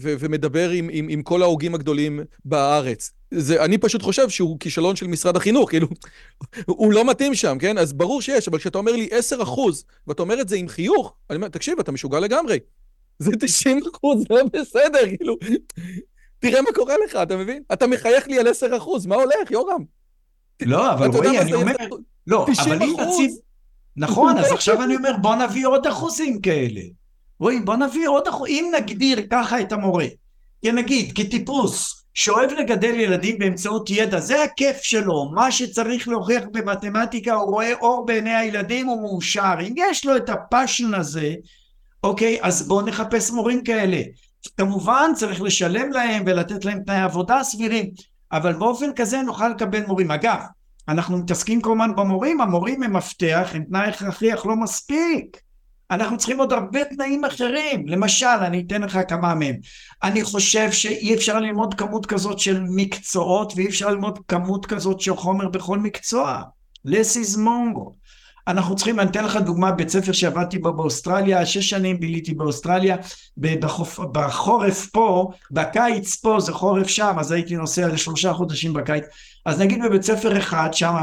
ומדבר עם, עם, עם כל ההוגים הגדולים בארץ. זה, אני פשוט חושב שהוא כישלון של משרד החינוך, כאילו, [LAUGHS] הוא לא מתאים שם, כן? אז ברור שיש, אבל כשאתה אומר לי 10 אחוז, ואתה אומר את זה עם חיוך, אני אומר, תקשיב, אתה משוגע לגמרי. [LAUGHS] זה 90 אחוז, זה לא בסדר, כאילו. [LAUGHS] תראה מה קורה לך, אתה מבין? אתה מחייך לי על 10 אחוז, מה הולך, יורם? לא, אבל רועי, אני אומר... לא, אבל אם נציב... נכון, אז עכשיו אני אומר, בוא נביא עוד אחוזים כאלה. רועי, בוא נביא עוד אחוזים, אם נגדיר ככה את המורה, נגיד, כטיפוס, שאוהב לגדל ילדים באמצעות ידע, זה הכיף שלו, מה שצריך להוכיח במתמטיקה, הוא רואה אור בעיני הילדים, הוא מאושר. אם יש לו את הפאשן הזה, אוקיי, אז בואו נחפש מורים כאלה. כמובן צריך לשלם להם ולתת להם תנאי עבודה סבירים, אבל באופן כזה נוכל לקבל מורים. אגב, אנחנו מתעסקים כל הזמן במורים, המורים הם מפתח, הם תנאי הכרחי אך לא מספיק. אנחנו צריכים עוד הרבה תנאים אחרים. למשל, אני אתן לך כמה מהם. אני חושב שאי אפשר ללמוד כמות כזאת של מקצועות ואי אפשר ללמוד כמות כזאת של חומר בכל מקצוע. less is more. אנחנו צריכים, אני אתן לך דוגמה, בית ספר שעבדתי בו באוסטרליה, שש שנים ביליתי באוסטרליה, בחוף, בחורף פה, בקיץ פה, זה חורף שם, אז הייתי נוסע לשלושה חודשים בקיץ. אז נגיד בבית ספר אחד, שם,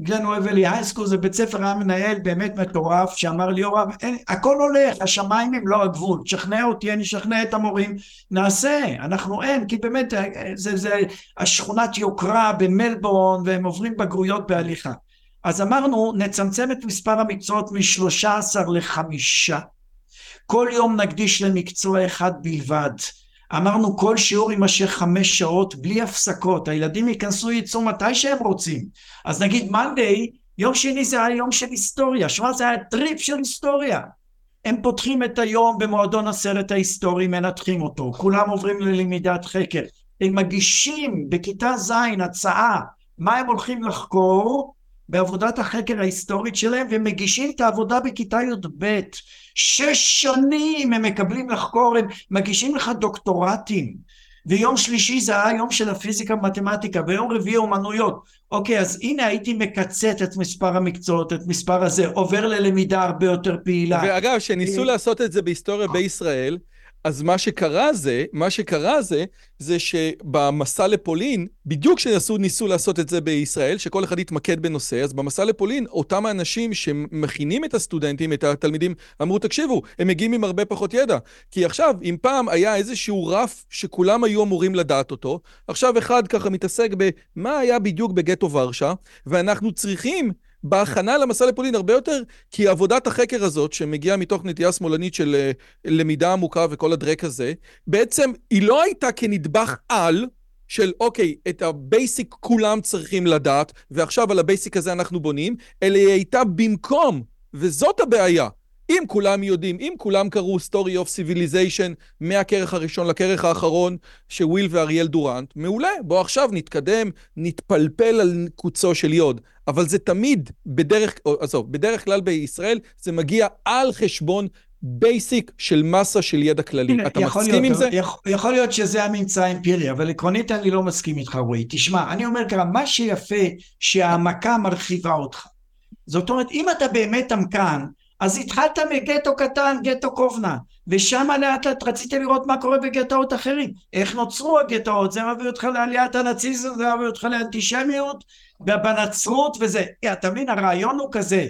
גלן אוהבלי הייסקול זה בית ספר היה מנהל באמת מטורף שאמר לי יורם הכל הולך השמיים הם לא הגבול תשכנע אותי אני אשכנע את המורים נעשה אנחנו אין כי באמת זה, זה השכונת יוקרה במלבורן והם עוברים בגרויות בהליכה. אז אמרנו נצמצם את מספר המקצועות משלושה עשר לחמישה. כל יום נקדיש למקצוע אחד בלבד אמרנו כל שיעור יימשך חמש שעות בלי הפסקות, הילדים ייכנסו ייצאו מתי שהם רוצים. אז נגיד Monday, יום שני זה היה יום של היסטוריה, שמע זה היה טריפ של היסטוריה. הם פותחים את היום במועדון הסרט ההיסטורי, מנתחים אותו, כולם עוברים ללמידת חקר. הם מגישים בכיתה ז' הצעה מה הם הולכים לחקור בעבודת החקר ההיסטורית שלהם ומגישים את העבודה בכיתה י"ב שש שנים הם מקבלים לחקור, הם מגישים לך דוקטורטים. ויום שלישי זה היה יום של הפיזיקה ומתמטיקה, ויום רביעי אומנויות. אוקיי, אז הנה הייתי מקצת את מספר המקצועות, את מספר הזה, עובר ללמידה הרבה יותר פעילה. ואגב, שניסו לעשות את זה בהיסטוריה בישראל, אז מה שקרה זה, מה שקרה זה, זה שבמסע לפולין, בדיוק כשניסו ניסו לעשות את זה בישראל, שכל אחד יתמקד בנושא, אז במסע לפולין, אותם האנשים שמכינים את הסטודנטים, את התלמידים, אמרו, תקשיבו, הם מגיעים עם הרבה פחות ידע. כי עכשיו, אם פעם היה איזשהו רף שכולם היו אמורים לדעת אותו, עכשיו אחד ככה מתעסק במה היה בדיוק בגטו ורשה, ואנחנו צריכים... בהכנה למסע לפולין הרבה יותר, כי עבודת החקר הזאת, שמגיעה מתוך נטייה שמאלנית של אה, למידה עמוקה וכל הדרק הזה, בעצם היא לא הייתה כנדבך על, של אוקיי, את ה basic כולם צריכים לדעת, ועכשיו על ה basic הזה אנחנו בונים, אלא היא הייתה במקום, וזאת הבעיה. אם כולם יודעים, אם כולם קראו Story of Civilization מהכרך הראשון לכרך האחרון של וויל ואריאל דורנט, מעולה, בוא עכשיו נתקדם, נתפלפל על קוצו של יוד. אבל זה תמיד, בדרך, עזוב, בדרך כלל בישראל זה מגיע על חשבון basic של מסה של ידע כללי. הנה, אתה מסכים להיות, עם זה? יכול, יכול להיות שזה הממצא האמפירי, אבל עקרונית אני לא מסכים איתך, רועי. תשמע, אני אומר ככה, מה שיפה שהעמקה מרחיבה אותך. זאת אומרת, אם אתה באמת עמקן, אז התחלת מגטו קטן, גטו קובנה, ושם לאט לאט רצית לראות מה קורה בגטאות אחרים. איך נוצרו הגטאות, זה מביא אותך לעליית הנאציזם, זה מביא אותך לאנטישמיות, בנצרות וזה. אתה מבין, הרעיון הוא כזה,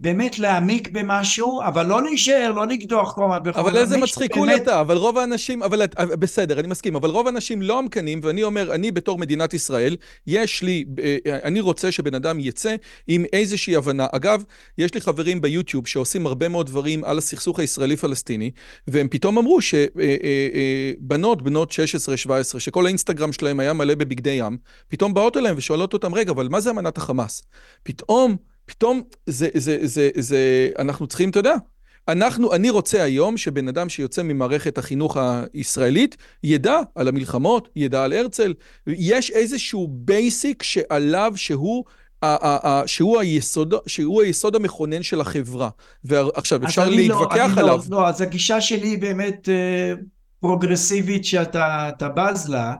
באמת להעמיק במשהו, אבל לא להישאר, לא לקדוח כל הזמן אבל איזה מצחיקול אתה, אבל רוב האנשים, אבל בסדר, אני מסכים, אבל רוב האנשים לא עמקנים, ואני אומר, אני בתור מדינת ישראל, יש לי, אני רוצה שבן אדם יצא עם איזושהי הבנה. אגב, יש לי חברים ביוטיוב שעושים הרבה מאוד דברים על הסכסוך הישראלי-פלסטיני, והם פתאום אמרו שבנות, בנות 16-17, שכל האינסטגרם שלהם היה מלא בבגדי ים, פתאום באות אליהם ושואלות אותם, רגע, אבל מה זה אמנת החמאס? פתאום... פתאום זה, זה, זה, זה, אנחנו צריכים, אתה יודע, אנחנו, אני רוצה היום שבן אדם שיוצא ממערכת החינוך הישראלית ידע על המלחמות, ידע על הרצל. יש איזשהו basic שעליו שהוא... שהוא היסוד, שהוא היסוד המכונן של החברה. ועכשיו, אפשר לא- להתווכח לא, עליו. לא, לא, אז הגישה שלי היא באמת אה, פרוגרסיבית שאתה בז לה,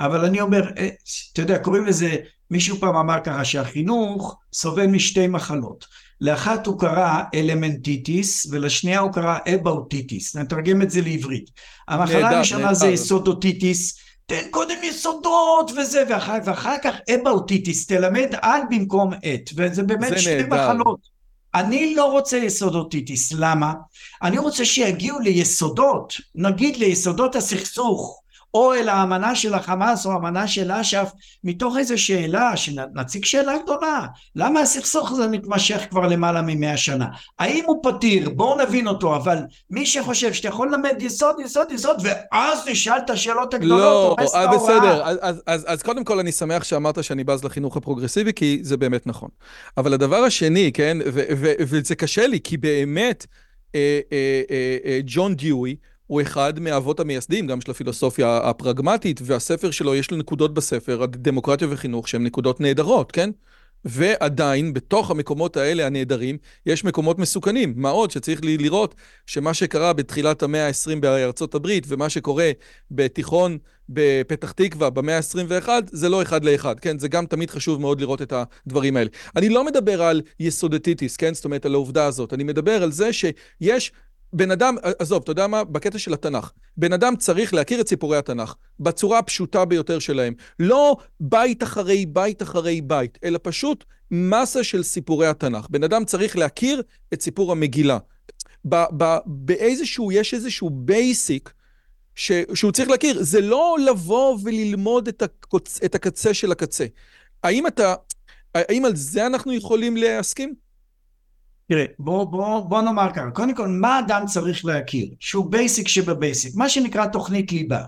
אבל אני אומר, אה, אתה יודע, קוראים לזה מישהו פעם אמר ככה שהחינוך סובל משתי מחלות. לאחת הוא קרא elementitis ולשנייה הוא קרא aboutitis. נתרגם את זה לעברית. המחלה הראשונה זה יסודוטיטיס, תן קודם יסודות וזה, ואחר, ואחר כך aboutitis, תלמד על במקום את, וזה באמת שתי נהדר. מחלות. אני לא רוצה יסודוטיטיס, למה? אני רוצה שיגיעו ליסודות, נגיד ליסודות הסכסוך, או אל האמנה של החמאס או האמנה של אש"ף מתוך איזו שאלה, שנציג שאלה גדולה, למה הסכסוך הזה מתמשך כבר למעלה ממאה שנה? האם הוא פתיר? בואו נבין אותו, אבל מי שחושב שאתה יכול ללמד יסוד, יסוד, יסוד, ואז נשאל את השאלות הגדולות, לא, אה, בסדר, אז, אז, אז, אז קודם כל אני שמח שאמרת שאני בז לחינוך הפרוגרסיבי, כי זה באמת נכון. אבל הדבר השני, כן, וזה קשה לי, כי באמת, אה, אה, אה, אה, ג'ון דיואי, הוא אחד מאבות המייסדים, גם של הפילוסופיה הפרגמטית, והספר שלו, יש לו נקודות בספר, דמוקרטיה וחינוך, שהן נקודות נהדרות, כן? ועדיין, בתוך המקומות האלה הנהדרים, יש מקומות מסוכנים. מה עוד שצריך לראות שמה שקרה בתחילת המאה ה-20 בארצות הברית, ומה שקורה בתיכון בפתח תקווה במאה ה-21, זה לא אחד לאחד, כן? זה גם תמיד חשוב מאוד לראות את הדברים האלה. אני לא מדבר על יסודטיטיס, כן? זאת אומרת, על העובדה הזאת. אני מדבר על זה שיש בן אדם, עזוב, אתה יודע מה? בקטע של התנ"ך. בן אדם צריך להכיר את סיפורי התנ"ך בצורה הפשוטה ביותר שלהם. לא בית אחרי בית אחרי בית, אלא פשוט מסה של סיפורי התנ"ך. בן אדם צריך להכיר את סיפור המגילה. באיזשהו, יש איזשהו basic ש, שהוא צריך להכיר. זה לא לבוא וללמוד את, הקוצ, את הקצה של הקצה. האם אתה, האם על זה אנחנו יכולים להסכים? תראה, בוא, בוא, בוא נאמר ככה, קודם כל, מה אדם צריך להכיר? שהוא basic שב basic, מה שנקרא תוכנית ליבה.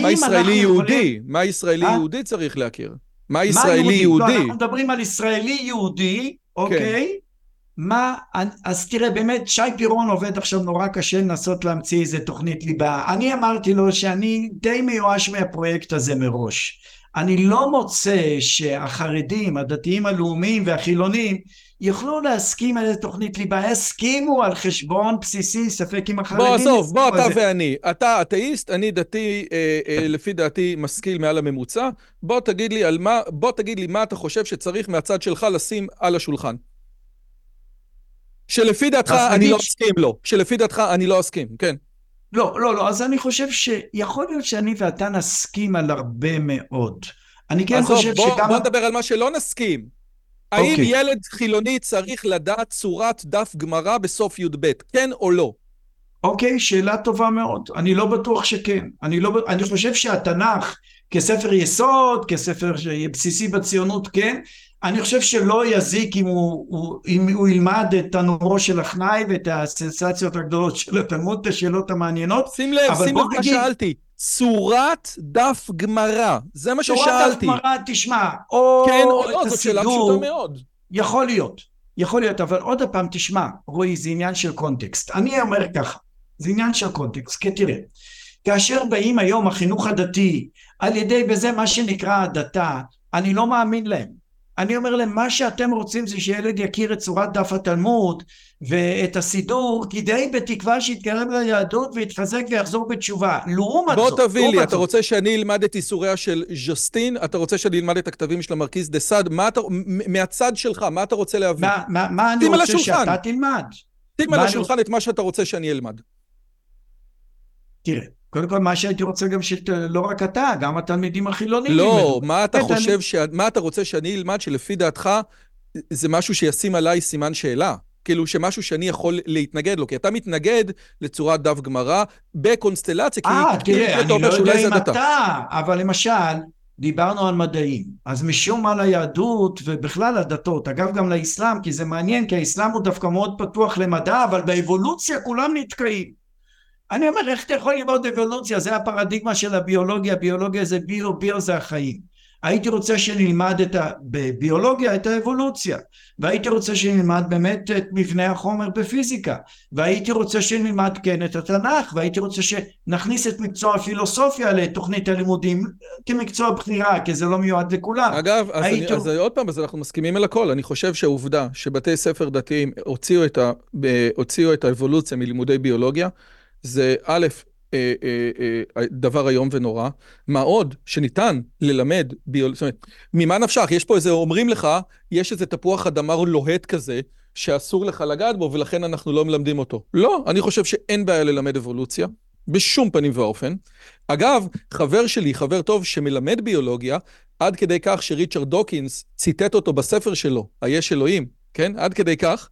מה ישראלי יהודי? יכולים... מה ישראלי אה? יהודי צריך להכיר? מה ישראלי מה יהודי? לא, אנחנו מדברים על ישראלי יהודי, אוקיי? כן. מה, אז תראה, באמת, שי פירון עובד עכשיו נורא קשה לנסות להמציא איזה תוכנית ליבה. אני אמרתי לו שאני די מיואש מהפרויקט הזה מראש. אני לא מוצא שהחרדים, הדתיים הלאומיים והחילונים יוכלו להסכים על איזה תוכנית ליבה, יסכימו על חשבון בסיסי, ספק אם החרדים... בוא, עזוב, בוא, אתה זה. ואני. אתה אתאיסט, אני דתי, אה, אה, לפי דעתי, משכיל מעל הממוצע. בוא תגיד לי מה, בוא תגיד לי מה אתה חושב שצריך מהצד שלך לשים על השולחן. שלפי דעתך אני לא אסכים לו. שלפי דעתך אני לא אסכים, כן. לא, לא, לא, אז אני חושב שיכול להיות שאני ואתה נסכים על הרבה מאוד. אני כן חושב שגם... בוא נדבר על מה שלא נסכים. האם okay. אוקיי. ילד חילוני צריך לדעת צורת דף גמרא בסוף י"ב, כן או לא? אוקיי, okay, שאלה טובה מאוד. אני לא בטוח שכן. אני, לא, אני חושב שהתנ"ך כספר יסוד, כספר בסיסי בציונות, כן. אני חושב שלא יזיק אם הוא, הוא, אם הוא ילמד את תנורו של החנאי ואת הסנסציות הגדולות של התלמוד, את השאלות המעניינות. שים לב, שים לב מה שאלתי. צורת דף גמרא, זה מה ששאלתי. צורת דף גמרא, תשמע, או כן או לא, זאת שאלה פשוטה מאוד. יכול להיות, יכול להיות, אבל עוד פעם, תשמע, רועי, זה עניין של קונטקסט. אני אומר ככה, זה עניין של קונטקסט, כי תראה, כאשר באים היום החינוך הדתי, על ידי בזה מה שנקרא הדתה, אני לא מאמין להם. אני אומר להם, מה שאתם רוצים זה שילד יכיר את צורת דף התלמוד ואת הסידור, כדי בתקווה שיתקרב ליהדות ויתחזק ויחזור בתשובה. לעומת זאת, בוא תביא לי, אתה רוצה שאני אלמד את איסוריה של ז'סטין? אתה רוצה שאני אלמד את הכתבים של המרכיז דה סאד? מהצד שלך, מה אתה רוצה להביא? מה, מה, מה אני רוצה שאתה תלמד? שים על השולחן את מה שאתה רוצה שאני אלמד. תראה. קודם כל, מה שהייתי רוצה גם שלא רק אתה, גם התלמידים החילונים. לא, מה אתה חושב, ש... מה אתה רוצה שאני אלמד שלפי דעתך זה משהו שישים עליי סימן שאלה? כאילו שמשהו שאני יכול להתנגד לו, כי אתה מתנגד לצורת דף גמרא בקונסטלציה, כי... אה, תראה, אני לא יודע אם אתה, אבל למשל, דיברנו על מדעים, אז משום מה ליהדות ובכלל לדתות, אגב גם לאסלאם, כי זה מעניין, כי האסלאם הוא דווקא מאוד פתוח למדע, אבל באבולוציה כולם נתקעים. אני אומר, איך אתה יכול ללמוד אבולוציה? זה הפרדיגמה של הביולוגיה, ביולוגיה זה ביו, ביו זה החיים. הייתי רוצה שנלמד את ה... בביולוגיה את האבולוציה והייתי רוצה שנלמד באמת את מבנה החומר בפיזיקה והייתי רוצה שנלמד כן את התנ"ך והייתי רוצה שנכניס את מקצוע הפילוסופיה לתוכנית הלימודים כמקצוע בחירה כי זה לא מיועד לכולם. אגב, אז. אני, אז עוד פעם, אז אנחנו מסכימים על הכל. אני חושב שהעובדה שבתי ספר דתיים הוציאו את, ה, הוציאו את האבולוציה מלימודי ביולוגיה זה א', אה, אה, אה, דבר איום ונורא. מה עוד שניתן ללמד זאת אומרת, ממה נפשך? יש פה איזה, אומרים לך, יש איזה תפוח אדמה לוהט כזה, שאסור לך לגעת בו, ולכן אנחנו לא מלמדים אותו. לא, אני חושב שאין בעיה ללמד אבולוציה, בשום פנים ואופן. אגב, חבר שלי, חבר טוב שמלמד ביולוגיה, עד כדי כך שריצ'רד דוקינס ציטט אותו בספר שלו, היש אלוהים, כן? עד כדי כך,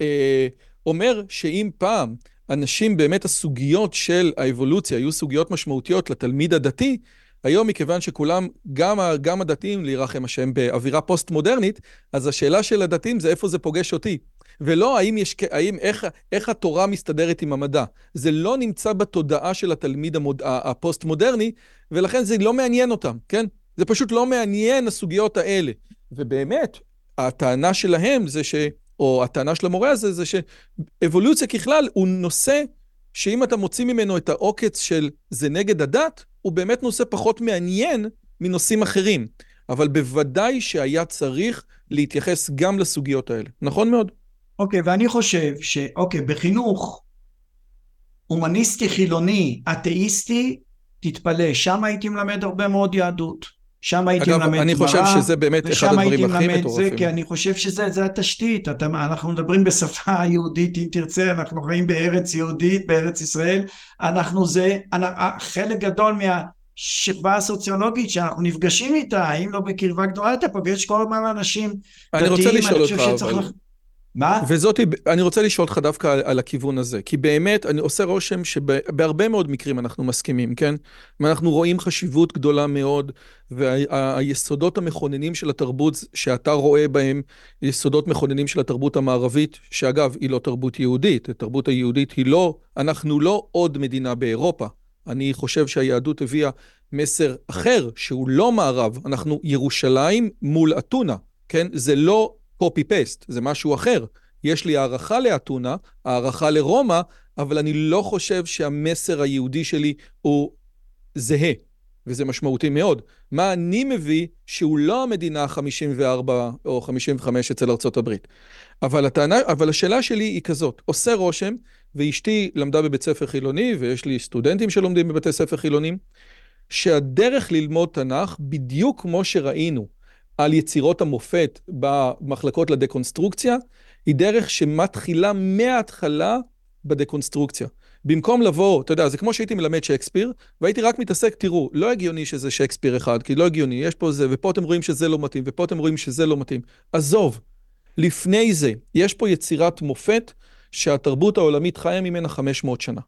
אה, אומר שאם פעם אנשים, באמת הסוגיות של האבולוציה היו סוגיות משמעותיות לתלמיד הדתי, היום מכיוון שכולם, גם, גם הדתיים, לירחם השם, באווירה פוסט-מודרנית, אז השאלה של הדתיים זה איפה זה פוגש אותי. ולא האם יש, האם, איך, איך התורה מסתדרת עם המדע. זה לא נמצא בתודעה של התלמיד המוד, הפוסט-מודרני, ולכן זה לא מעניין אותם, כן? זה פשוט לא מעניין הסוגיות האלה. ובאמת, הטענה שלהם זה ש... או הטענה של המורה הזה, זה שאבולוציה ככלל הוא נושא שאם אתה מוציא ממנו את העוקץ של זה נגד הדת, הוא באמת נושא פחות מעניין מנושאים אחרים. אבל בוודאי שהיה צריך להתייחס גם לסוגיות האלה. נכון מאוד. אוקיי, okay, ואני חושב שאוקיי, okay, בחינוך הומניסטי חילוני, אתאיסטי, תתפלא, שם הייתי מלמד הרבה מאוד יהדות. שם הייתי מלמד גמרא, אני חושב שזה באמת אחד הדברים הכי מטורפים. זה, כי אני חושב שזה התשתית, אתה, אנחנו מדברים בשפה יהודית, אם תרצה, אנחנו חיים בארץ יהודית, בארץ ישראל, אנחנו זה, חלק גדול מהשכבה הסוציולוגית שאנחנו נפגשים איתה, אם לא בקרבה גדולה, אתה פוגש כל הזמן אנשים דתיים, אני רוצה לשאול אותך, אבל... מה? וזאתי, אני רוצה לשאול אותך דווקא על, על הכיוון הזה, כי באמת, אני עושה רושם שבהרבה מאוד מקרים אנחנו מסכימים, כן? ואנחנו רואים חשיבות גדולה מאוד, והיסודות וה, המכוננים של התרבות שאתה רואה בהם, יסודות מכוננים של התרבות המערבית, שאגב, היא לא תרבות יהודית, התרבות היהודית היא לא, אנחנו לא עוד מדינה באירופה. אני חושב שהיהדות הביאה מסר אחר, שהוא לא מערב, אנחנו ירושלים מול אתונה, כן? זה לא פייסט, זה משהו אחר. יש לי הערכה לאתונה, הערכה לרומא, אבל אני לא חושב שהמסר היהודי שלי הוא זהה, וזה משמעותי מאוד. מה אני מביא שהוא לא המדינה ה-54 או 55 אצל ארצות הברית. אבל, הטענה, אבל השאלה שלי היא כזאת, עושה רושם, ואשתי למדה בבית ספר חילוני, ויש לי סטודנטים שלומדים בבתי ספר חילונים, שהדרך ללמוד תנ"ך, בדיוק כמו שראינו, על יצירות המופת במחלקות לדקונסטרוקציה, היא דרך שמתחילה מההתחלה בדקונסטרוקציה. במקום לבוא, אתה יודע, זה כמו שהייתי מלמד שייקספיר, והייתי רק מתעסק, תראו, לא הגיוני שזה שייקספיר אחד, כי לא הגיוני, יש פה זה, ופה אתם רואים שזה לא מתאים, ופה אתם רואים שזה לא מתאים. עזוב, לפני זה, יש פה יצירת מופת שהתרבות העולמית חיה ממנה 500 שנה.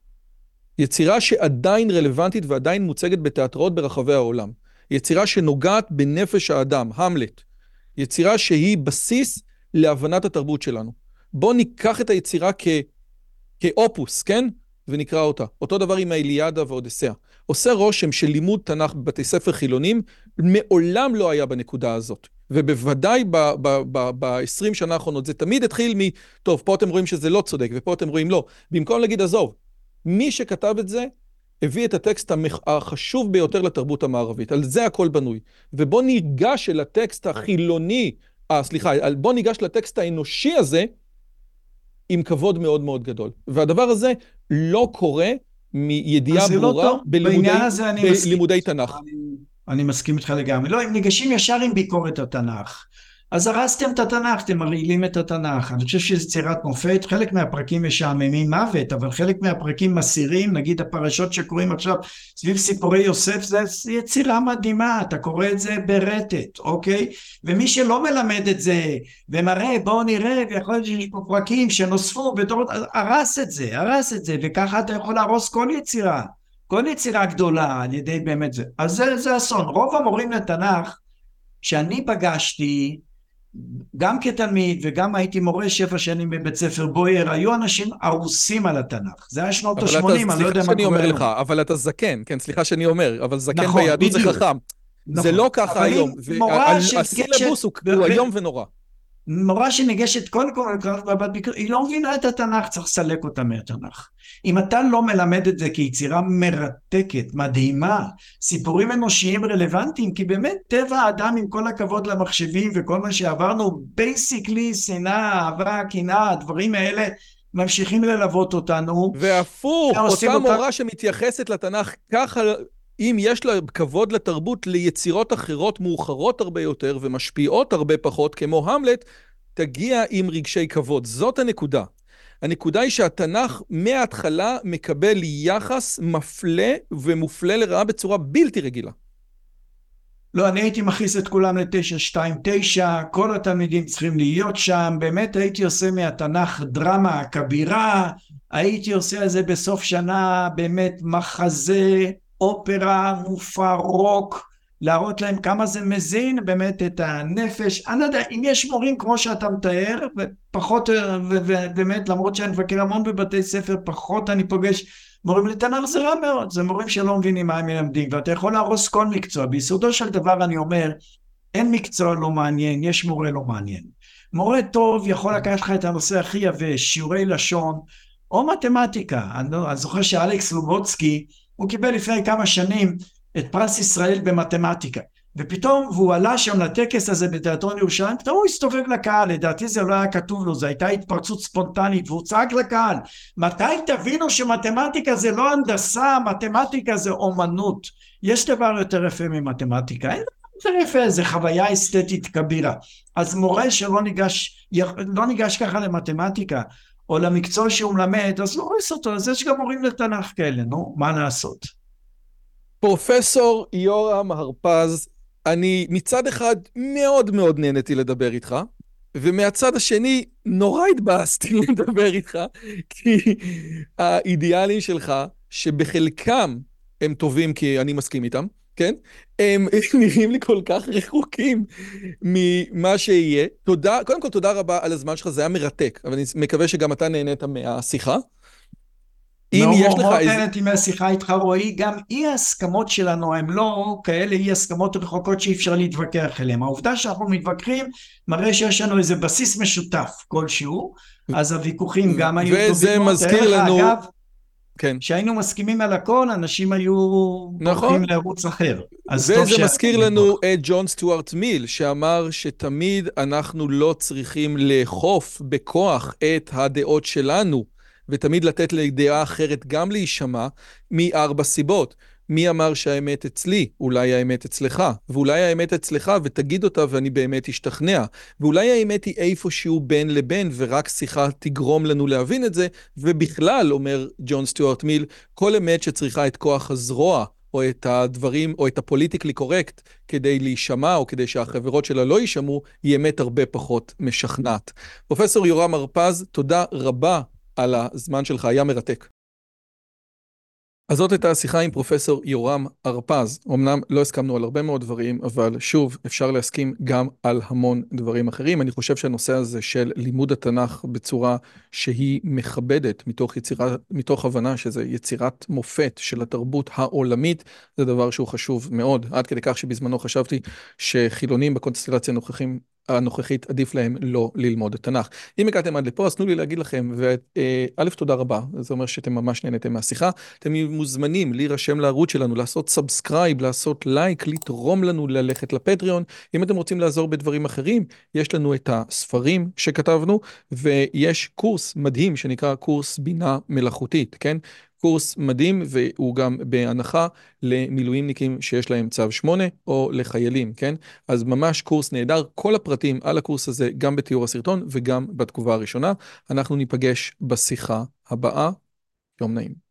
יצירה שעדיין רלוונטית ועדיין מוצגת בתיאטראות ברחבי העולם. יצירה שנוגעת בנפש האדם, המלט. יצירה שהיא בסיס להבנת התרבות שלנו. בואו ניקח את היצירה כ... כאופוס, כן? ונקרא אותה. אותו דבר עם האיליאדה ואודסאה. עושה רושם שלימוד תנ"ך בבתי ספר חילונים מעולם לא היה בנקודה הזאת. ובוודאי ב-20 שנה האחרונות זה תמיד התחיל מ... טוב, פה אתם רואים שזה לא צודק, ופה אתם רואים לא. במקום להגיד, עזוב, מי שכתב את זה הביא את הטקסט החשוב ביותר לתרבות המערבית, על זה הכל בנוי. ובוא ניגש אל הטקסט החילוני, אה, סליחה, בוא ניגש לטקסט האנושי הזה עם כבוד מאוד מאוד גדול. והדבר הזה לא קורה מידיעה לא ברורה לא בלימודי, בלימודי תנ"ך. אני, אני מסכים איתך לגמרי. לא, הם ניגשים ישר עם ביקורת התנ"ך. אז הרסתם את התנ"ך, אתם מרעילים את התנ"ך. אני חושב שזו יצירת מופת, חלק מהפרקים משעממים מוות, אבל חלק מהפרקים מסירים, נגיד הפרשות שקוראים עכשיו סביב סיפורי יוסף, זו יצירה מדהימה, אתה קורא את זה ברטט, אוקיי? ומי שלא מלמד את זה, ומראה בואו נראה, ויכול להיות שיש פה פרקים שנוספו בתור... הרס את זה, הרס את זה, וככה אתה יכול להרוס כל יצירה, כל יצירה גדולה על ידי באמת זה. אז זה, זה אסון. רוב המורים לתנ"ך שאני פגשתי, גם כתלמיד וגם הייתי מורה שבע שנים בבית ספר בויאר, היו אנשים הרוסים על התנ"ך. זה היה שנות ה-80, אני לא יודע מה קורה לך, אבל אתה זקן, כן, סליחה שאני אומר, אבל זקן נכון, ביהדות זה חכם. נכון. זה לא ככה היום. הסילבוס הוא איום ונורא. מורה שניגשת קודם כל היא לא מבינה את התנ"ך, צריך לסלק אותה מהתנ"ך. אם אתה לא מלמד את זה כיצירה מרתקת, מדהימה, סיפורים אנושיים רלוונטיים, כי באמת טבע האדם עם כל הכבוד למחשבים וכל מה שעברנו, basically שנאה, אהבה, קנאה, הדברים האלה ממשיכים ללוות אותנו. והפוך, אותה מורה אותה... שמתייחסת לתנ"ך ככה אם יש לה כבוד לתרבות ליצירות אחרות מאוחרות הרבה יותר ומשפיעות הרבה פחות, כמו המלט, תגיע עם רגשי כבוד. זאת הנקודה. הנקודה היא שהתנ"ך מההתחלה מקבל יחס מפלה ומופלה לרעה בצורה בלתי רגילה. לא, אני הייתי מכניס את כולם ל-929, כל התלמידים צריכים להיות שם, באמת הייתי עושה מהתנ"ך דרמה כבירה, הייתי עושה על זה בסוף שנה באמת מחזה אופרה, מופע רוק, להראות להם כמה זה מזין באמת את הנפש. אני לא יודע, אם יש מורים כמו שאתה מתאר, ופחות, ובאמת, למרות שאני מבקר המון בבתי ספר, פחות אני פוגש מורים לתנ"ך זה רע מאוד, זה מורים שלא מבינים מה הם מלמדים, ואתה יכול להרוס כל מקצוע. ביסודו של דבר אני אומר, אין מקצוע לא מעניין, יש מורה לא מעניין. מורה טוב יכול לקחת לך את הנושא הכי יבש, שיעורי לשון, או מתמטיקה. אני, לא, אני זוכר שאלכס לובוצקי, הוא קיבל לפני כמה שנים את פרס ישראל במתמטיקה. ופתאום, והוא עלה שם לטקס הזה בתיאטרון ירושלים, פתאום הוא הסתובב לקהל, לדעתי זה לא היה כתוב לו, זו הייתה התפרצות ספונטנית, והוא צעק לקהל, מתי תבינו שמתמטיקה זה לא הנדסה, מתמטיקה זה אומנות. יש דבר יותר יפה ממתמטיקה, אין יותר יפה, זה חוויה אסתטית כבירה. אז מורה שלא ניגש, לא ניגש ככה למתמטיקה, או למקצוע שהוא מלמד, אז לא רואה אותו, אז יש גם מורים לתנ"ך כאלה, נו, מה לעשות? פרופסור יורם הרפז, אני מצד אחד מאוד מאוד נהניתי לדבר איתך, ומהצד השני נורא התבאסתי [LAUGHS] לדבר איתך, כי האידיאלים שלך, שבחלקם הם טובים כי אני מסכים איתם, כן? הם [LAUGHS] נראים לי כל כך רחוקים ממה שיהיה. תודה, קודם כל תודה רבה על הזמן שלך, זה היה מרתק, אבל אני מקווה שגם אתה נהנית מהשיחה. אם יש לך איזה... מאוד נהניתי מהשיחה איתך רועי, גם אי ההסכמות שלנו הם לא כאלה אי הסכמות רחוקות שאי אפשר להתווכח עליהן. העובדה שאנחנו מתווכחים מראה שיש לנו איזה בסיס משותף כלשהו, אז הוויכוחים גם היו טובים. וזה מזכיר לנו... אגב, כן. כשהיינו מסכימים על הכל, אנשים היו נכון. הולכים לערוץ אחר. וזה מזכיר לנו את ג'ון סטיוארט מיל, שאמר שתמיד אנחנו לא צריכים לאכוף בכוח את הדעות שלנו, ותמיד לתת לדעה אחרת גם להישמע, מארבע סיבות. מי אמר שהאמת אצלי? אולי האמת אצלך. ואולי האמת אצלך ותגיד אותה ואני באמת אשתכנע. ואולי האמת היא איפשהו בין לבין ורק שיחה תגרום לנו להבין את זה. ובכלל, אומר ג'ון סטיוארט מיל, כל אמת שצריכה את כוח הזרוע או את הדברים, או את הפוליטיקלי קורקט, כדי להישמע, או כדי שהחברות שלה לא יישמעו, היא אמת הרבה פחות משכנעת. פרופסור יורם הרפז, תודה רבה על הזמן שלך, היה מרתק. אז זאת הייתה השיחה עם פרופסור יורם הרפז. אמנם לא הסכמנו על הרבה מאוד דברים, אבל שוב, אפשר להסכים גם על המון דברים אחרים. אני חושב שהנושא הזה של לימוד התנ"ך בצורה שהיא מכבדת, מתוך, יצירה, מתוך הבנה שזה יצירת מופת של התרבות העולמית, זה דבר שהוא חשוב מאוד. עד כדי כך שבזמנו חשבתי שחילונים בקונסטלציה הנוכחים הנוכחית עדיף להם לא ללמוד תנ"ך. אם הגעתם עד לפה, אז תנו לי להגיד לכם, וא', אה, תודה רבה, זה אומר שאתם ממש נהנתם מהשיחה. אתם מוזמנים להירשם לערוץ שלנו, לעשות subscribe, לעשות like, לתרום לנו ללכת לפטריון. אם אתם רוצים לעזור בדברים אחרים, יש לנו את הספרים שכתבנו, ויש קורס מדהים שנקרא קורס בינה מלאכותית, כן? קורס מדהים והוא גם בהנחה למילואימניקים שיש להם צו 8 או לחיילים, כן? אז ממש קורס נהדר, כל הפרטים על הקורס הזה גם בתיאור הסרטון וגם בתגובה הראשונה. אנחנו ניפגש בשיחה הבאה. יום נעים.